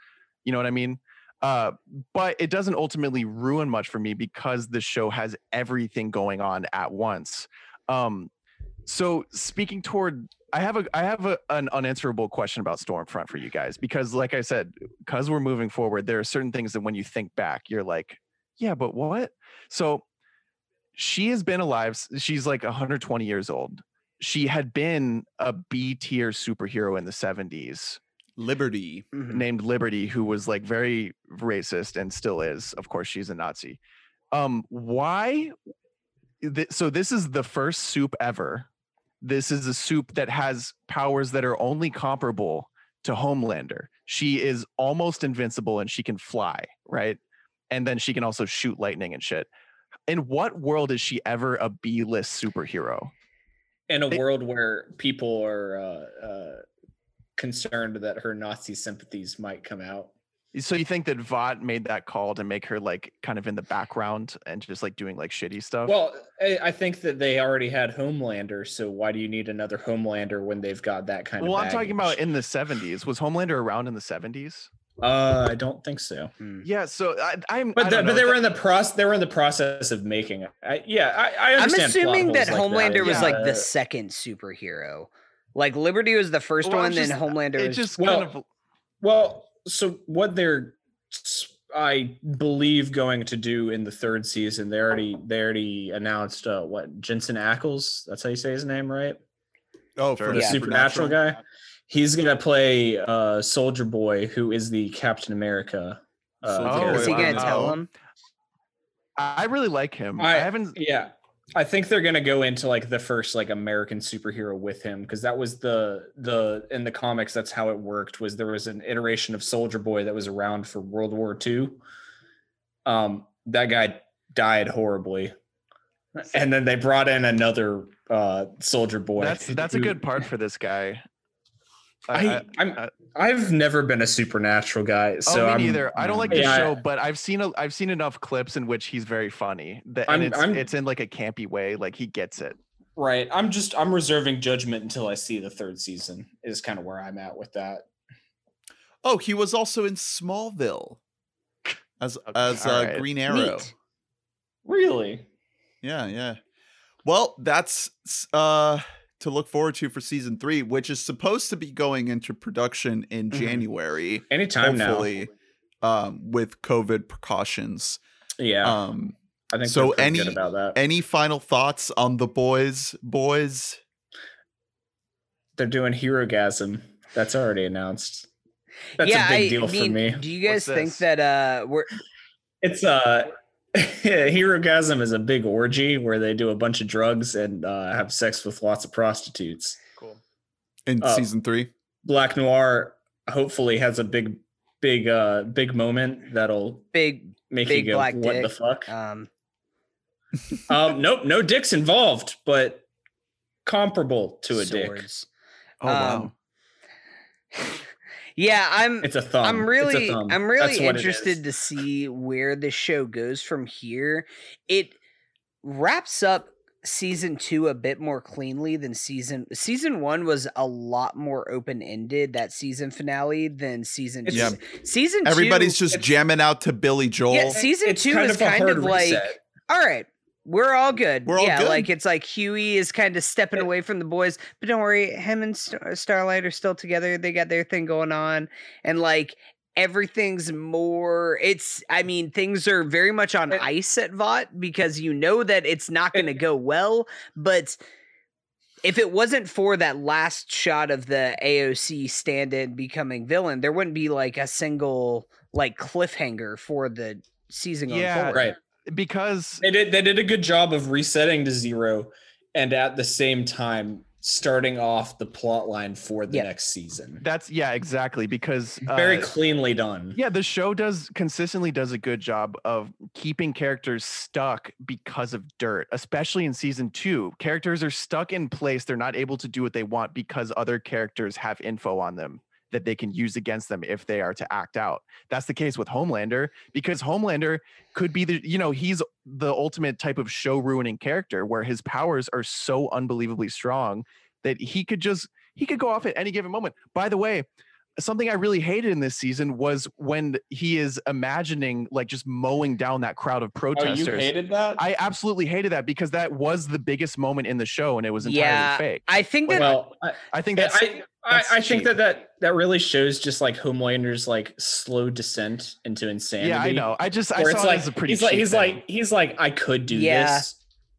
You know what i mean? Uh, but it doesn't ultimately ruin much for me because the show has everything going on at once. Um, so speaking toward I have a I have a, an unanswerable question about Stormfront for you guys because like I said because we're moving forward there are certain things that when you think back you're like yeah but what so she has been alive she's like 120 years old she had been a B tier superhero in the 70s
Liberty.
Mhm.
named Liberty, who was like very racist and still is. Of course, she's a Nazi. Um, why? th- so this is the first soup ever. This is a soup that has powers that are only comparable to Homelander. She is almost invincible and she can fly, right? And then she can also shoot lightning and shit. In what world is she ever a B-list superhero?
in a
They-
world where people are uh, uh, concerned that her Nazi sympathies might come out.
So you think that Vought made that call to make her like kind of in the background and just like doing like shitty stuff?
Well, I, I think that they already had Homelander, so why do you need another Homelander when they've got that kind
well,
of?
Well, I'm talking about in the 70s. Was Homelander around in the 70s?
Uh, I don't think so.
Mm.
Yeah, so I, I'm.
But
I
the,
don't
but
know,
they were in the process. They were in the process of making it. I, yeah, I, I
I'm assuming that
like
Homelander was
Yeah.
like
Uh,
the second superhero. Like Liberty was the first
Well, I'm
one, then Homelander
It
was
just
Well,
kind of.
Well, so what they're, I believe, going to do in the third season, they already they already announced uh, what Jensen Ackles. That's how you say his name, right?
Oh,
Sure.
for
The
the
Yeah.
supernatural guy. He's gonna play uh, Soldier Boy, who is the Captain America. Uh,
Oh,
is he gonna
wow.
tell him?
I really like him. I,
I-
haven't.
Yeah. I think they're gonna go into like the first like American superhero with him because that was the the in the comics that's how it worked was there was an iteration of Soldier Boy that was around for World War II. Um, that guy died horribly, and then they brought in another uh Soldier Boy.
That's that's a good part for this guy.
I, I'm
I-
I've never been a supernatural guy,
oh,
so
me
I'm,
neither. I don't like the
Yeah, I-
show, but I've seen a, I've seen enough clips in which he's very funny. That
I'm-
and it's
I'm-
it's in like a campy way. Like he gets it.
Right. I'm just I'm reserving judgment until I see the third season. Is kind of where I'm at with that.
Oh, he was also in Smallville as
Okay,
as uh,
alright.
Green Arrow.
Neat.
Really?
Yeah, yeah. Well, that's uh to look forward to for season three, which is supposed to be going into production in
Mhm.
January,
Anytime
hopefully, um, with COVID precautions.
Yeah.
Um,
I think
so
so. Any
any-
good about that.
any final thoughts on the boys? Boys?
They're doing Herogasm. That's already announced. That's
yeah,
a big
I
deal for me.
Do you guys
What's
think
this?
that uh we're
It's uh [LAUGHS] Herogasm is a big orgy where they do a bunch of drugs and uh, have sex with lots of prostitutes.
Cool.
In
Uh,
season three?
Black Noir hopefully has a big, big, uh, big moment that'll
big
make
Big
you go,
black
"What the fuck?"
um [LAUGHS]
um, nope, no dicks involved, but comparable to a dick.
swords?
Oh wow.
Yeah, I'm
It's a thumb.
I'm really
thumb.
I'm really interested to see where the show goes from here. It wraps up
season two a bit more cleanly than season season one was a lot more open ended that season finale than season two.
Yeah.
Season
Everybody's
two,
just jamming out to Billy Joel.
yeah. Season
It's
two
kind
is
of
kind
hard
of like all right. We're all good.
We're all
yeah,
good.
like it's like Hughie is kind of stepping away from the boys, but don't worry, him and Star- uh, Starlight are still together. They got their thing going on, and like everything's more. It's, I mean, things are very much on
It-
ice at Vought because you know that it's not going to go well. But if it wasn't for that last shot of the AOC stand-in becoming villain, there wouldn't be like a single like cliffhanger for the season going
Yeah,
forward.
Right.
Because
They did they did a good job of resetting to zero and at the same time starting off the plot line for the
Yeah.
next season.
that's yeah exactly because
Very
uh,
cleanly done.
Yeah, the show does consistently does a good job of keeping characters stuck because of dirt, especially in season 2. Characters are stuck in place. They're not able to do what they want because other characters have info on them that they can use against them if they are to act out. That's the case with Homelander because Homelander could be the you know, he's the ultimate type of show ruining character where his powers are so unbelievably strong that he could just he could go off at any given moment. By the way, something I really hated in this season was when he is imagining like just mowing down that crowd of
Oh,
protesters.
you hated that?
I absolutely hated that because that was the biggest moment in the show and it was entirely
Yeah,
fake.
I think that
well, I,
I think
I,
that's
I,
that's
I think that, that that really shows just like Homelander's like slow descent into insanity.
yeah, I know. I just I
Where
saw
it's
it
like
as a pretty
he's like he's
thing.
like he's like I could do
Yeah.
this.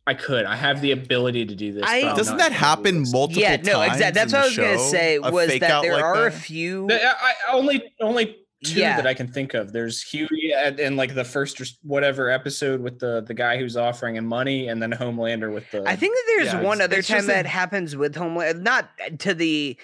I could. I have the ability to do this.
I-
but
Doesn't that
gonna do
happen
this.
multiple
yeah,
times?
no, exactly. That's what I
the
was gonna say was that there
like
are a few.
The- I, I only only two
Yeah.
that I can think of. There's Hughie at, in like the first or whatever episode with the the guy who's offering him money, and then Homelander with the.
I think that there's
Yeah,
one
it's-
other
it's
time that
a-
happens with Homeland, not to the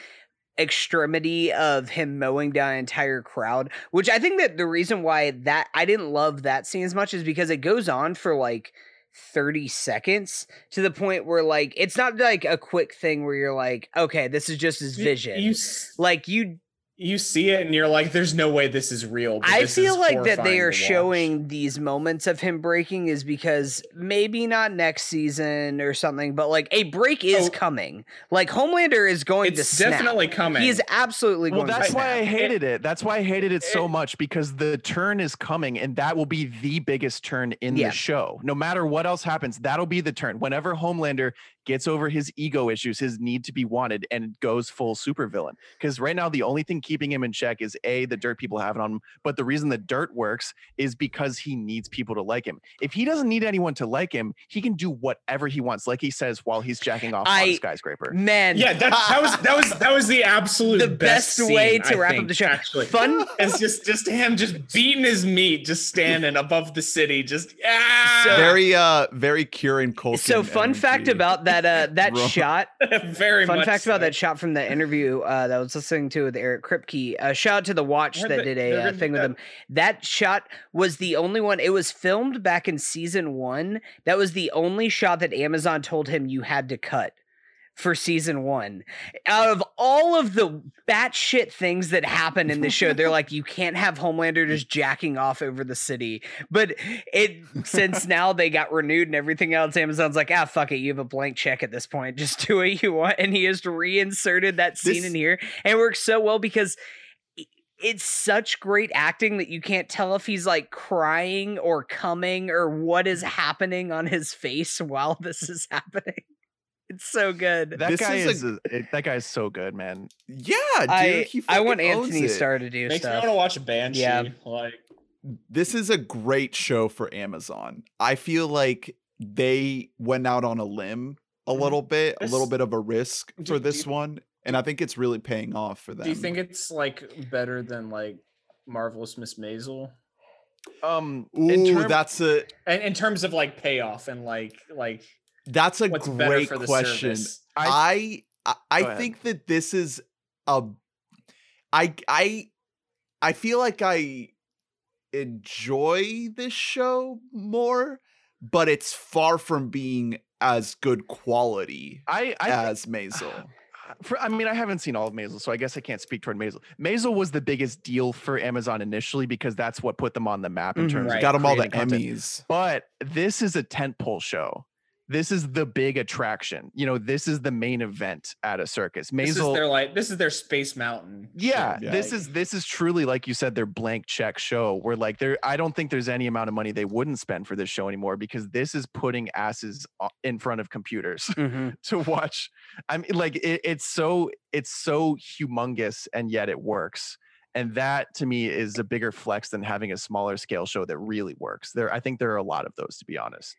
extremity of him mowing down an entire crowd, which I think that the reason why that I didn't love that scene as much is because it goes on for like 30 seconds to the point where like it's not like a quick thing where you're like, okay, this is just his vision.
You, s-
like you
you see it and you're like, "There's no way this is real." but
I
this
feel
is
like that they are showing these moments of him breaking is because maybe not next season or something, but like a break is
Oh.
coming. Like Homelander is going to snap.
definitely coming.
He is absolutely
well,
going
that's
to
why I
snap.
hated it. That's why I hated it so
it-
much because the turn is coming, and that will be the biggest turn in
Yeah.
the show. No matter what else happens, that'll be the turn. Whenever Homelander gets over his ego issues, his need to be wanted, and goes full supervillain. Because right now, the only thing keeping him in check is a the dirt people have on him. But the reason the dirt works is because he needs people to like him. If he doesn't need anyone to like him, he can do whatever he wants, like he says while he's jacking off on
I-
a skyscraper.
Man,
yeah, that, that was that was that was the absolute
the best,
scene,
way to
I
wrap
think,
up the show.
Actually,
Fun [LAUGHS]
It's just just him just beating his meat, just standing above the city, just ah,
Very uh very Kieran Culkin.
so fun fact about that uh [LAUGHS] that
Bro.
shot [LAUGHS]
very
fun
much
fact about that shot from the interview uh, that I was listening to with Eric Kripke. Uh, shout out to the Watch that
that
did a uh,
gonna
thing with
that.
him. That shot was the only one. It was filmed back in season one. That was the only shot that Amazon told him you had to cut for season one. Out of all of the batshit things that happen in the show, they're like, you can't have Homelander just jacking off over the city. But it since [LAUGHS] now they got renewed and everything else, Amazon's like, ah, fuck it, you have a blank check at this point. Just do what you want. And he has reinserted that scene
This-
in here. And it works so well because it's such great acting that you can't tell if he's like crying or coming or what is happening on his face [LAUGHS] while this is happening. It's so good.
That
This
guy
is
is, a- it- that guy is so good, man.
Yeah, dude.
I,
he
I want Antony
it.
Starr to do
makes me
stuff.
want to watch a Banshee.
Yeah.
Like
This is a great show for Amazon. I feel like they went out on a limb a
Mhm.
little bit, a little bit of a risk
Do-
for
do
this
you-
one, and I think it's really paying off for them.
do you think it's like better than like Marvelous Miss Maisel?
Um,
Ooh,
in term-
that's a
And in terms of like payoff and like like
that's a
what's
great question.
service?
I I, I think that this is a I I I feel like I enjoy this show more, but it's far from being as good quality
I, I think-
as Maisel. [SIGHS]
For, I mean, I haven't seen all of Maisel, so I guess I can't speak toward Maisel. Maisel was the biggest deal for Amazon initially because that's what put them on the map in
Mhm.
terms
Right.
of
Got them all the
creating content.
Emmys.
But this is a tentpole show. This is the big attraction. You know, this is the main event at a circus.
This is their like this is their Space Mountain.
yeah,
Yeah.
this is this is truly like you said, their blank check show. Where like there, I don't think there's any amount of money they wouldn't spend for this show anymore because this is putting asses in front of computers [LAUGHS]
Mhm.
to watch. I mean, like it, it's so it's so humongous and yet it works. And that to me is a bigger flex than having a smaller scale show that really works. There, I think there are a lot of those to be honest.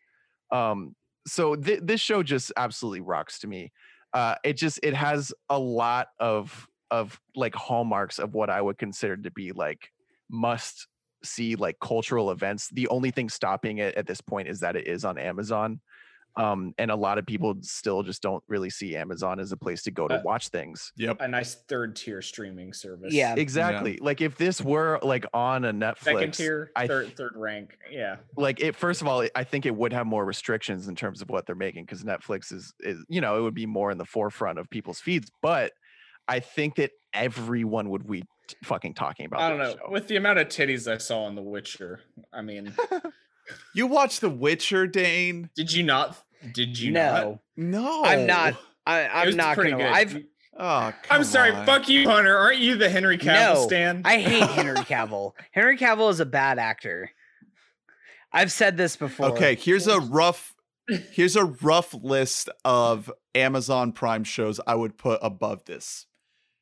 Um, so th- this show just absolutely rocks to me. Uh, it just it has a lot of of like hallmarks of what I would consider to be like must see like cultural events. The only thing stopping it at this point is that it is on Amazon. Um, and a lot of people still just don't really see Amazon as a place to go to
Uh,
watch things.
Yep.
A nice third tier streaming service.
Yeah.
Exactly. Like if this were like on a Netflix,
Second tier,
I
third third rank. Yeah.
like it first of all i think it would have more restrictions in terms of what they're making because netflix is is you know it would be more in the forefront of people's feeds but i think that everyone would be fucking talking about
I don't know.
show.
With the amount of titties I saw in The Witcher, I mean, [LAUGHS]
You watch The Witcher, Dane?
did you not? Did you not?
no,
No.
I'm not. I, I'm not gonna.
good.
I've.
Oh,
I'm sorry.
on.
Fuck you, Hunter. Aren't you the Henry Cavill
No,
stan?
I hate [LAUGHS] Henry Cavill. Henry Cavill is a bad actor. I've said this before.
Okay, here's a rough here's a rough list of Amazon Prime shows I would put above this.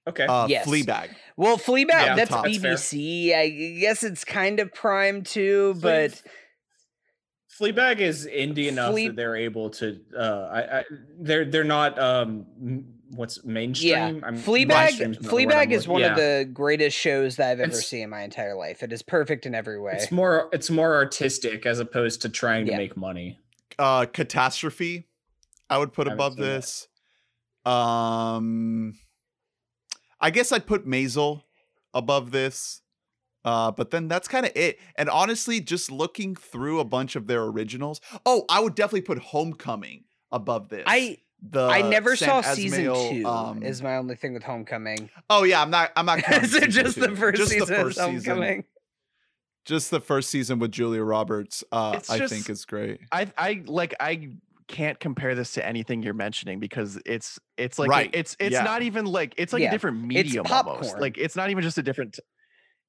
okay.
Uh
Yes.
Fleabag.
Well, Fleabag,
Yeah,
that's
top.
That's.
BBC. I guess it's kind of prime too, but
Fleabag is indie enough
Flea-
that they're able to. Uh, I, I, they're they're not um, what's mainstream.
yeah,
I'm-
Fleabag.
mainstream's not the word I'm
Fleabag is
looking-
one of the greatest shows that I've ever
It's-
seen in my entire life. It is perfect in every way.
It's more it's more artistic as opposed to trying
Yeah.
to make money.
Uh Catastrophe. I would put
Haven't
above
seen that.
this. Um I guess I'd put Maisel above this. Uh, but then that's kind of it. And honestly, just looking through a bunch of their originals. Oh, I would definitely put Homecoming above this.
I
the
I never
San
saw season two.
um,
is my only thing with Homecoming.
Oh yeah, I'm not. I'm not. [LAUGHS] counting
is it
season
just the
two.
first
Just the
season?
first
is
season. Just the first season with Julia Roberts. Uh,
It's
I think is great.
i i like i can't compare this to anything you're mentioning because it's it's like a-
Right,
it's it's
yeah.
not even like it's like
Yeah,
a different medium almost
popcorn.
like it's not even just a different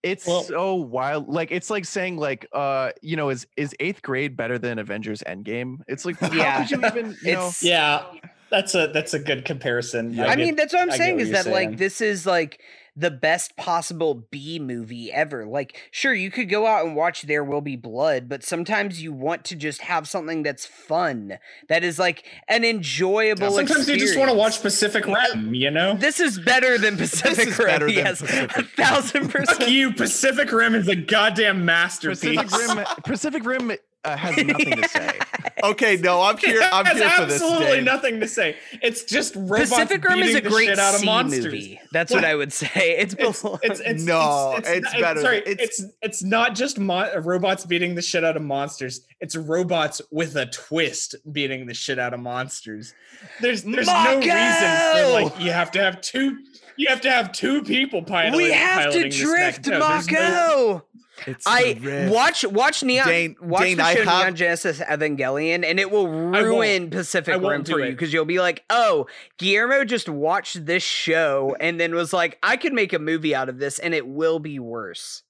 it's
Well-
so wild like it's like saying like uh you know is is eighth grade better than avengers endgame it's like how
Yeah.
could you even [LAUGHS] you know
Yeah, that's a that's a good comparison.
Yeah.
I
get-
mean, that's what I'm
I
saying
what
is
you're
that like this is like the best possible B movie ever. Like, sure, you could go out and watch There Will Be Blood, but sometimes you want to just have something that's fun, that is like an enjoyable.
sometimes you just want to watch. Pacific Rim. You know,
This is better than [LAUGHS] Pacific
is
Rim.
better than
yes,
Pacific
a thousand percent.
fuck
percent.
you. Pacific Rim is a goddamn masterpiece.
pacific rim pacific rim uh, has nothing to say [LAUGHS]
Okay, no, I'm here. I'm
has
here for this.
absolutely nothing to say. It's just robots
Pacific Rim is a great
shit out of monsters.
movie. That's what
What?
I would say. [LAUGHS] It's,
It's, it's, it's
No,
it's,
it's
not-
better
Sorry,
than-
it's it's not just mon- robots beating the shit out of monsters. It's robots with a twist beating the shit out of monsters. There's there's no reason for like you have to have two. You have to have two people piloting.
we have to
piloting this
drift,
mech. No, there's no-
Mako.
It's
I
the riff.
watch watch Neon
Dane-
watch
Dane,
the show
have-
Neon Genesis Evangelion, and it will ruin Pacific Rim
do
for you because you'll be like, "Oh, Guillermo just watched this show and then was like, I could make a movie out of this, and it will be worse."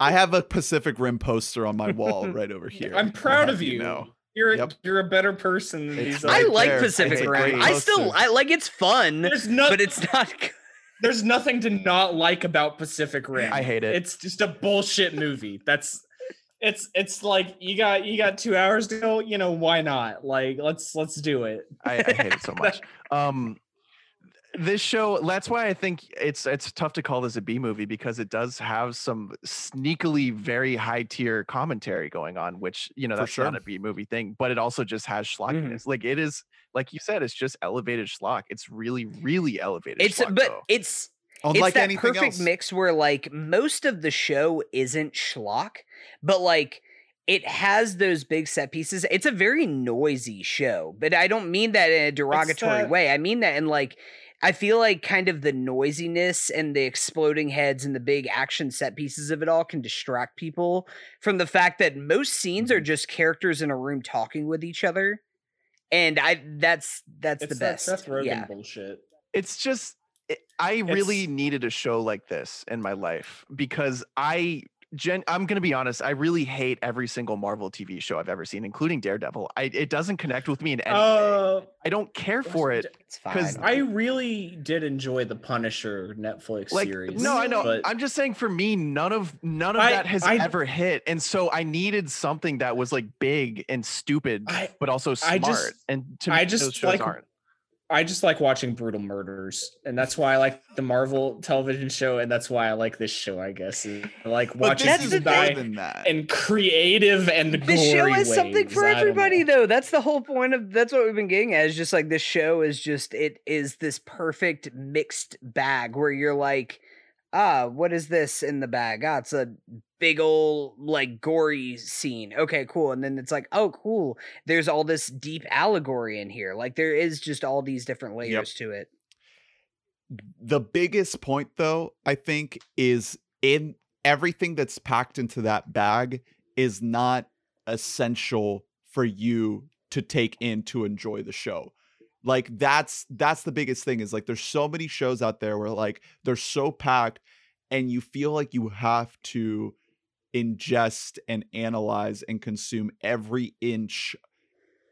I have a Pacific Rim poster on my wall [LAUGHS] right over here.
I'm proud of you.
know.
You're
Yep.
you're a better person than
It's
these.
right
I like
there.
Pacific Rim. I still. I like it's fun,
There's no,
but it's not. [LAUGHS] good.
There's nothing to not like about Pacific Rim.
I hate it.
It's just a bullshit movie. That's it's it's like you got you got two hours to go. You know why not? Like let's let's do it.
I, I hate it so much. [LAUGHS] Um, this show. That's why I think it's it's tough to call this a B movie because it does have some sneakily very high tier commentary going on, which you know
For
that's
sure.
not a B movie thing, but it also just has mm-hmm. schlockiness. Like it is, like you said, it's just elevated schlock. It's really, really elevated.
It's
schlock,
but
though.
it's
Unlike
it's that
anything
perfect
else.
mix where like most of the show isn't schlock, but like it has those big set pieces. It's a very noisy show, but I don't mean that in a derogatory
that-
way. I mean that in like I feel like kind of the noisiness and the exploding heads and the big action set pieces of it all can distract people from the fact that most scenes
Mm-hmm.
are just characters in a room talking with each other. And I that's that's
It's
the
that
best.
Seth Rogen
yeah.
bullshit.
it's just it, I really
It's-
needed a show like this in my life because I gen I'm gonna be honest, I really hate every single Marvel TV show I've ever seen, including Daredevil. I it doesn't connect with me in any way.
Uh,
I don't care for it.
It's
'Cause
fine.
Because I really did enjoy the Punisher Netflix
Like
series.
no, I know.
but
I'm just saying for me, none of none of
I-
that has
I-
ever hit, and so I needed something that was like big and stupid,
I-
but also
I
smart.
just-
and to me,
I
those
just
shows
like
aren't.
I just like watching brutal murders, and that's why I like the Marvel television show, and that's why I like this show. I guess I like watching
That's
this
the
is
people die
than that.
in creative and
the show
gory
is something for everybody though that's the whole point of that's what we've been getting at is just like this show is just it is this perfect mixed bag where you're like ah what is this in the bag? Ah it's a big old like gory scene. Okay cool and then it's like oh cool there's all this deep allegory in here. Like there is just all these different layers to it.
The biggest point though i think is in everything that's packed into that bag is not essential for you to take in to enjoy the show like that's that's the biggest thing is like there's so many shows out there where like they're so packed and you feel like you have to ingest and analyze and consume every inch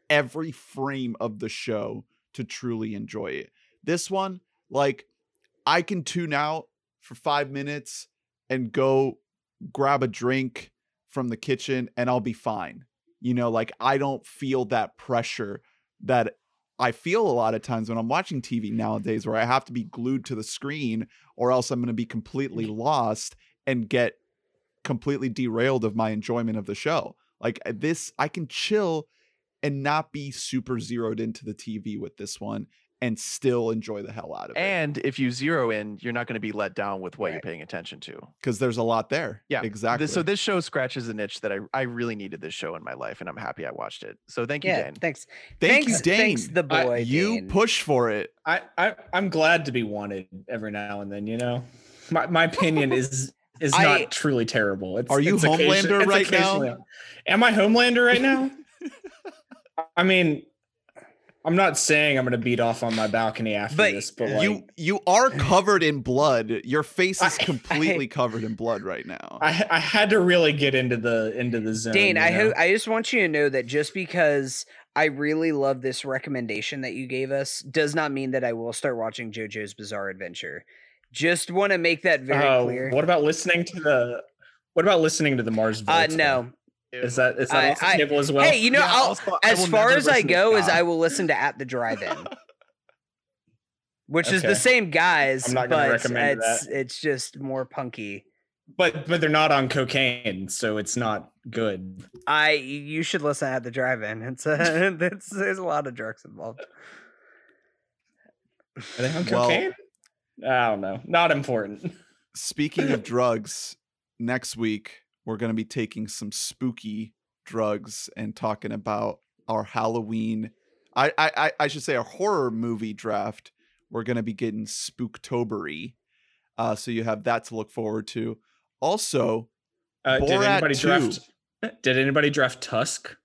every frame of the show to truly enjoy it this one like I can tune out for five minutes and go grab a drink from the kitchen and I'll be fine. You know, like I don't feel that pressure that I feel a lot of times when I'm watching TV nowadays where I have to be glued to the screen or else I'm going to be completely lost and get completely derailed of my enjoyment of the show. Like this, I can chill and not be super zeroed into the TV with this one and still enjoy the hell out of it.
And if you zero in, you're not going to be let down with what you're paying attention to.
because there's a lot there.
Yeah,
exactly.
This, so this show scratches an itch that I, I really needed this show in my life, and I'm happy I watched it. So thank you,
yeah
Dan.
thanks
thank
thanks,
you, Dane.
thanks the
I-
boy
you
Dane.
push for it.
I, I I'm glad to be wanted every now and then. You know, my my opinion is is [LAUGHS]
I-
not truly terrible. It's,
Are you
it's
Homelander
it's
right now?
Am I Homelander right now? [LAUGHS] I mean, I'm not saying I'm going to beat off on my balcony after
But
this, but like,
you you are [LAUGHS] covered in blood. Your face is
I-
completely [LAUGHS] covered in blood right now.
I I had to really get into the into the zone.
Dane, I
know?
hope I just want you to know that just because I really love this recommendation that you gave us does not mean that I will start watching JoJo's Bizarre Adventure. Just want to make that very
Oh,
clear.
What about listening to the? What about listening to the Mars?
uh,
Volta?
no.
Is that is that
I-
off the
I-
table as well?
hey, you know,
Yeah,
I'll,
also, I
as far as I go, is I will listen to At the Drive-In, which is the same guys,
I'm not gonna
but
recommend
it's it's just more punky.
but but they're not on cocaine, so it's not good.
I you should listen At the Drive-In. It's a, [LAUGHS] it's there's a lot of drugs involved.
Are they on
Well-
cocaine? I don't know. Not important.
Speaking of [LAUGHS] drugs, next week we're going to be taking some spooky drugs and talking about our Halloween. I I I- should say our horror movie draft. We're going to be getting spooktobery, uh, so you have that to look forward to. Also,
Uh, did anybody
2.
draft? Did anybody draft Tusk?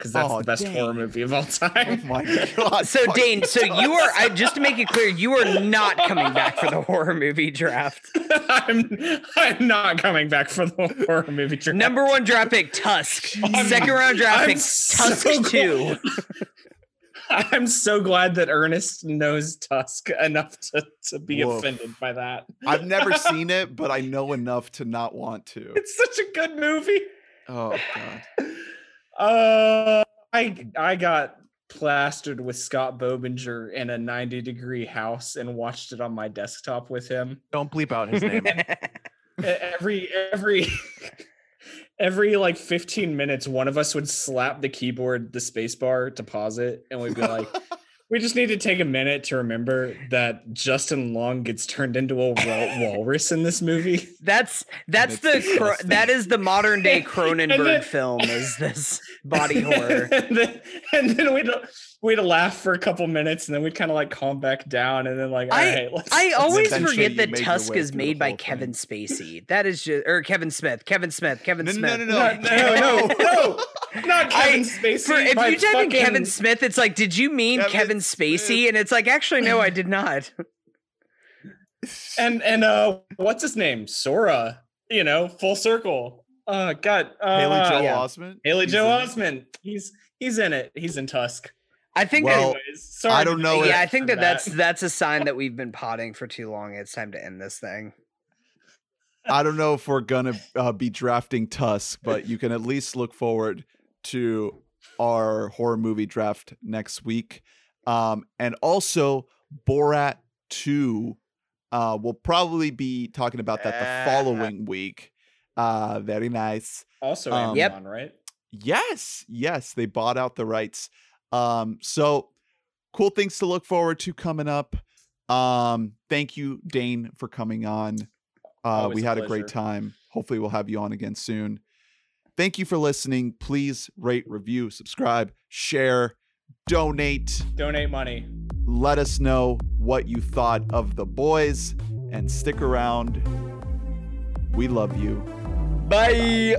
Because that's
Oh,
the best horror movie of all [LAUGHS]
oh
time.
my god!
So Dane, so you are I, just to make it clear, you are not coming back for the [LAUGHS] horror movie draft. [LAUGHS]
I'm I'm not coming back for the horror movie draft.
Number one draft pick Tusk.
I'm-
Second round draft
I'm
pick
so
Tusk
glad-
two.
I'm so glad that Ernest knows Tusk enough to, to be
Woof.
offended by that.
I've never seen it, but I know enough to not want to.
It's such a good movie.
Oh god!
Uh, I I got plastered with Scott Bobinger in a 90 degree house and watched it on my desktop with him.
Don't bleep out his name. [LAUGHS]
Every every every like 15 minutes, one of us would slap the keyboard, the space bar to pause it, and we'd be like, [LAUGHS] We just need to take a minute to remember that Justin Long gets turned into a wal- [LAUGHS] walrus in this movie.
That's that's
it's
the Cro- that is the modern day [LAUGHS] Cronenberg
then-
film. Is this [LAUGHS] body horror?
and then, and then we'd we'd laugh for a couple minutes, and then we'd kind of like calm back down, and then like, all
I-
right, let's.
I
let's- [LAUGHS]
always forget that Tusk is made by
whole
Kevin. Spacey. That is just or Kevin Smith. Kevin Smith. Kevin
No, no,
Smith.
no,
no,
no,
no, no, no, not
I-
Kevin Spacey.
For, if you type in Kevin Smith, it's like, did you mean
Kevin
Kevin, Spacey?
Smith.
And it's like, actually, no, I did not.
and and uh, what's his name? Sora. You know, full circle. Uh, God, uh,
Haley Joel
yeah.
Osment.
Haley
He's
Joe
in.
Osment. He's he's in it. He's in Tusk.
I think
Well,
Anyways, sorry
I don't know
make
if-
that. Yeah, I think
for
that that's that's a sign that we've been potting for too long. It's time to end this thing.
I don't know if we're gonna uh, be drafting Tusk, but you can at least look forward to our horror movie draft next week, um, and also Borat Two. Uh, we'll probably be talking about that the following week. Uh, very nice.
also
Um,
Yep.
Amazon, right?
Yes, yes, they bought out the rights. Um, so cool things to look forward to coming up. Um, thank you, Dane, for coming on. Uh, we
a
had a great time. Hopefully, we'll have you on again soon. Thank you for listening. Please rate, review, subscribe, share, donate.
Donate money.
Let us know what you thought of the boys and stick around. We love you.
Bye.